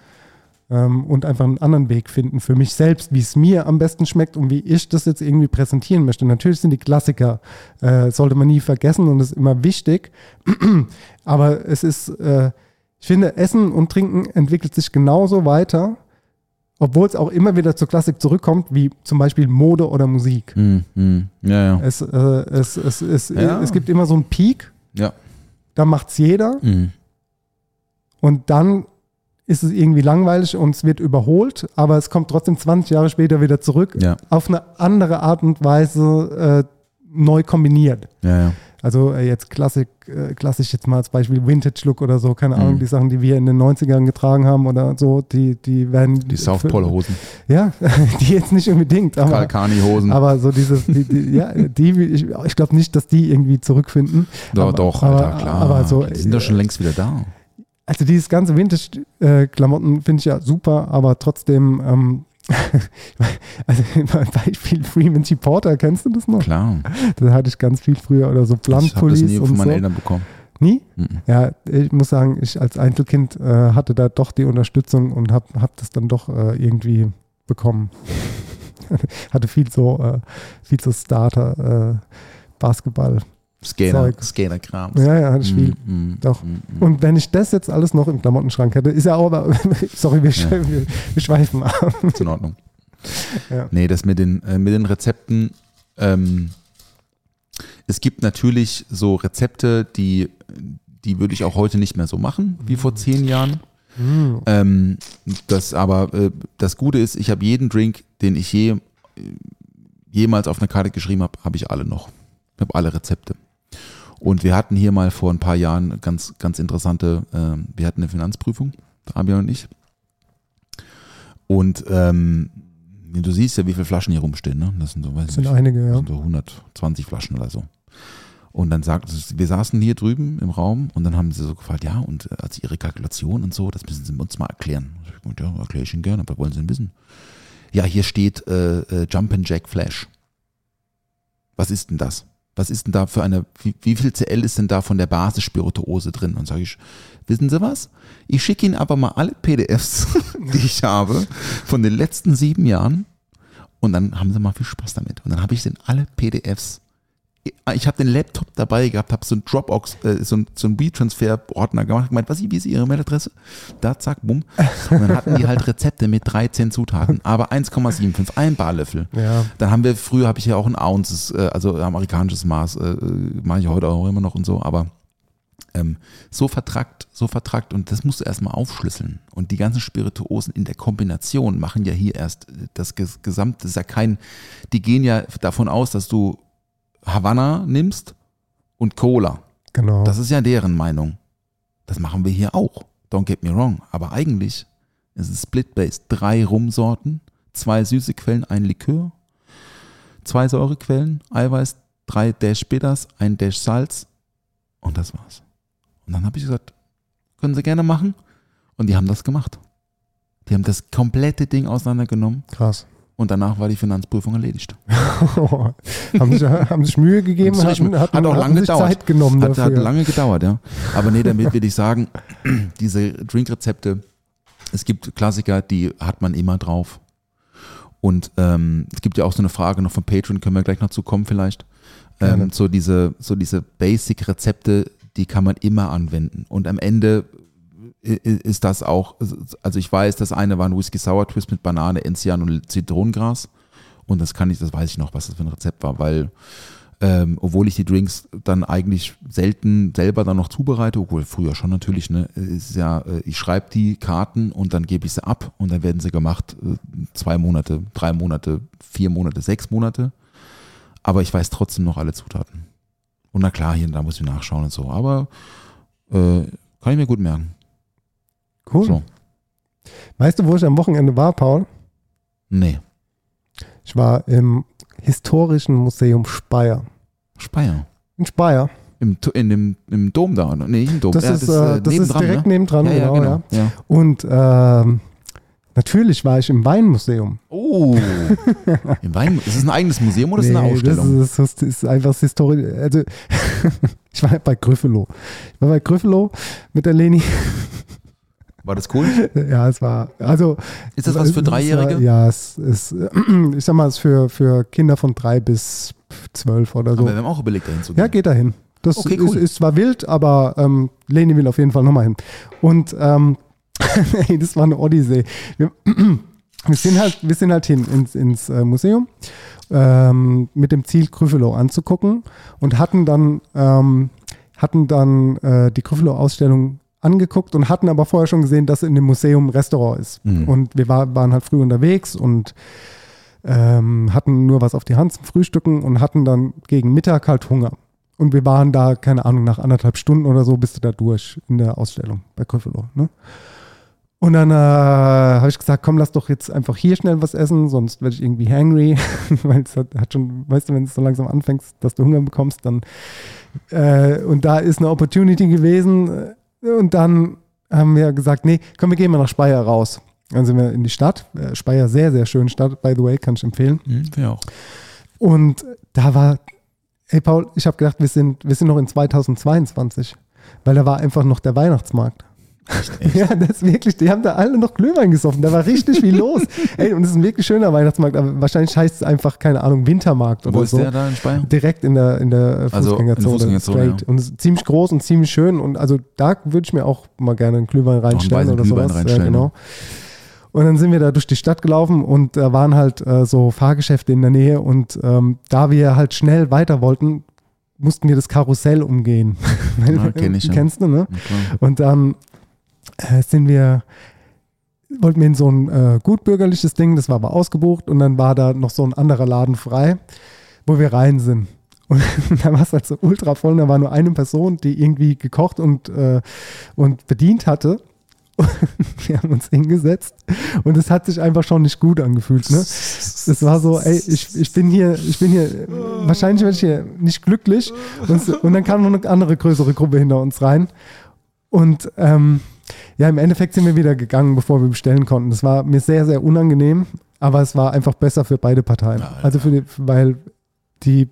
ähm, und einfach einen anderen Weg finden für mich selbst, wie es mir am besten schmeckt und wie ich das jetzt irgendwie präsentieren möchte. Natürlich sind die Klassiker, äh, sollte man nie vergessen und ist immer wichtig, aber es ist, äh, ich finde, Essen und Trinken entwickelt sich genauso weiter, obwohl es auch immer wieder zur Klassik zurückkommt, wie zum Beispiel Mode oder Musik. Mhm. Mhm. Ja, ja. Es, äh, es, es, es, Ja. es gibt immer so einen Peak, Ja. da macht es jeder Mhm. und dann ist es irgendwie langweilig und es wird überholt, aber es kommt trotzdem 20 Jahre später wieder zurück, Ja. auf eine andere Art und Weise äh, neu kombiniert. Ja, ja. Also äh, jetzt Klassik, äh, klassisch jetzt mal als Beispiel Vintage Look oder so, keine Mhm. Ahnung, die Sachen, die wir in den 90ern getragen haben oder so, die, die werden. Die South Pole Hosen, Ja, die jetzt nicht unbedingt, aber, Kalkani Hosen. aber so dieses, die, die, ja, die, ich, ich glaube nicht, dass die irgendwie zurückfinden. doch, aber, doch, aber, Alter, klar. Aber so, die sind doch schon längst wieder da. also dieses ganze Vintage-Klamotten finde ich ja super, aber trotzdem, ähm, also ein Beispiel Freeman Porter, kennst du das noch? Klar. Da hatte ich ganz viel früher oder so Ich habe das nie von meinen so. Eltern bekommen. Nie? Mhm. Ja, ich muss sagen, ich als Einzelkind äh, hatte da doch die Unterstützung und habe hab das dann doch äh, irgendwie bekommen. hatte viel so, äh, viel so Starter, äh, Basketball. Skater, Zeug. Skaterkram. Ja, ja, hatte ich viel. Mhm. Doch. Mhm. Mhm. Und wenn ich das jetzt alles noch im Klamottenschrank hätte, ist ja auch, aber, sorry, wir, Ja. wir, wir schweifen ab. Ist in Ordnung. Ja. Nee, das mit den, äh, mit den Rezepten, ähm, es gibt natürlich so Rezepte, die, die würde ich auch heute nicht mehr so machen, wie vor zehn Jahren. Ähm, das aber, äh, das Gute ist, ich habe jeden Drink, den ich je, äh, jemals auf eine Karte geschrieben habe, habe ich alle noch. Ich habe alle Rezepte. Und wir hatten hier mal vor ein paar Jahren ganz, ganz interessante, ähm, wir hatten eine Finanzprüfung, Fabian und ich. Und ähm, du siehst ja, wie viele Flaschen hier rumstehen. Ne? Das sind so, weiß Das sind nicht, einige, ja. sind so 120 Flaschen oder so. Und dann sagt, wir saßen hier drüben im Raum und dann haben sie so gefragt, ja, und äh, also ihre Kalkulation und so, das müssen sie uns mal erklären. Gesagt, ja, erkläre ich Ihnen gerne, aber wollen Sie denn wissen? Ja, hier steht äh, äh, Jumpin' Jack Flash. Was ist denn das? Was ist denn da für eine, wie, wie viel CL ist denn da von der Basisspirituose drin? Und sage ich, wissen Sie was? Ich schicke Ihnen aber mal alle PDFs, die ich habe, von den letzten sieben Jahren und dann haben Sie mal viel Spaß damit. Und dann habe ich den alle PDFs ich habe den Laptop dabei gehabt, habe so ein Dropbox, äh, so ein, so ein WeTransfer-Ordner gemacht, gemeint, was, wie ist Ihre Mailadresse? Da, zack, bumm. Und dann hatten die halt Rezepte mit 13 Zutaten, aber 1,75, ein Barlöffel. Ja. Dann haben wir, früher habe ich ja auch ein Ounces, äh, also amerikanisches Maß, äh, mache ich heute auch immer noch und so, aber ähm, so vertrackt, so vertrackt und das musst du erstmal aufschlüsseln. Und die ganzen Spirituosen in der Kombination machen ja hier erst äh, das Ges- Gesamte, das ist ja kein, die gehen ja davon aus, dass du Havanna nimmst und Cola. Genau. Das ist ja deren Meinung. Das machen wir hier auch. Don't get me wrong. Aber eigentlich ist es Split-Based. Drei Rumsorten, zwei süße Quellen, ein Likör, zwei Säurequellen, Eiweiß, drei Dash Bitters, ein Dash Salz und das war's. Und dann habe ich gesagt, können Sie gerne machen. Und die haben das gemacht. Die haben das komplette Ding auseinandergenommen Krass. Und danach war die Finanzprüfung erledigt. haben, sich, haben sich Mühe gegeben, ist hatten, hat auch lange gedauert. Zeit genommen Hat, dafür. hat lange gedauert, ja. Aber nee, damit will ich sagen, diese Drinkrezepte, es gibt Klassiker, die hat man immer drauf. Und ähm, es gibt ja auch so eine Frage noch von Patreon, können wir gleich noch zu kommen vielleicht. Ähm, so diese, so diese Basic-Rezepte, die kann man immer anwenden. Und am Ende ist das auch, also ich weiß, das eine war ein Whisky Sour Twist mit Banane, Enzian und Zitronengras. Und das kann ich, das weiß ich noch, was das für ein Rezept war, weil ähm, obwohl ich die Drinks dann eigentlich selten selber dann noch zubereite, obwohl früher schon natürlich, ne, ist ja, äh, ich schreibe die Karten und dann gebe ich sie ab und dann werden sie gemacht äh, zwei Monate, drei Monate, vier Monate, sechs Monate. Aber ich weiß trotzdem noch alle Zutaten. Und na klar, hier da muss ich nachschauen und so. Aber äh, kann ich mir gut merken. Cool. So. Weißt du, wo ich am Wochenende war, Paul? Nee. Ich war im Historischen Museum Speyer. Speyer. In Speyer. Im, in dem, Im Dom da, oder? Nee, im Dom. Das Ja, ist, äh, das ist direkt ne? nebendran, ja, ja, genau, genau. Ja. Und ähm, natürlich war ich im Weinmuseum. Oh, im Wein, ist es ein eigenes Museum oder ist es eine Nee, Ausstellung? Das ist, das ist einfach das Historie. Also, ich war bei Gryffalo. Ich war bei Gryffalo mit der Leni. War das cool? Ja, es war, also. Ist das was für es war- Dreijährige? Ja, es ist, ich sag mal, es ist für, für Kinder von drei bis zwölf oder so. Aber wir haben auch überlegt, dahin zu gehen. Ja, geht dahin. Das Okay, cool. ist, ist zwar wild, aber ähm, Leni will auf jeden Fall nochmal hin. Und ähm, das war eine Odyssee. Wir, wir, sind, halt, wir sind halt hin ins, ins äh, Museum ähm, mit dem Ziel, Gryffalo anzugucken und hatten dann, ähm, hatten dann äh, die Gryffalo-Ausstellung angeguckt und hatten aber vorher schon gesehen, dass in dem Museum ein Restaurant ist. Mhm. Und wir war, waren halt früh unterwegs und ähm, hatten nur was auf die Hand zum Frühstücken und hatten dann gegen Mittag halt Hunger. Und wir waren da, keine Ahnung, nach anderthalb Stunden oder so bist du da durch in der Ausstellung bei Gryffalo. Ne? Und dann äh, habe ich gesagt, komm, lass doch jetzt einfach hier schnell was essen, sonst werde ich irgendwie hangry. Weil es hat, hat schon, weißt du, wenn es so langsam anfängst, dass du Hunger bekommst, dann äh, und da ist eine Opportunity gewesen. Und dann haben wir gesagt, nee, komm, wir gehen mal nach Speyer raus. Dann sind wir in die Stadt. Äh, Speyer, sehr, sehr schöne Stadt, by the way, kann ich empfehlen. Hm, wir auch. Und da war, hey Paul, ich habe gedacht, wir sind, wir sind noch in 2022, weil da war einfach noch der Weihnachtsmarkt. Ja, das ist wirklich, die haben da alle noch Glühwein gesoffen. Da war richtig viel los. Ey, und es ist ein wirklich schöner Weihnachtsmarkt, aber wahrscheinlich heißt es einfach, keine Ahnung, Wintermarkt oder Wo ist so. der da in Speyer? Direkt in der, in der äh, Also, in Fußgängerzone. Fußgängerzone, ja. Und es ist ziemlich groß und ziemlich schön. Und also da würde ich mir auch mal gerne einen Glühwein reinstellen weißen oder Glühwein sowas. reinstellen, ja, genau. Und dann sind wir da durch die Stadt gelaufen und da waren halt äh, so Fahrgeschäfte in der Nähe. Und ähm, da wir halt schnell weiter wollten, mussten wir das Karussell umgehen. Ja, kenn ich, ja. Kennst du, ne? Klar. Und dann sind wir, wollten wir in so ein äh, gutbürgerliches Ding, das war aber ausgebucht und dann war da noch so ein anderer Laden frei, wo wir rein sind. Und da war es halt so ultra voll und da war nur eine Person, die irgendwie gekocht und, äh, und bedient hatte. Und wir haben uns hingesetzt und es hat sich einfach schon nicht gut angefühlt. Ne? Es war so, ey, ich, ich bin hier, ich bin hier, äh, wahrscheinlich werde ich hier nicht glücklich. Und, und dann kam noch eine andere größere Gruppe hinter uns rein. Und ähm, ja, im Endeffekt sind wir wieder gegangen, bevor wir bestellen konnten. Das war mir sehr, sehr unangenehm, aber es war einfach besser für beide Parteien. Ja. Also für die, weil die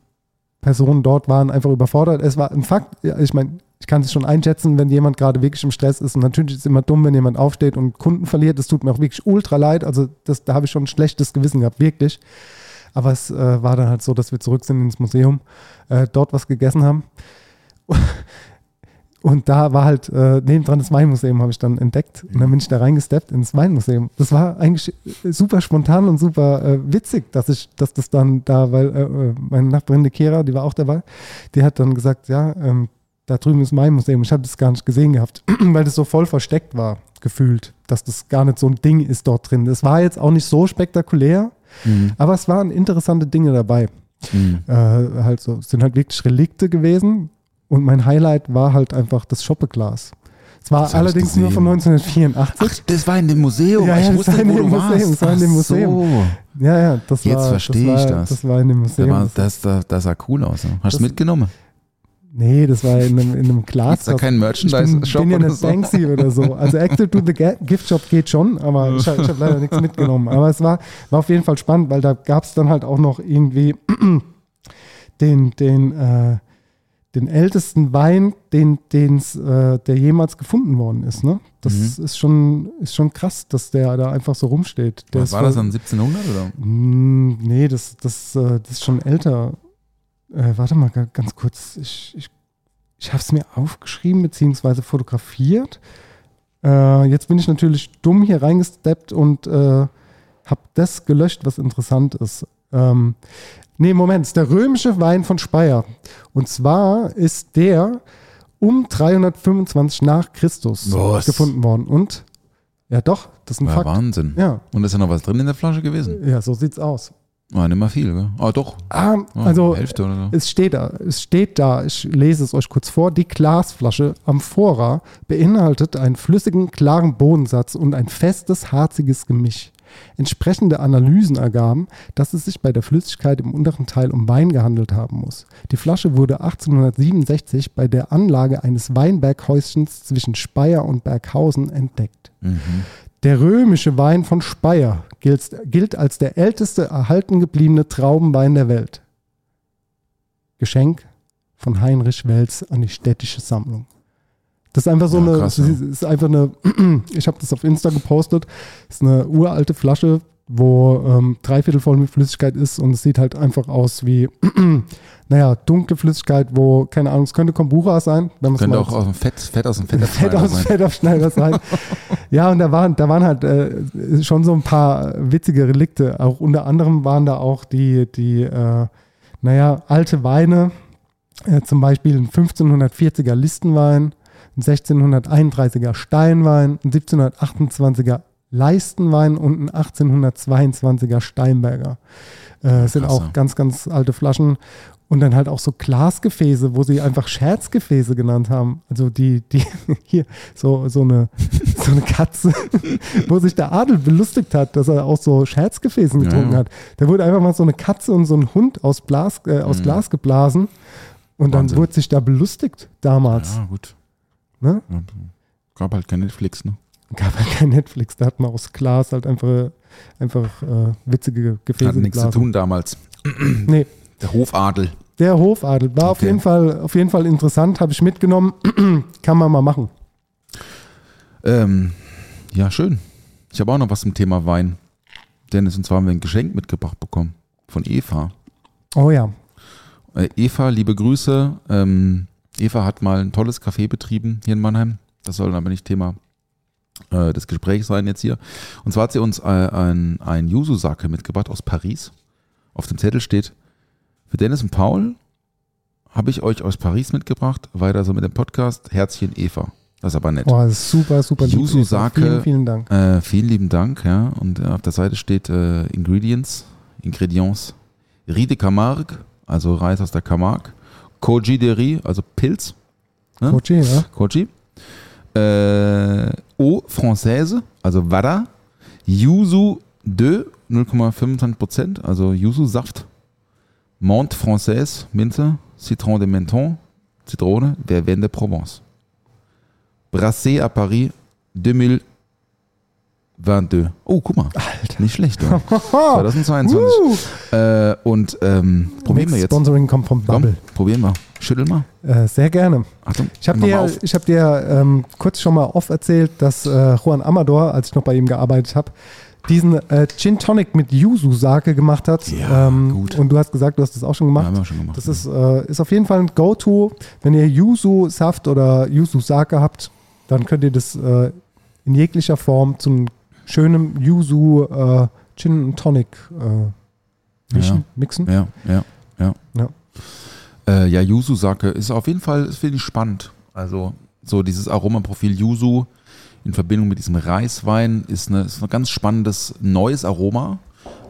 Personen dort waren einfach überfordert. Es war ein Fakt, ich meine, ich kann es schon einschätzen, wenn jemand gerade wirklich im Stress ist. Und natürlich ist es immer dumm, wenn jemand aufsteht und Kunden verliert. Das tut mir auch wirklich ultra leid. Also das, da habe ich schon ein schlechtes Gewissen gehabt, wirklich. Aber es äh, war dann halt so, dass wir zurück sind ins Museum, äh, dort was gegessen haben. Und da war halt äh, nebendran das Weinmuseum, habe ich dann entdeckt. Und dann bin ich da reingesteppt ins Weinmuseum. Das war eigentlich äh, super spontan und super äh, witzig, dass ich, dass das dann da, weil äh, äh, meine Nachbarin, die Kera, die war auch dabei, die hat dann gesagt, ja, ähm, da drüben ist mein Museum. Ich habe das gar nicht gesehen gehabt, weil das so voll versteckt war, gefühlt, dass das gar nicht so ein Ding ist dort drin. Es war jetzt auch nicht so spektakulär, Mhm. aber es waren interessante Dinge dabei Mhm. äh, halt so, es sind halt wirklich Relikte gewesen. Und mein Highlight war halt einfach das Schoppeglas. Es war Das allerdings nur von gesehen. 1984. Ach, das war in dem Museum. Ja, ja, ich das wusste war in nicht, wo dem du Museum, warst. das war in dem Museum. So. Ja, ja, das Jetzt war. verstehe das ich war, das. Das war in dem Da Museum. war, das, das, das sah cool aus. ne? Hast du Das- mitgenommen? nee, das war in einem, in einem Glas. Gibt's da bin, Merchandise-Shop bin ja oder nicht so? Banksy oder so. Also Active to the Gift Shop geht schon, aber ich, hab- ich habe leider nichts mitgenommen. Aber es war, war auf jeden Fall spannend, weil da gab es dann halt auch noch irgendwie den, den, äh, den ältesten Wein, den, den's, äh, der jemals gefunden worden ist. Ne? Das Mhm. ist, schon, ist schon krass, dass der da einfach so rumsteht. Der Was war das dann 1700 oder? Mm, Nee, das, das, äh, das ist schon älter. Äh, warte mal ga- ganz kurz. Ich, ich, ich habe es mir aufgeschrieben beziehungsweise fotografiert. Äh, jetzt bin ich natürlich dumm hier reingesteppt und äh, habe das gelöscht, was interessant ist. Ähm, nee, Moment, ist der römische Wein von Speyer. Und zwar ist der um 325 nach Christus Was? gefunden worden. Und, ja doch, das ist ein Ja, Fakt. Wahnsinn. Ja, Und ist da noch was drin in der Flasche gewesen? ja, so sieht's aus. War nicht mal viel, gell? Ah, doch. Ah, Ah, also Hälfte oder so. es steht da, es steht da, ich lese es euch kurz vor, die Glasflasche Amphora beinhaltet einen flüssigen, klaren Bodensatz und ein festes, harziges Gemisch. Entsprechende Analysen ergaben, dass es sich bei der Flüssigkeit im unteren Teil um Wein gehandelt haben muss. Die Flasche wurde 1867 bei der Anlage eines Weinberghäuschens zwischen Speyer und Berghausen entdeckt. Mhm. Der römische Wein von Speyer gilt, gilt als der älteste erhalten gebliebene Traubenwein der Welt. Geschenk von Heinrich Welz an die städtische Sammlung. Das ist einfach so Ja, eine, krass, ja. ist einfach eine, ich habe das auf Insta gepostet, ist eine uralte Flasche, wo ähm, dreiviertel voll mit Flüssigkeit ist und es sieht halt einfach aus wie, naja, dunkle Flüssigkeit, wo, keine Ahnung, es könnte Kombucha sein. Wenn Könnte auch aus dem Fett, Fett aus dem Fett aus sein. Fettabschneider sein. ja, und da waren, da waren halt äh, schon so ein paar witzige Relikte. Auch unter anderem waren da auch die, die äh, naja, alte Weine, äh, zum Beispiel ein 1540er Listenwein, ein 1631er Steinwein, ein 1728er Leistenwein und ein 1822er Steinberger. Äh, sind auch ja. ganz, ganz alte Flaschen. Und dann halt auch so Glasgefäße, wo sie einfach Scherzgefäße genannt haben. Also die, die, hier, so, so, eine, so eine Katze, wo sich der Adel belustigt hat, dass er aus so Scherzgefäßen Ja, getrunken ja. hat. Da wurde einfach mal so eine Katze und so ein Hund aus, Blas, äh, aus Mhm. Glas geblasen. Und dann Wahnsinn. wurde sich da belustigt damals. Ja, gut. Ne? Ja, gab halt kein Netflix, ne? Gab halt kein Netflix, da hat man aus Glas halt einfach, einfach äh, witzige Gefäße Hat nichts zu tun damals. Nee, Der Hofadel. der Hofadel war auf, Okay. jeden Fall, auf jeden Fall interessant, habe ich mitgenommen. Kann man mal machen. Ähm, ja, schön. Ich habe auch noch was zum Thema Wein. Dennis, und zwar haben wir ein Geschenk mitgebracht bekommen von Eva. Oh ja. Äh, Eva, liebe Grüße. Ähm, Eva hat mal ein tolles Café betrieben hier in Mannheim. Das soll aber nicht Thema äh, des Gesprächs sein jetzt hier. Und zwar hat sie uns äh, ein, ein Yuzu-Sake mitgebracht aus Paris. Auf dem Zettel steht, für Dennis und Paul habe ich euch aus Paris mitgebracht. Weiter so mit dem Podcast. Herzchen Eva. Das ist aber nett. Boah, super, super lieb. Yuzu Sake. Vielen, vielen Dank. Äh, vielen lieben Dank, ja. Und äh, auf der Seite steht äh, Ingredients, Ingredients, Riz de Camargue, also Reis aus der Camargue, Koji de Riz, also Pilz, ne? Coach, ja? Koji, äh, Eau Française, also Vada, Yuzu de 0,25%, also Yuzu-Saft, Monte Française, Minze, Citron de Menton, Zitrone, Verveine de Provence. Brassé à Paris 2022. Oh, guck mal. Nicht schlecht, oder? 2022. Uh, äh, und ähm, probieren wir jetzt. Sponsoring kommt vom Komm, Bubble. probieren wir. Schüttel mal. Äh, sehr gerne. Achtung. Ich habe dir, ich hab dir ähm, kurz schon mal off erzählt, dass äh, Juan Amador, als ich noch bei ihm gearbeitet habe, diesen äh, Gin Tonic mit Yuzu-Sake gemacht hat. Ja, ähm, gut. Und du hast gesagt, du hast das auch schon Ja, gemacht. haben wir schon gemacht. Das ist, äh, ist auf jeden Fall ein Go-To. Wenn ihr Yuzu-Saft oder Yuzu-Sake habt, dann könnt ihr das äh, in jeglicher Form zu einem schönen Yuzu äh, Gin und Tonic äh, mischen, Ja. mixen. Ja, ja, ja. Ja. Äh, ja, Yuzu-Sake ist auf jeden Fall, finde ich spannend. Also, so dieses Aromaprofil Yuzu in Verbindung mit diesem Reiswein ist, eine, ist ein ganz spannendes neues Aroma.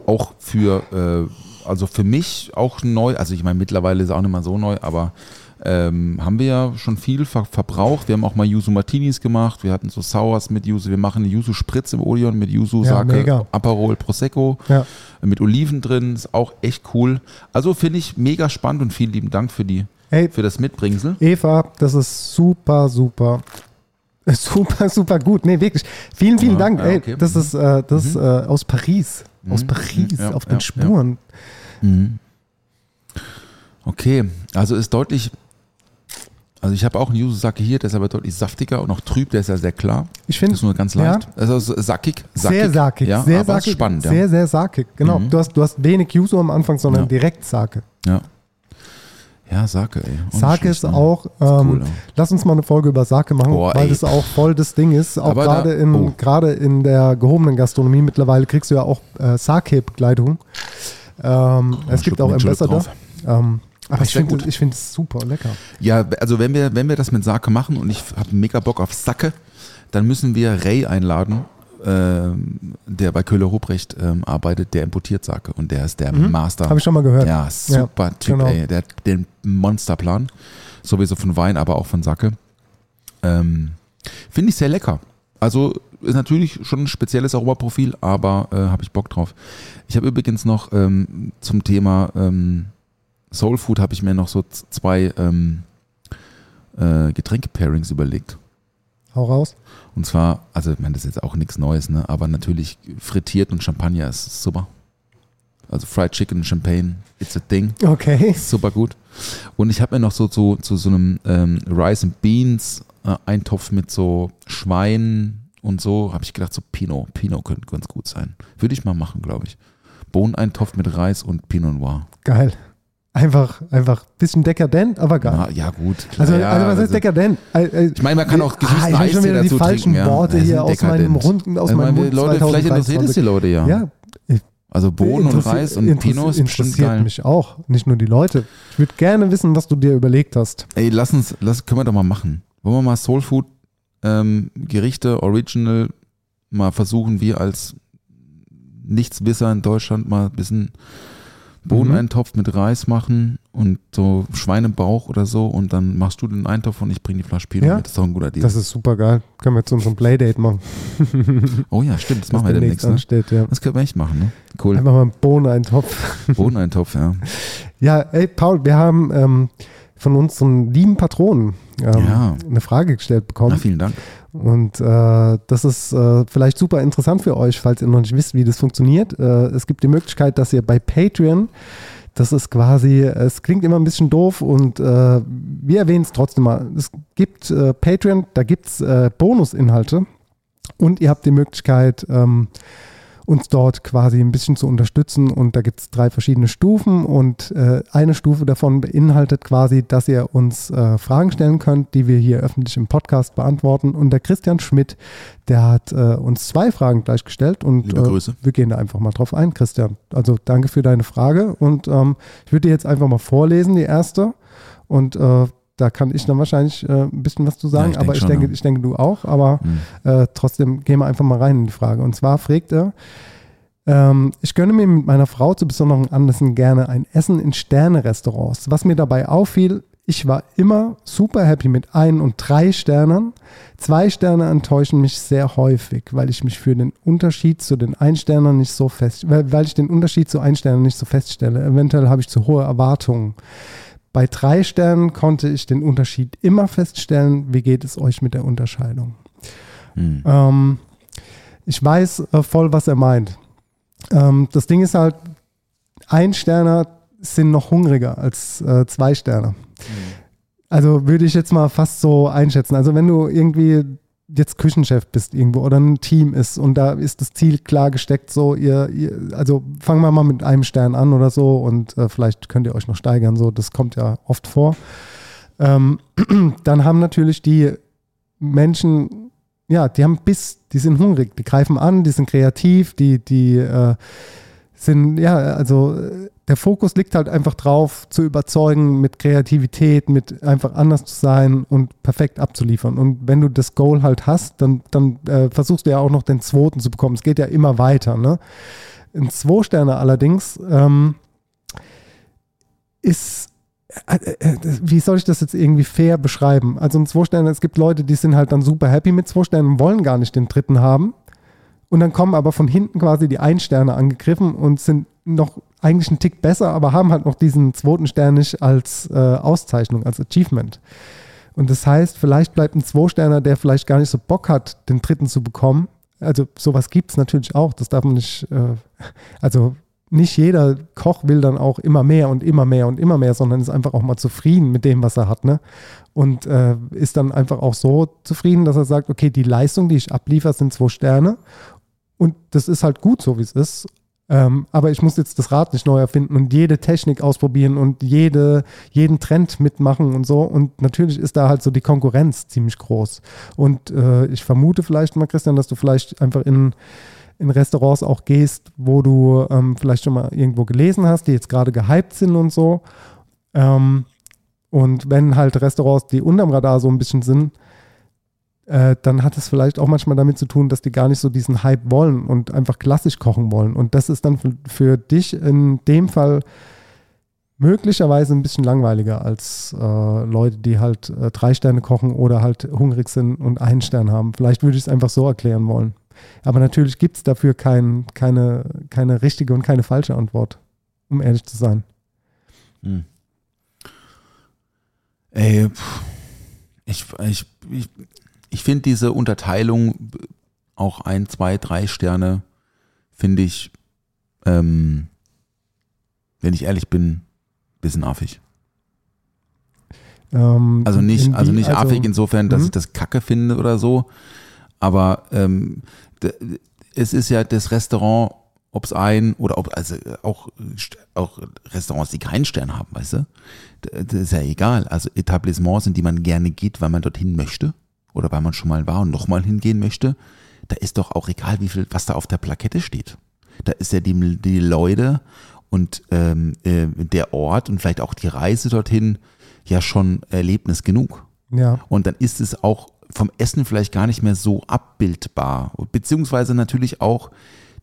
Auch für, äh, also für mich auch neu. Also, ich meine, mittlerweile ist es auch nicht mehr so neu, aber ähm, haben wir ja schon viel ver verbraucht. Wir haben auch mal Yuzu Martinis gemacht. Wir hatten so Sours mit Yuzu. Wir machen eine Yuzu Spritz im Odeon mit Yuzu Ja, Sake, mega. Aperol, Prosecco Ja. mit Oliven drin, ist auch echt cool. Also finde ich mega spannend und vielen lieben Dank für die Hey, für das Mitbringsel. Eva, das ist super, super. Super, super gut. Nee, wirklich. Vielen, vielen Dank. ja, Ey, okay. das ist, äh, das ist äh, aus Paris. Aus Mhm, Paris, ja, auf den Spuren. Mhm. Okay, also ist deutlich. Also ich habe auch einen Yuzu-Sake hier, der ist aber deutlich saftiger und auch trüb, der ist ja sehr klar. Ich Das finde ist nur ganz Ja. leicht. Also so sackig, sackig. sehr sakig. Ja, sehr aber ist sakig. spannend, ja. Sehr, sehr sakig. Genau. Mhm. Du, hast, du hast wenig Yuzu am Anfang, sondern Ja. direkt Sake. Ja. Ja, Sake, ey. Nicht Sake ist ne? auch, Ist ähm, cool, ja. lass uns mal eine Folge über Sake machen, Boah, weil ey. das auch voll das Ding ist. Auch gerade in, oh. in der gehobenen Gastronomie mittlerweile kriegst du ja auch äh, Sake-Begleitung. Ähm, es gibt auch Ambassador. Ähm, aber ich finde es super lecker. Ja, also wenn wir, wenn wir das mit Sake machen und ich habe mega Bock auf Sacke, dann müssen wir Ray einladen, ähm, der bei Köhler Ruprecht ähm, arbeitet, der importiert Sake und der ist der Master. Habe Mhm. ich schon mal gehört. Ja, super Typ, genau. ey. Der hat den Monsterplan. Sowieso von Wein, aber auch von Sake. Ähm, Finde ich sehr lecker. Also ist natürlich schon ein spezielles Aromaprofil, aber äh, habe ich Bock drauf. Ich habe übrigens noch ähm, zum Thema ähm, Soul Food habe ich mir noch so zwei ähm, äh, Getränke-Pairings überlegt. Hau raus. Und zwar, also ich meine, das ist jetzt auch nichts Neues, ne? aber natürlich frittiert und Champagner ist super. Also Fried Chicken, Champagne, it's a thing. Okay. Super gut. Und ich habe mir noch so zu, zu so einem ähm, Rice and Beans äh, Eintopf mit so Schwein und so, habe ich gedacht, so Pinot. Pinot könnte ganz gut sein. Würde ich mal machen, glaube ich. Bohneneintopf mit Reis und Pinot Noir. Geil. Einfach, einfach bisschen dekadent, aber geil. Na, ja, gut. klar, also, ja, also was also- heißt dekadent? Äh, Ich meine, man kann auch gesüßten ah, ich schon wieder die dazu falschen trinken. Ja. Worte Wir hier aus meinem dekadent. Runden, aus Ich meinem meine, Mund Leute, vielleicht interessiert es die 2023. Leute ja. Ja, Also Bohnen und Reis und bestimmt interessiert mich auch, nicht nur die Leute. Ich würde gerne wissen, was du dir überlegt hast. Ey, lass uns, lass, können wir doch mal machen. Wollen wir mal Soul Food ähm, Gerichte Original mal versuchen, wir als Nichtswisser in Deutschland mal ein bisschen Bohneneintopf mit Reis machen und so Schweinebauch oder so und dann machst du den Eintopf und ich bringe die Flasche Pinot Ja, mit. Das ist doch ein guter Deal. Das ist super geil. Können wir zu unserem Playdate machen. oh ja, stimmt, das was machen wir demnächst. Ne? ansteht, ja. Das können wir echt machen, ne? Cool. Einfach mal einen Bohneneintopf. Bohneneintopf, ja. Ja, ey, Paul, wir haben ähm, von unseren lieben Patronen ähm, Ja. eine Frage gestellt Na, bekommen. vielen Dank. Und äh, das ist äh, vielleicht super interessant für euch, falls ihr noch nicht wisst, wie das funktioniert. Äh, es gibt die Möglichkeit, dass ihr bei Patreon, das ist quasi, es klingt immer ein bisschen doof und äh, wir erwähnen es trotzdem mal. Es gibt äh, Patreon, da gibt es äh, Bonusinhalte und ihr habt die Möglichkeit, ähm, uns dort quasi ein bisschen zu unterstützen. Und da gibt es drei verschiedene Stufen und äh, eine Stufe davon beinhaltet quasi, dass ihr uns äh, Fragen stellen könnt, die wir hier öffentlich im Podcast beantworten. Und der Christian Schmidt, der hat äh, uns zwei Fragen gleich gestellt und äh, wir gehen da einfach mal drauf ein, Christian. Also danke für deine Frage und ähm, ich würde dir jetzt einfach mal vorlesen, die erste. Und äh, da kann ich dann wahrscheinlich äh, ein bisschen was zu sagen, ich aber denk ich schon, denke, ja. ich denke, du auch. Aber Hm. äh, trotzdem gehen wir einfach mal rein in die Frage. Und zwar fragt er, ähm, ich gönne mir mit meiner Frau zu besonderen Anlässen gerne ein Essen in Sterne-Restaurants. Was mir dabei auffiel, ich war immer super happy mit ein- und drei Sternen. Zwei Sterne enttäuschen mich sehr häufig, weil ich mich für den Unterschied zu den Einsternern nicht so fest, weil, weil ich den Unterschied zu Einsternern nicht so feststelle. Eventuell habe ich zu hohe Erwartungen. Bei drei Sternen konnte ich den Unterschied immer feststellen. Wie geht es euch mit der Unterscheidung? Hm. Ähm, ich weiß äh, voll, was er meint. Ähm, das Ding ist halt, ein Sterner sind noch hungriger als äh, zwei Sterne. Also würde ich jetzt mal fast so einschätzen. Also wenn du irgendwie jetzt Küchenchef bist irgendwo oder ein Team ist und da ist das Ziel klar gesteckt, so ihr, ihr also fangen wir mal mit einem Stern an oder so und äh, vielleicht könnt ihr euch noch steigern, so das kommt ja oft vor. Ähm, dann haben natürlich die Menschen, ja, die haben Biss, die sind hungrig, die greifen an, die sind kreativ, die, die äh, sind, ja, also äh, der Fokus liegt halt einfach drauf, zu überzeugen mit Kreativität, mit einfach anders zu sein und perfekt abzuliefern. Und wenn du das Goal halt hast, dann, dann äh, versuchst du ja auch noch den zweiten zu bekommen. Es geht ja immer weiter. Ne? Ein Zwei-Sterne allerdings ähm, ist äh, äh, wie soll ich das jetzt irgendwie fair beschreiben? Also ein Zwei-Sterne, es gibt Leute, die sind halt dann super happy mit zwei Sternen und wollen gar nicht den dritten haben. Und dann kommen aber von hinten quasi die Ein-Sterne angegriffen und sind noch eigentlich einen Tick besser, aber haben halt noch diesen zweiten Stern nicht als äh, Auszeichnung, als Achievement. Und das heißt, vielleicht bleibt ein Zwei-Sterner, der vielleicht gar nicht so Bock hat, den dritten zu bekommen. Also sowas gibt es natürlich auch, das darf man nicht, äh, also nicht jeder Koch will dann auch immer mehr und immer mehr und immer mehr, sondern ist einfach auch mal zufrieden mit dem, was er hat. Ne? Und äh, ist dann einfach auch so zufrieden, dass er sagt, okay, die Leistung, die ich abliefere, sind zwei Sterne. Und das ist halt gut so, wie es ist. Ähm, aber ich muss jetzt das Rad nicht neu erfinden und jede Technik ausprobieren und jede, jeden Trend mitmachen und so. Und natürlich ist da halt so die Konkurrenz ziemlich groß. Und äh, ich vermute vielleicht mal, Christian, dass du vielleicht einfach in, in Restaurants auch gehst, wo du ähm, vielleicht schon mal irgendwo gelesen hast, die jetzt gerade gehypt sind und so. Ähm, und wenn halt Restaurants, die unterm Radar so ein bisschen sind, äh, dann hat es vielleicht auch manchmal damit zu tun, dass die gar nicht so diesen Hype wollen und einfach klassisch kochen wollen. Und das ist dann für, für dich in dem Fall möglicherweise ein bisschen langweiliger als äh, Leute, die halt äh, drei Sterne kochen oder halt hungrig sind und einen Stern haben. Vielleicht würde ich es einfach so erklären wollen. Aber natürlich gibt es dafür kein, keine, keine richtige und keine falsche Antwort, um ehrlich zu sein. Hm. Ey, pff, ich, ich, ich, ich finde diese Unterteilung auch ein, zwei, drei Sterne, finde ich, ähm, wenn ich ehrlich bin, bisschen affig. Ähm, Also nicht, in also nicht also- affig insofern, dass Mhm. ich das Kacke finde oder so, aber ähm, es ist ja das Restaurant, ob es ein oder ob, also auch, auch Restaurants, die keinen Stern haben, weißt du, das ist ja egal. Also Etablissements, in die man gerne geht, weil man dorthin möchte oder weil man schon mal war und nochmal hingehen möchte, da ist doch auch egal, wie viel, was da auf der Plakette steht. Da ist ja die, die Leute und ähm, äh, der Ort und vielleicht auch die Reise dorthin ja schon Erlebnis genug. Ja, Und dann ist es auch vom Essen vielleicht gar nicht mehr so abbildbar. Beziehungsweise natürlich auch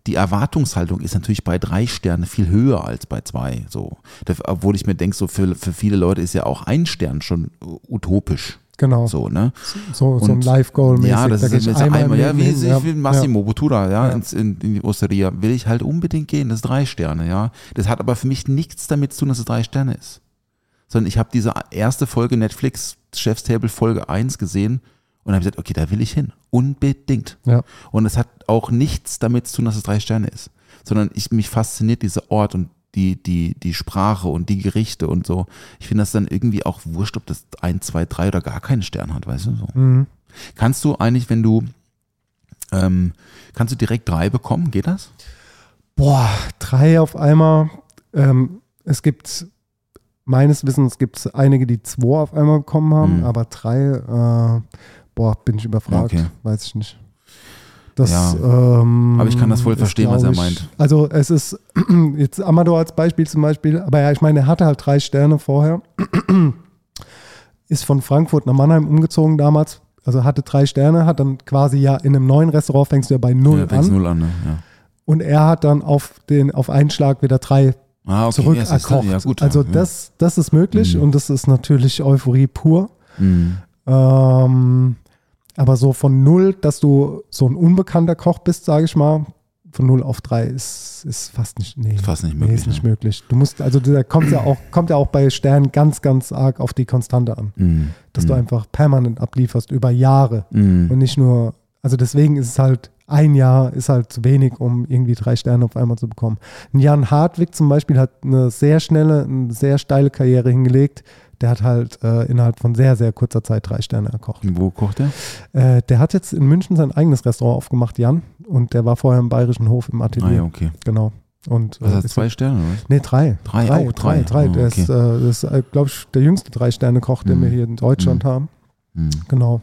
die Erwartungshaltung ist natürlich bei drei Sternen viel höher als bei zwei. So. Obwohl ich mir denke, so für, für viele Leute ist ja auch ein Stern schon utopisch. Genau. So, ne? So, so ein Und- Live-Goal-mäßig. Ja, das da ist jetzt einmal, einmal, ja, wie, hin, ich will Massimo Bottura, ja, Ja. Ins, in, in die Osteria, will ich halt unbedingt gehen, das ist drei Sterne, ja. Das hat aber für mich nichts damit zu tun, dass es drei Sterne ist. Sondern ich habe diese erste Folge Netflix, Chef's Table Folge 1 gesehen und habe gesagt, okay, da will ich hin. Unbedingt. Ja. Und es hat auch nichts damit zu tun, dass es drei Sterne ist. Sondern ich, mich fasziniert dieser Ort und die, die, die Sprache und die Gerichte und so. Ich finde das dann irgendwie auch wurscht, ob das ein, zwei, drei oder gar keinen Stern hat, weißt du? So. Mhm. Kannst du eigentlich, wenn du, ähm, kannst du direkt drei bekommen? Geht das? Boah, drei auf einmal. Ähm, es gibt, meines Wissens gibt es einige, die zwei auf einmal bekommen haben, Mhm. aber drei, äh, boah, bin ich überfragt. Okay. Weiß ich nicht. Das, Ja. ähm, Aber ich kann das voll verstehen, was er meint. Also es ist jetzt Amador als Beispiel zum Beispiel, aber ja, ich meine, er hatte halt drei Sterne vorher. ist von Frankfurt nach Mannheim umgezogen damals. Also hatte drei Sterne, hat dann quasi ja in einem neuen Restaurant fängst du ja bei null ja, an. null an, ne? Ja. Und er hat dann auf den auf einen Schlag wieder drei Ah, okay. zurück erkocht. Ja, gut. also das, das ist möglich Mhm. und das ist natürlich Euphorie pur. Mhm. Ähm, aber so von null, dass du so ein unbekannter Koch bist, sage ich mal, von null auf drei ist, ist fast nicht, nee, Fast nicht nee, möglich. ist nicht ne? möglich. Du musst, also da kommt ja auch, kommt ja auch bei Sternen ganz, ganz arg auf die Konstante an, Mhm. dass du Mhm. einfach permanent ablieferst über Jahre Mhm. und nicht nur, also deswegen ist es halt, ein Jahr ist halt zu wenig, um irgendwie drei Sterne auf einmal zu bekommen. Jan Hartwig zum Beispiel hat eine sehr schnelle, eine sehr steile Karriere hingelegt. Der hat halt äh, innerhalb von sehr, sehr kurzer Zeit drei Sterne erkocht. Wo kocht der? Äh, der hat jetzt in München sein eigenes Restaurant aufgemacht, Jan. Und der war vorher im Bayerischen Hof im Atelier. Ah ja, okay. Genau. Und, Was äh, heißt ist- zwei Sterne, oder? Nee, drei. Drei, drei, oh, drei. drei. drei. Oh, Der okay. ist, äh, das ist, glaube ich, der jüngste Drei-Sterne-Koch, den Mhm. wir hier in Deutschland Mhm. haben. Mhm. Genau.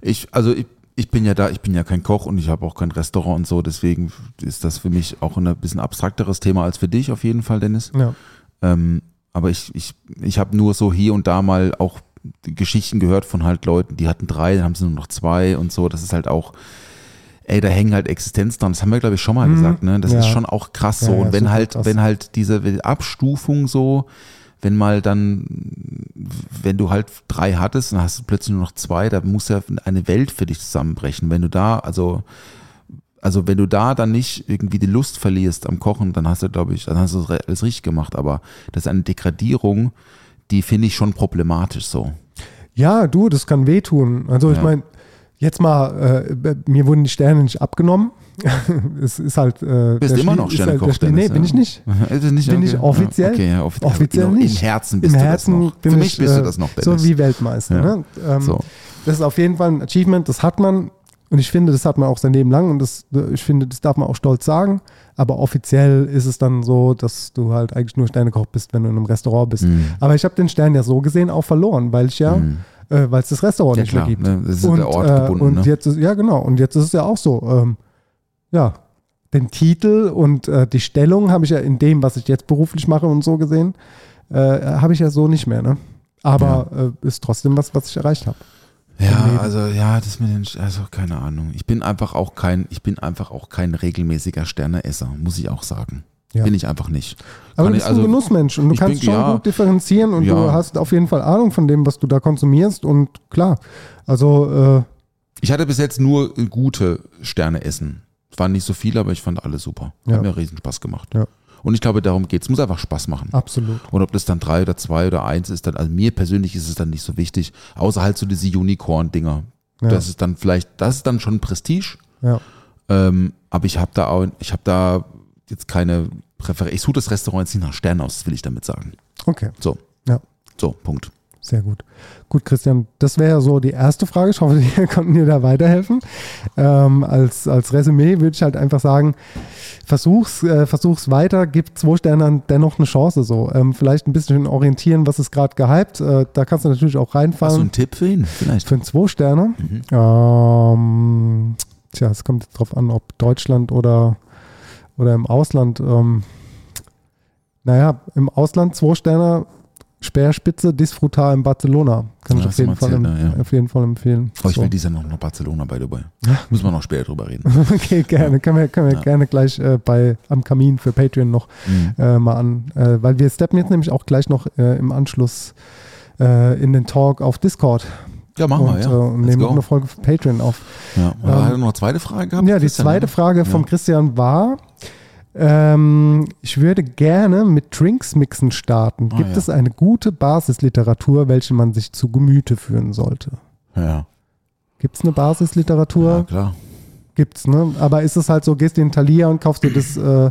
Ich, also ich, ich bin ja da, ich bin ja kein Koch und ich habe auch kein Restaurant und so, deswegen ist das für mich auch ein bisschen abstrakteres Thema als für dich auf jeden Fall, Dennis. Ja. Ähm, aber ich, ich, ich habe nur so hier und da mal auch Geschichten gehört von halt Leuten, die hatten drei, dann haben sie nur noch zwei und so. Das ist halt auch, ey, da hängen halt Existenz dran. Das haben wir, glaube ich, schon mal Mhm. gesagt, ne? Das Ja. ist schon auch krass so. ja, und wenn halt, krass. wenn halt diese Abstufung so, wenn mal dann, wenn du halt drei hattest und hast du plötzlich nur noch zwei, da muss ja eine Welt für dich zusammenbrechen. Wenn du da, also, also wenn du da dann nicht irgendwie die Lust verlierst am Kochen, dann hast du, glaube ich, dann hast du alles richtig gemacht. Aber das ist eine Degradierung, die finde ich schon problematisch so. Ja, du, das kann wehtun. Also ich Ja. meine, jetzt mal, äh, mir wurden die Sterne nicht abgenommen. es ist halt. Äh, Bist immer noch halt Sternekoch, Schlie- Dennis, Nee, bin ich nicht. Es nicht? Bin ich offiziell? Okay, ja, offiziell. Offiziell Im nicht. Herzen bist Im du Herzen das noch. bin Für ich mich bist äh, du das noch, so Dennis. wie Weltmeister. Ja. Ne? Ähm, So. Das ist auf jeden Fall ein Achievement, das hat man. Und ich finde, das hat man auch sein Leben lang und das, ich finde, das darf man auch stolz sagen. Aber offiziell ist es dann so, dass du halt eigentlich nur Sternekoch bist, wenn du in einem Restaurant bist. Mhm. Aber ich habe den Stern ja so gesehen auch verloren, weil ich ja, Mhm. äh, weil es das Restaurant Ja, nicht klar, mehr gibt. ne? Das ist und, der Ort äh, gebunden, Und ne? jetzt ist, ja, genau. Und jetzt ist es ja auch so. Ähm, ja, den Titel und äh, die Stellung habe ich ja in dem, was ich jetzt beruflich mache und so gesehen, äh, habe ich ja so nicht mehr. Ne? Aber äh, ist trotzdem was, was ich erreicht habe. Ja, also ja, das mit den, also keine Ahnung. Ich bin einfach auch kein, ich bin einfach auch kein regelmäßiger Sterneesser, muss ich auch sagen. Ja. Bin ich einfach nicht. Aber Kann du ich- bist ein Genussmensch und du ich bin- kannst schon ja. gut differenzieren und Ja. du hast auf jeden Fall Ahnung von dem, was du da konsumierst und klar, also äh, Ich hatte bis jetzt nur gute Sterne essen. Es waren nicht so viele, aber ich fand alle super. Hat mir riesen Spaß gemacht. Ja. Und ich glaube, darum geht's. Es muss einfach Spaß machen. absolut. Und ob das dann drei oder zwei oder eins ist, dann, also mir persönlich ist es dann nicht so wichtig, außer halt so diese Unicorn-Dinger. Ja. Das ist dann vielleicht, das ist dann schon Prestige. Ja. Ähm, aber ich habe da auch, ich habe da jetzt keine Präferenz. Ich suche das Restaurant jetzt nicht nach Sternen aus, will ich damit sagen. Okay, So. Ja. So, Punkt. sehr gut. Gut, Christian, das wäre ja so die erste Frage. Ich hoffe, wir konnten dir da weiterhelfen. Ähm, als, als Resümee würde ich halt einfach sagen, versuch's, äh, versuch's weiter, gib zwei Sternen dennoch eine Chance. So. Ähm, vielleicht ein bisschen orientieren, was ist gerade gehypt. Äh, da kannst du natürlich auch Hast du reinfallen. einen Tipp für ihn? Vielleicht. Für einen zwei Sterne. Mhm. Ähm, tja, es kommt jetzt drauf an, ob Deutschland oder, oder im Ausland. Ähm, naja, im Ausland zwei Sterne, Speerspitze, Disfrutar in Barcelona. Kann Ja, ich auf jeden, Fall, erzählt, em- ja, ja. auf jeden Fall empfehlen. Oh, ich So. will dieses Jahr noch nach Barcelona, by the way. Müssen wir noch später drüber reden. Okay, gerne. Können wir, können wir Ja. gerne gleich äh, bei am Kamin für Patreon noch Mhm. äh, mal an. Äh, weil wir steppen jetzt nämlich auch gleich noch äh, im Anschluss äh, in den Talk auf Discord Ja, machen und, wir, ja. äh, und Let's nehmen go. noch eine Folge für Patreon auf. Ja. Ähm, Hat er noch eine zweite Frage gehabt? Ja, die Christian, zweite ne? Frage vom Ja. Christian war, ähm, ich würde gerne mit Drinks mixen starten. Ah, Gibt ja. es eine gute Basisliteratur, welche man sich zu Gemüte führen sollte? Ja, Gibt es eine ja, Basisliteratur? klar. Gibt's, ne? Aber ist es halt so, gehst du in Thalia und kaufst dir das äh,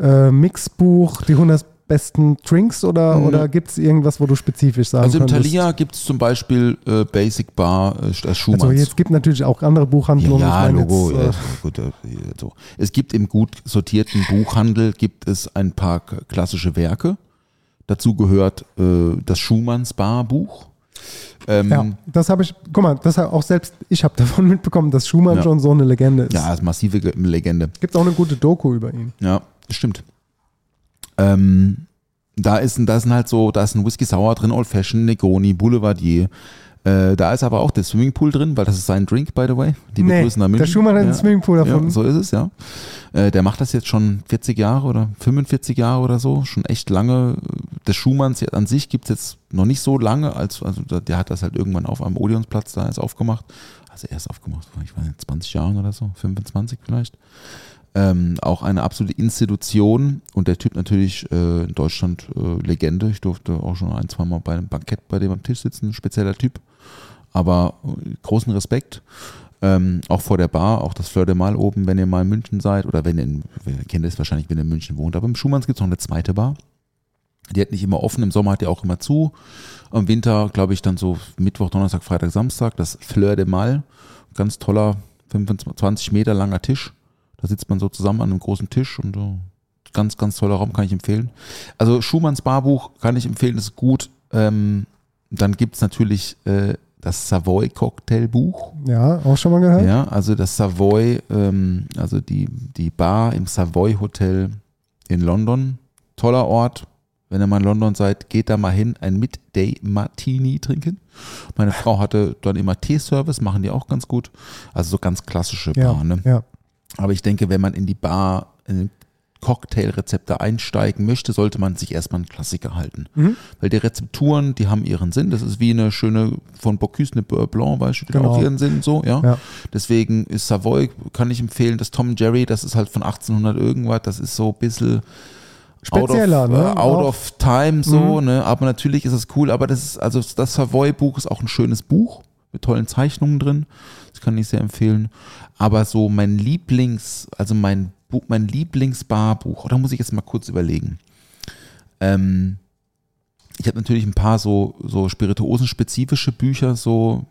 äh, Mixbuch, die 100 besten Drinks oder, Mhm. oder gibt es irgendwas, wo du spezifisch sagen Also im könntest? Thalia gibt es zum Beispiel äh, Basic Bar äh, das Schumanns. Also jetzt gibt natürlich auch andere ja, Buchhandlungen. ja, meine Logo. Jetzt, ja, äh, gut, äh, so. Es gibt im gut sortierten Buchhandel gibt es ein paar klassische Werke. Dazu gehört äh, das Schumanns Barbuch. Ähm, ja, das habe ich, guck mal, das hab auch selbst ich habe davon mitbekommen, dass Schumann Ja. schon so eine Legende ist. ja, ist massive Ge- Legende. Gibt auch eine gute Doku über ihn. Ja, das stimmt. Ähm, da ist, ein- da sind halt so, da ist ein Whisky Sour drin, Old Fashioned, Negroni, Boulevardier. Äh, da ist aber auch der Swimmingpool drin, weil das ist sein Drink, by the way. Die Nee, begrüßen da der. Schumann hat einen ja. Swimmingpool davon. Ja, so ist es, ja. Äh, der macht das jetzt schon 40 Jahre oder 45 Jahre oder so, schon echt lange. Des Schumanns jetzt an sich gibt es jetzt noch nicht so lange, als, also der- hat das halt irgendwann auf einem Odeonsplatz da erst aufgemacht. Also erst aufgemacht, vor, ich weiß nicht, 20 Jahren oder so, 25 vielleicht. Ähm, auch eine absolute Institution und der Typ natürlich äh, in Deutschland äh, Legende. Ich durfte auch schon ein, zwei Mal bei einem Bankett bei dem am Tisch sitzen, spezieller Typ. Aber äh, großen Respekt. Ähm, auch vor der Bar, auch das Fleur de Mal oben, wenn ihr mal in München seid oder wenn ihr, in, ihr kennt es wahrscheinlich, wenn ihr in München wohnt. Aber im Schumanns gibt es noch eine zweite Bar. Die hat nicht immer offen, im Sommer hat die auch immer zu. Im Winter, glaube ich, dann so Mittwoch, Donnerstag, Freitag, Samstag, das Fleur de Mal. Ganz toller, 25, 20 Meter langer Tisch. Da sitzt man so zusammen an einem großen Tisch und äh, ganz, ganz toller Raum, kann ich empfehlen. Also Schumanns Barbuch kann ich empfehlen, ist gut. Ähm, dann gibt es natürlich äh, das Savoy Cocktailbuch. Ja, auch schon mal gehört? Ja, also das Savoy, ähm, also die, die Bar im Savoy Hotel in London. Toller Ort. Wenn ihr mal in London seid, geht da mal hin, ein Midday Martini trinken. Meine Frau hatte dann immer Teeservice, machen die auch ganz gut. Also so ganz klassische Ja, Bar. Ne? ja. Aber ich denke, wenn man in die Bar, in den Cocktailrezepte einsteigen möchte, sollte man sich erstmal einen Klassiker halten. Mhm. Weil die Rezepturen, die haben ihren Sinn. Das ist wie eine schöne von Bocuse, eine Beurre Blanc, weißt du, die Genau. auch ihren Sinn, so, ja. Ja. Deswegen ist Savoy, kann ich empfehlen, das Tom Jerry, das ist halt von 1800 irgendwas, das ist so ein bisschen Spezieller, out of, ne? äh, out of time, so, Mhm. ne, aber natürlich ist es cool, aber das ist, also das Savoy-Buch ist auch ein schönes Buch mit tollen Zeichnungen drin, kann ich sehr empfehlen, aber so mein Lieblings, also mein mein Lieblingsbarbuch, da muss ich jetzt mal kurz überlegen, ähm, ich habe natürlich ein paar so, so spirituosenspezifische Bücher, so,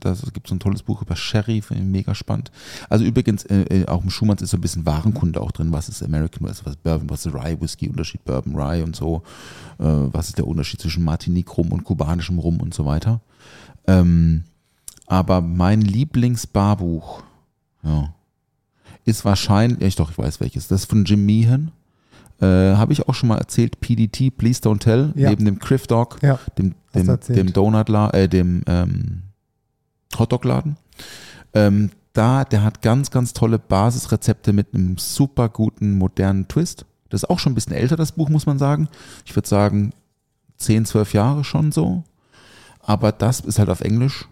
da gibt so ein tolles Buch über Sherry, finde ich mega spannend. Also übrigens, äh, äh, auch im Schumanns ist so ein bisschen Warenkunde auch drin, was ist American, was ist Bourbon, was ist Rye Whisky, Unterschied Bourbon Rye und so, äh, was ist der Unterschied zwischen Martinique Rum und kubanischem Rum und so weiter. Ähm, aber mein Lieblingsbarbuch, ja, ist wahrscheinlich, ja, ich doch, ich weiß welches. Das ist von Jim Meehan. Äh, Habe ich auch schon mal erzählt. PDT, Please Don't Tell, Ja. neben dem Criff Dog, Ja, dem, dem, dem Donutladen, äh, dem ähm, Hotdog-Laden. Ähm, da, der hat ganz, ganz tolle Basisrezepte mit einem super guten, modernen Twist. Das ist auch schon ein bisschen älter, das Buch, muss man sagen. Ich würde sagen, 10, 12 Jahre schon so. Aber das ist halt auf Englisch.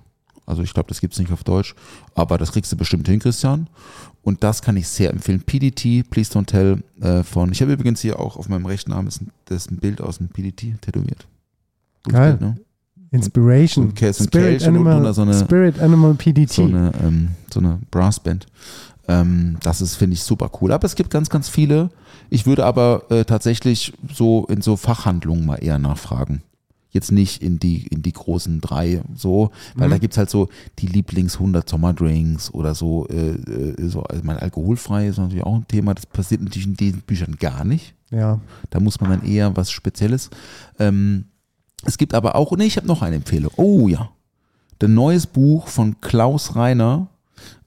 Also ich glaube, das gibt es nicht auf Deutsch. Aber das kriegst du bestimmt hin, Christian. Und das kann ich sehr empfehlen. PDT, Please Don't Tell äh, von. Ich habe übrigens hier auch auf meinem rechten Arm ist ein, das ist ein Bild aus dem PDT tätowiert. Gutes Geil. Bild, ne? Inspiration. So ein Spirit, und Animal, drunter so eine- Spirit Animal PDT. so eine, ähm, so eine Brassband. Ähm, das ist, finde ich, super cool. Aber es gibt ganz, ganz viele. Ich würde aber äh, tatsächlich so in so Fachhandlungen mal eher nachfragen. Jetzt nicht in die, in die großen drei so, weil Mhm. da gibt's halt so die Lieblings 100 Sommerdrinks oder so, äh, äh, so also mein alkoholfrei ist natürlich auch ein Thema. Das passiert natürlich in diesen Büchern gar nicht. ja. Da muss man dann eher was Spezielles. Ähm, es gibt aber auch, nee, ich habe noch eine Empfehlung. Oh ja. Ein neues Buch von Klaus Reiner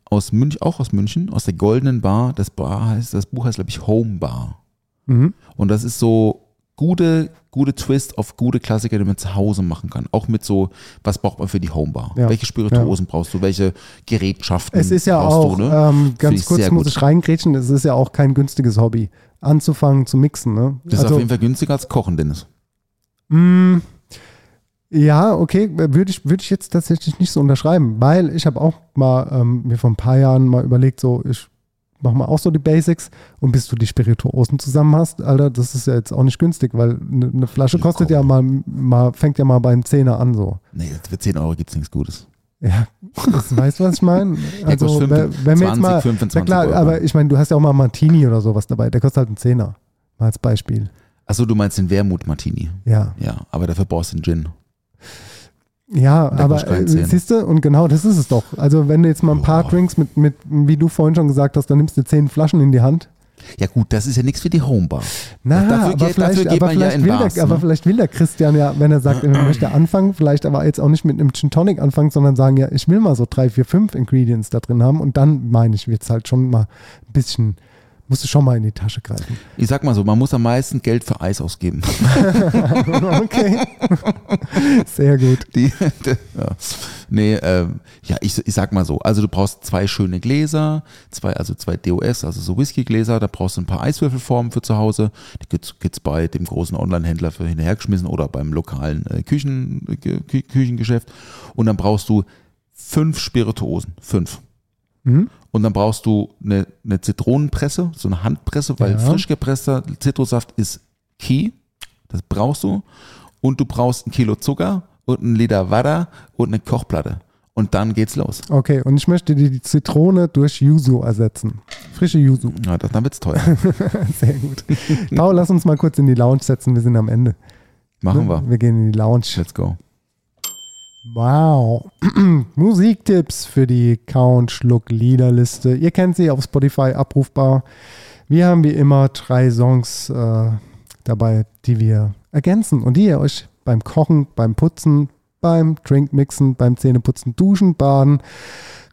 aus München, auch aus München, aus der Goldenen Bar. Das Bar heißt, das Buch heißt, glaube ich, Home Bar. Mhm. Und das ist so gute, gute Twist auf gute Klassiker, die man zu Hause machen kann. Auch mit so, was braucht man für die Homebar? Ja. Welche Spirituosen brauchst du? Welche Gerätschaften Es ist ja auch, du? Ne? ähm, ganz kurz muss gut. ich reingrätschen, es ist ja auch kein günstiges Hobby, anzufangen zu mixen. Ne? Das ist auf jeden Fall günstiger als Kochen, Dennis. Mm, ja, okay, würde ich, würde ich jetzt tatsächlich nicht so unterschreiben, weil ich habe auch mal ähm, mir vor ein paar Jahren mal überlegt, so ich mach mal auch so die Basics und bis du die Spirituosen zusammen hast, Alter, das ist ja jetzt auch nicht günstig, weil eine, eine Flasche Ja, kostet komm. ja mal, mal, fängt ja mal bei einem Zehner an so. Nee, für 10 Euro gibt es nichts Gutes. Ja, das, weißt du, was ich meine? Also, kostet wenn, 25, wenn wir jetzt mal, 25 na klar, Euro. aber ich meine, du hast ja auch mal Martini oder sowas dabei, der kostet halt einen Zehner, mal als Beispiel. Achso, du meinst den Wermut Martini. Ja, Ja, aber dafür brauchst du einen Gin. Ja, Der aber äh, siehst du, und genau das ist es doch. Also wenn du jetzt mal ein paar Boah. Drinks mit, mit, wie du vorhin schon gesagt hast, dann nimmst du zehn Flaschen in die Hand. Ja gut, das ist ja nichts für die Homebar. Na, Dafür aber, geht- vielleicht, aber, ja will Bars, der, aber ne? vielleicht will der Christian ja, wenn er sagt, er möchte anfangen, vielleicht aber jetzt auch nicht mit einem Gin Tonic anfangen, sondern sagen, ja, ich will mal so drei, vier, fünf Ingredients da drin haben und dann meine ich, wird es halt schon mal ein bisschen, musst du schon mal in die Tasche greifen. Ich sag mal so, man muss am meisten Geld für Eis ausgeben. Okay. Sehr gut. Die, ja. Nee, ähm, ja, ich, ich sag mal so, also du brauchst zwei schöne Gläser, zwei, also zwei DOS, also so Whiskygläser, da brauchst du ein paar Eiswürfelformen für zu Hause. Die gibt's, gibt's bei dem großen Online-Händler für hinterhergeschmissen oder beim lokalen äh, Küchen, Kü Kü- Küchengeschäft. Und dann brauchst du fünf Spirituosen, fünf. Mhm. Und dann brauchst du eine, eine Zitronenpresse, so eine Handpresse, weil Ja. frisch gepresster Zitrussaft ist key. Das brauchst du. Und du brauchst ein Kilo Zucker und ein Liter Wasser und eine Kochplatte. Und dann geht's los. Okay, und ich möchte die, die Zitrone durch Yuzu ersetzen. Frische Yuzu. Ja, das, dann wird's teuer. Sehr gut. Paul, lass uns mal kurz in die Lounge setzen. Wir sind am Ende. Machen wir. Wir gehen in die Lounge. Let's go. Wow. Musiktipps für die Count Schluck Liederliste. Ihr kennt sie auf Spotify abrufbar. Wir haben wie immer drei Songs äh, dabei, die wir ergänzen und die ihr euch beim Kochen, beim Putzen, beim Drinkmixen, beim Zähneputzen, Duschen, Baden,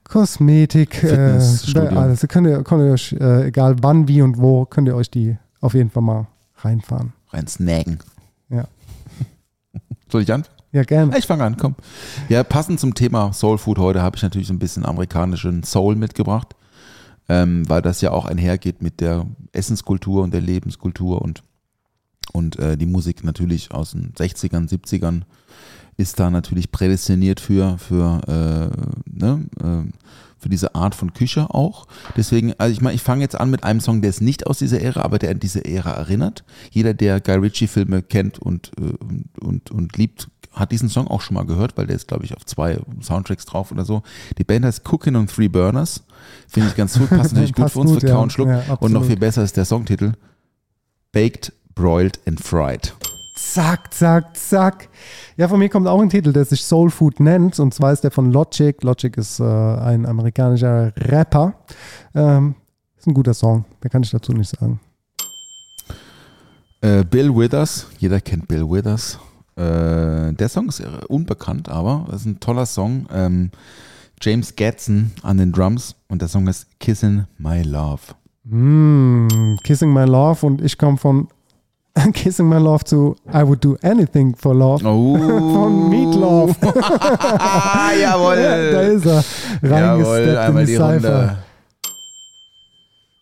Kosmetik, äh, alles. Könnt ihr, könnt ihr euch, äh, egal wann, wie und wo, könnt ihr euch die auf jeden Fall mal reinfahren. Rein snacken. Ja. Soll ich an? Ja, gerne. Ich fange an, komm. Ja, passend zum Thema Soul Food heute habe ich natürlich so ein bisschen amerikanischen Soul mitgebracht, ähm, weil das ja auch einhergeht mit der Essenskultur und der Lebenskultur und, und äh, die Musik natürlich aus den 60ern, 70ern ist da natürlich prädestiniert für, für, äh, ne, äh, für diese Art von Küche auch. Deswegen, also ich meine, ich fange jetzt an mit einem Song, der ist nicht aus dieser Ära, aber der an diese Ära erinnert. Jeder, der Guy Ritchie-Filme kennt und, äh, und, und, und liebt, hat diesen Song auch schon mal gehört, weil der ist, glaube ich, auf zwei Soundtracks drauf oder so. Die Band heißt Cooking on Three Burners. Finde ich ganz gut, passt natürlich gut Passt für uns gut, für ja. Kauen Schluck. Ja, und noch viel besser ist der Songtitel Baked, Broiled and Fried. Zack, zack, zack. Ja, von mir kommt auch ein Titel, der sich Soul Food nennt. Und zwar ist der von Logic. Logic ist äh, ein amerikanischer Rapper. Ähm, ist ein guter Song. Mehr kann ich dazu nicht sagen. Äh, Bill Withers, jeder kennt Bill Withers. Äh, der Song ist unbekannt, aber es ist ein toller Song. Ähm, James Gatson an den Drums und der Song ist Kissin' My Love. Mm, Kissing My Love und ich komme von Kissing My Love zu I Would Do Anything for Love Oh. von Meatloaf. ah, jawohl. Ja, da ist er. Jawohl, Reingesteppt in einmal die die Cypher.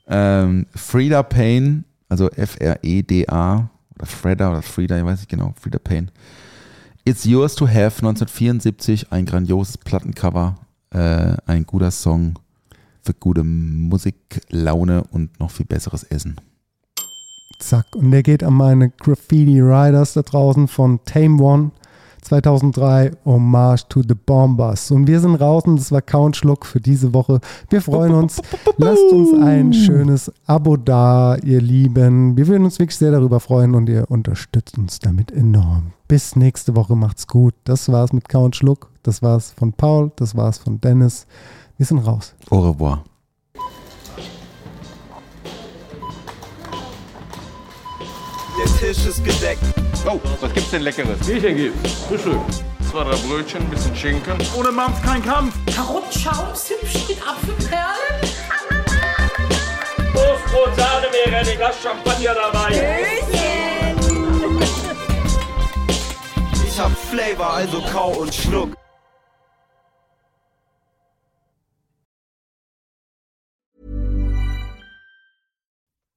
Ähm, Frida Payne, also F-R-E-D-A oder Freda oder Frida, ich weiß nicht genau, Frida Payne. It's Yours to Have 1974, ein grandioses Plattencover, äh, ein guter Song für gute Musik, Laune und noch viel besseres Essen. Zack. Und der geht an meine Graffiti Riders da draußen von Tame One 2003, Hommage to the Bombers. Und wir sind raus und das war Count Schluck für diese Woche. Wir freuen uns. Lasst uns ein schönes Abo da, ihr Lieben. Wir würden uns wirklich sehr darüber freuen und ihr unterstützt uns damit enorm. Bis nächste Woche. Macht's gut. Das war's mit Count Schluck. Das war's von Paul. Das war's von Dennis. Wir sind raus. Au revoir. Tisch ist gedeckt. Oh, was gibt's denn Leckeres? Bierchen gibt's. Frühstück. Zwei, drei Brötchen, ein bisschen Schinken. Ohne Mampf kein Kampf. Karottenschaum, Zimtschnitt, mit Apfelperlen. Toastbrot, Sahne, Meerrettich, Glas Champagner dabei. Ich hab Flavor, also kau und schluck.